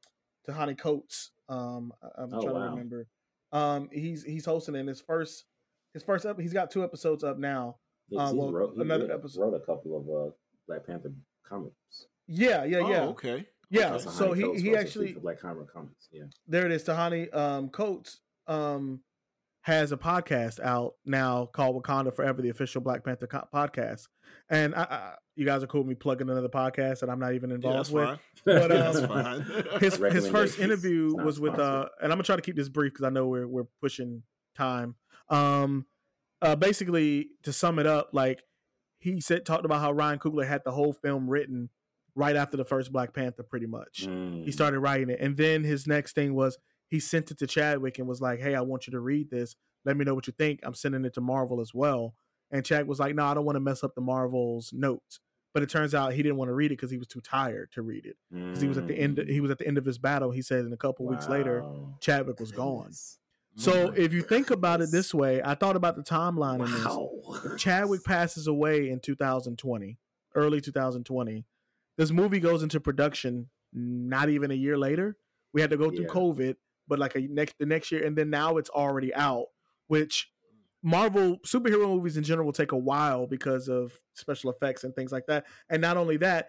Ta-Nehisi Coates. Um, I- I'm Oh, trying to remember. Um, he's he's hosting in his first his first ep- he's got two episodes up now. Yeah, 'cause Uh, well, wrote, another wrote- episode- wrote a couple of uh, Black Panther comics. Yeah, yeah, yeah. Oh, okay. Yeah, Also, so he Coates he actually Black Panther comics. Yeah. there it is. Ta-Nehisi um, Coates um, has a podcast out now called Wakanda Forever, the official Black Panther co- podcast. And I, I, you guys are cool with me plugging another podcast that I'm not even Yeah, involved that's with. fine. But, that's um, fine. His his first interview was with uh, and I'm gonna try to keep this brief because I know we're we're pushing time. Um, uh, basically to sum it up, like he said, talked about how Ryan Coogler had the whole film written right after the first Black Panther, pretty much Mm. he started writing it and then his next thing was he sent it to chadwick and was like hey i want you to read this let me know what you think i'm sending it to marvel as well and chad was like no i don't want to mess up the marvel's notes but it turns out he didn't want to read it because he was too tired to read it because he was at the end Mm. he was at the end of his battle he said and a couple weeks later chadwick was gone so Mm. if you think about it this way i thought about the timeline in this Wow. Chadwick passes away in 2020, early 2020. This movie goes into production not even a year later. We had to go through Yeah. COVID, but like a next the next year, and then now it's already out. Which Marvel superhero movies in general will take a while because of special effects and things like that. And not only that,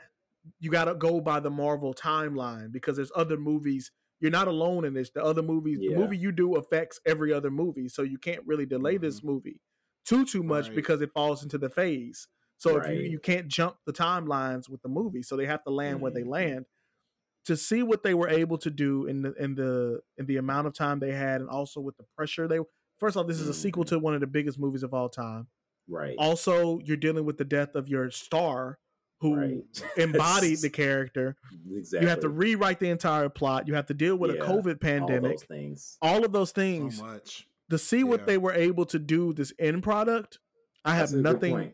you got to go by the Marvel timeline because there's other movies. You're not alone in this. The other movies, the movie you do affects every other movie, so you can't really delay this movie too too much Right. because it falls into the phase. So if you you can't jump the timelines with the movie, so they have to land where they Mhm. land. To see what they were able to do in the in the in the amount of time they had, and also with the pressure they. First off, this is a sequel to mm-hmm. one of the biggest movies of all time. Right. Also, you're dealing with the death of your star, who right. embodied the character. exactly. You have to rewrite the entire plot. You have to deal with Yeah, a COVID all pandemic. those things. All of those so things much. to see what they were able to do this end product. I have That's nothing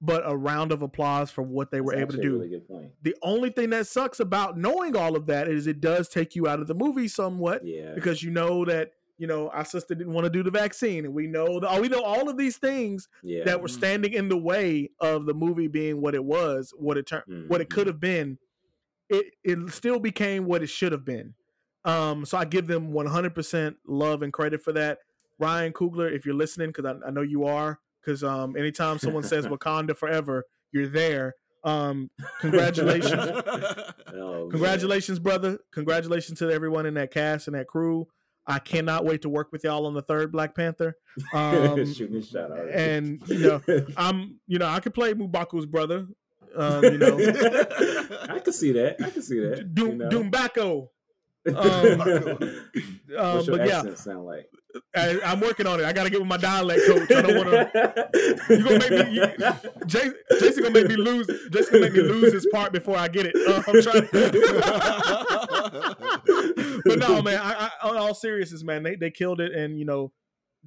but a round of applause for what they were able to actually a do. Really good point. The only thing that sucks about knowing all of that is it does take you out of the movie somewhat Yeah. because you know that you know our sister didn't want to do the vaccine, and we know that oh, we know all of these things yeah. that were Mhm. standing in the way of the movie being what it was, what it turned, what it could Mhm. have been. It it still became what it should have been. Um, so I give them 100% love and credit for that. Ryan Coogler, if you're listening, because I, I know you are, because um, anytime someone says Wakanda forever, you're there. Um, congratulations, Oh, congratulations, brother. Congratulations to everyone in that cast and that crew. I cannot wait to work with y'all on the third Black Panther. Um, Shoot me shot out. and you know, I'm you know I could play M'Baku's brother. Um, you know, I can see that. I can see that. Doom you know? Doombacco. Um, What's your but yeah, sound like? I, I'm working on it. I got to get with my dialect coach. I don't want to. You gonna make me? You, Jason, Jason gonna make me lose. Jason gonna make me lose this part before I get it. Uh, I'm trying. But no, man. I, I, on all seriousness, man, they they killed it, and you know,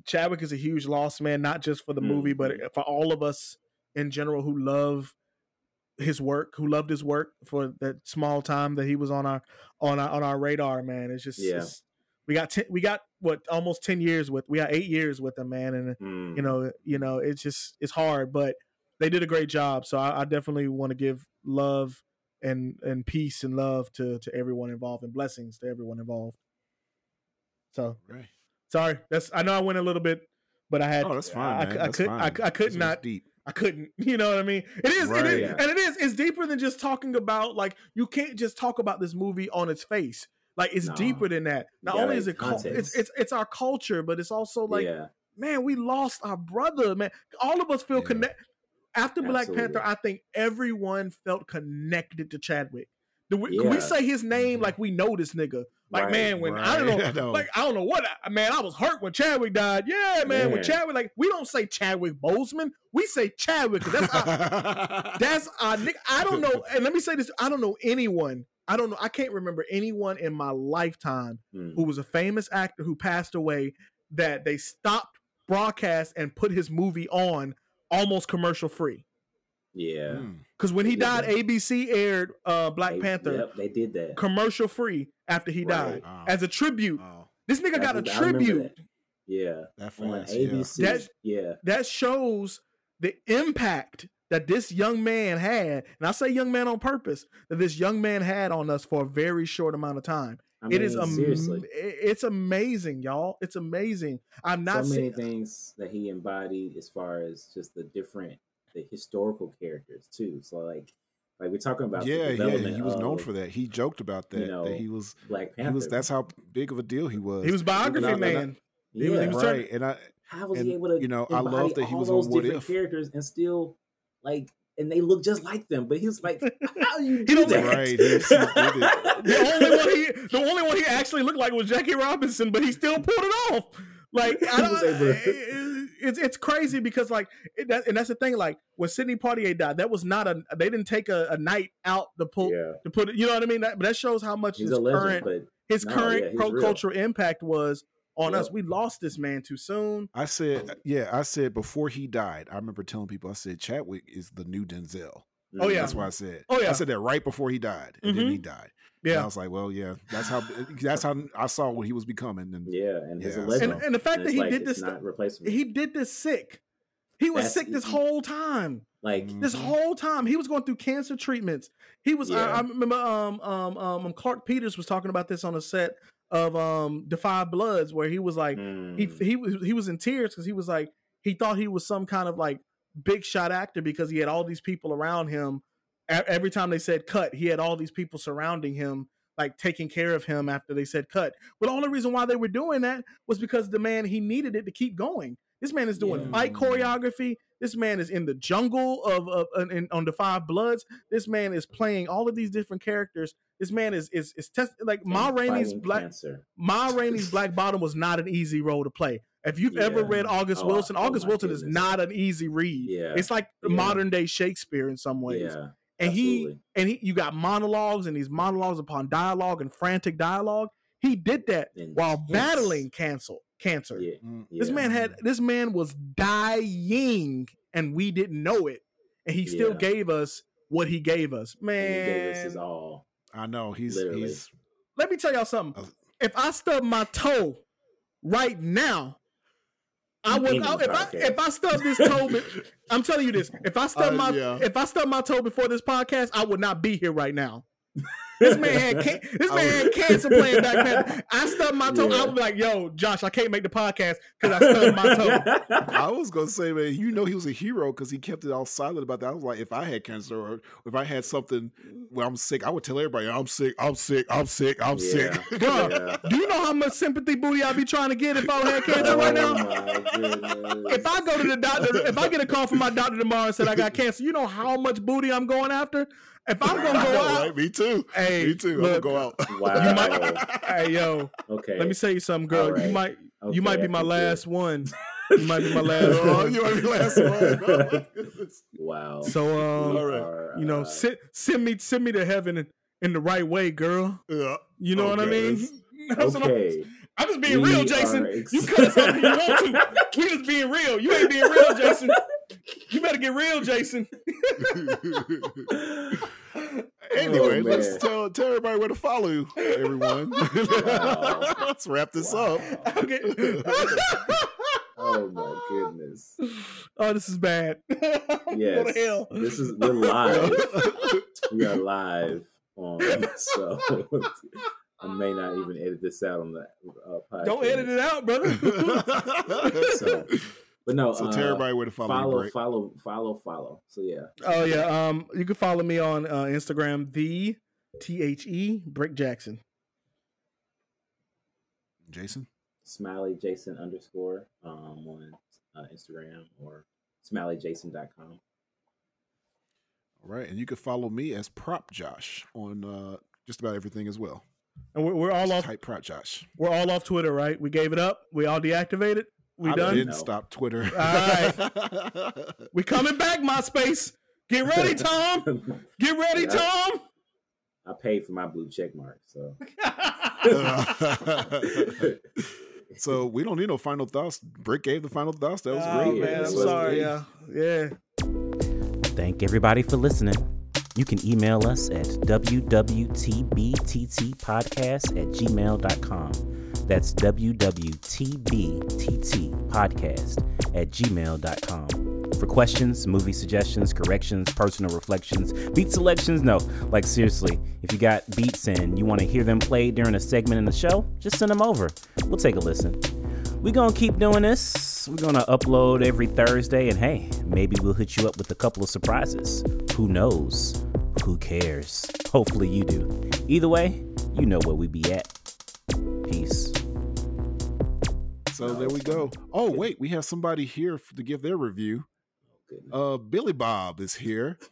Chadwick is a huge loss, man. Not just for the movie, but for all of us in general who love his work, who loved his work for that small time that he was on our on our on our radar, man. It's just Yeah. it's- we got ten, we got what almost ten years with we got eight years with him, man, and Mm. you know you know it's just it's hard, but they did a great job. So I, I definitely want to give love and and peace and love to to everyone involved and blessings to everyone involved. So Right. sorry, that's I know I went a little bit, but I had Oh, that's fine, I. I, That's could fine. I, I could This not deep. I couldn't. You know what I mean? It is, it Right. is Yeah. and it is. It's deeper than just talking about like you can't just talk about this movie on its face. Like it's No. deeper than that. Not gotta only is it cul- it's it's it's our culture, but it's also like yeah, man, we lost our brother. Man, all of us feel Yeah. connect. After Black Absolutely. Panther, I think everyone felt connected to Chadwick. Do we, can we say his name Mhm. like we know this nigga? Like Right, man, when I don't know, I know. like I don't know what I, man, I was hurt when Chadwick died. Yeah, man, when Chadwick like we don't say Chadwick Boseman, we say Chadwick. that's our, that's our nigga. I don't know, and let me say this: I don't know anyone. I don't know. I can't remember anyone in my lifetime Mm. who was a famous actor who passed away that they stopped broadcast and put his movie on almost commercial free. yeah. Because when he Yeah. died, ABC aired uh, Black They- Panther Yep, they did that. commercial free after he died Right. Wow. as a tribute. Oh, This nigga That's got a what- I remember tribute. that. Yeah, that on fast. yeah. That- yeah, that shows the impact that this young man had, and I say young man on purpose, that this young man had on us for a very short amount of time. I mean, it is am- seriously. it's amazing, y'all. It's amazing. I'm not so many saying things that he embodied as far as just the different the historical characters too. So like like we're talking about the Yeah, yeah, he was known for that. He joked about that. you know, that he was, Black he Panther. was. That's how big of a deal he was. he was biography And I- and I- man. yeah. he was- he was turning- right, and I How was and, he able to you know, I love that he all was on those What different If. characters and still like and they look just like them, but he was like, how you do don't- that? Right, he- he did it. the only one he the only one he actually looked like was Jackie Robinson, but he still pulled it off. Like I don't, was to- it- it's it's crazy because like it, that, and that's the thing. Like when Sidney Poitier died, that was not a they didn't take a, a night out to pull Yeah, to put it. You know what I mean? That, but that shows how much he's his legend, current his no, current yeah, pro- real. cultural impact was on us. We lost this man too soon. I said, yeah, I said before he died. I remember telling people, I said Chadwick is the new Denzel. Oh, yeah. That's what I said. Oh, yeah. I said that right before he died, and then Mhm. he died. And I was like, well, yeah, that's how that's how I saw what he was becoming. And yeah, and his Yeah, a so- legend. and, and the fact And that he like, did this, not replaceable. he did this sick. He was That's- sick this whole time. like This Mhm. whole time he was going through cancer treatments. He was. I, Yeah. I remember. Um, um, um, Clarke Peters was talking about this on a set of um, Da 5 Bloods, where he was like, he mm, he was he was in tears because he was like he thought he was some kind of like big shot actor because he had all these people around him. Every time they said cut, he had all these people surrounding him, like taking care of him after they said cut. But the only reason why they were doing that was because the man he needed it to keep going. This man is doing Yeah. fight choreography. This man is in the jungle of, of in, in- on the Five Bloods. This man is playing all of these different characters. This man is is is test like Ma Rainey's Black cancer. Ma Rainey's Black Bottom was not an easy role to play. If you've ever read August Oh, Wilson, oh August my Wilson is not an easy read. Yeah. It's like Yeah. modern day Shakespeare in some ways. Yeah, and he and he you got monologues and these monologues upon dialogue and frantic dialogue. He did that while Intense. battling cancer. Cancer. yeah, Mm. This yeah. man had this man was dying and we didn't know it. And he still Yeah. gave us what he gave us. And he gave us Man, his all. I know he's Literally. he's let me tell y'all something. If I stub my toe right now, I would. I, the if I if I stub this toe, be- I'm telling you this. If I stub Uh, my yeah. if I stub my toe before this podcast, I would not be here right now. This man had can- this man had cancer playing Black Panther. I stubbed my toe. I Yeah. would be like, "Yo, Josh, I can't make the podcast because I stubbed my toe." I was gonna say, man, you know, he was a hero because he kept it all silent about that. I was like, if I had cancer or if I had something where I'm sick, I would tell everybody, I'm sick, I'm sick, I'm sick, I'm sick. Yeah. Bro, Yeah. do you know how much sympathy booty I'd be trying to get if I had cancer right Oh now? if I go to the doctor, if I get a call from my doctor tomorrow and said I got cancer, you know how much booty I'm going after. If I'm gonna go out, right? Me too. hey, Me too. look, I'm gonna go out. Wow. You might, hey, yo, okay. let me say you something, girl. All right. You might, Okay, you might be my think last one. You might be my last oh, one. you might be last one. Oh. Wow. So, um, All right. you know, send send me send me to heaven in, in the right way, girl. Yeah. You know Oh, what I mean? goodness. That's what I'm- okay. I'm just being We real, Jason. ex- You cut us off if you want to. We just being real. You ain't being real, Jason. You better get real, Jason. Anyway, Oh, let's tell tell everybody where to follow you, everyone. Wow. let's wrap this Wow. up. Okay. Oh my goodness. oh, this is bad. Go Yes. to hell. This is we're live. we are live on so I may not even edit this out on the uh, podcast. Don't edit it out, brother. So, but no, so uh, tell everybody where to follow, follow, Brick. follow, follow, follow. So yeah, oh yeah. Um, you can follow me on uh, Instagram, the T H E Brick Jackson. Jason. Smiley Jason underscore um, on uh, Instagram or smileyjason.com. All right, and you can follow me as Prop Josh on uh, just about everything as well. And we're, we're all Just off. type Prop Josh. We're all off Twitter, right? We gave it up. We all deactivated. We I done. didn't No. stop Twitter. All We coming back, MySpace. Get ready, Tom. Get ready, Yeah. Tom. I paid for my blue check mark, so so we don't need no final thoughts. Brick gave the final thoughts. That was oh, great. Man, I'm was sorry. great. Yeah, yeah. Thank everybody for listening. You can email us at wwtbttpodcast at gmail.com. That's wwtbttpodcast at gmail.com. For questions, movie suggestions, corrections, personal reflections, beat selections, no, like seriously, if you got beats and you want to hear them played during a segment in the show, just send them over. We'll take a listen. We're gonna keep doing this. We're gonna upload every Thursday, and hey, maybe we'll hit you up with a couple of surprises. Who knows? Who cares? Hopefully you do. Either way, you know where we be at. Peace. So there we go. Oh wait, we have somebody here to give their review. goodness. Uh, Billy Bob is here.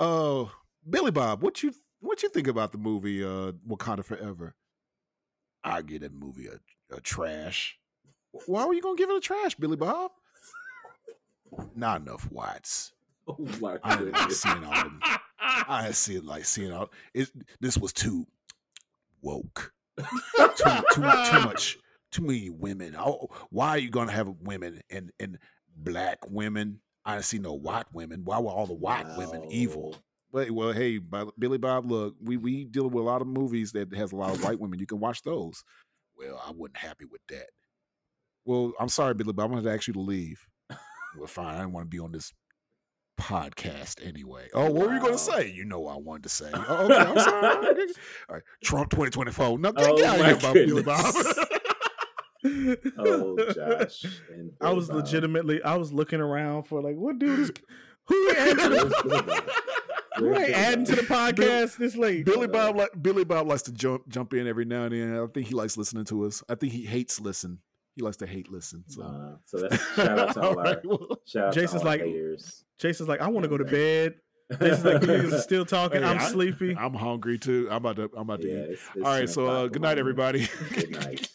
Uh, Billy Bob, what you what you think about the movie uh Wakanda Forever? I give that movie a, a trash. Why were you gonna give it a trash, Billy Bob? Not enough whites. oh my I goodness. all them. I had seen like seeing all it. This was too woke. too, too, too much. Too many women. Oh, why are you gonna have women and and black women? I didn't see no white women. Why were all the white women evil? But well, hey, Billy Bob, look, we we dealing with a lot of movies that has a lot of white women. You can watch those. Well, I wasn't happy with that. Well, I'm sorry, Billy Bob. I'm going to ask you to leave. well, fine. I didn't want to be on this podcast anyway. Oh, what were you going to say? You know what I wanted to say. Oh, okay, I'm sorry. All right, Trump 2024. No, get, Oh, get out of my here, Billy goodness. Bob. Oh, Josh. And I was legitimately. I was looking around for like, what dude is who ain't adding to the, who Where's ain't adding to the Bob? podcast this late? Billy Bob like Billy Bob likes to jump jump in every now and then. I think he likes listening to us. I think he hates listen. He likes to hate listen. So, Uh, so that's shout out to all our well, shout out Jason's to all like- haters. Jason's like, I want to go to bed. Jason's like, you niggas are still talking. Hey, I'm I- sleepy. I'm hungry too. I'm about to I'm about to yeah, eat. it's, it's All right, so uh, good night, in the morning. everybody. Good night.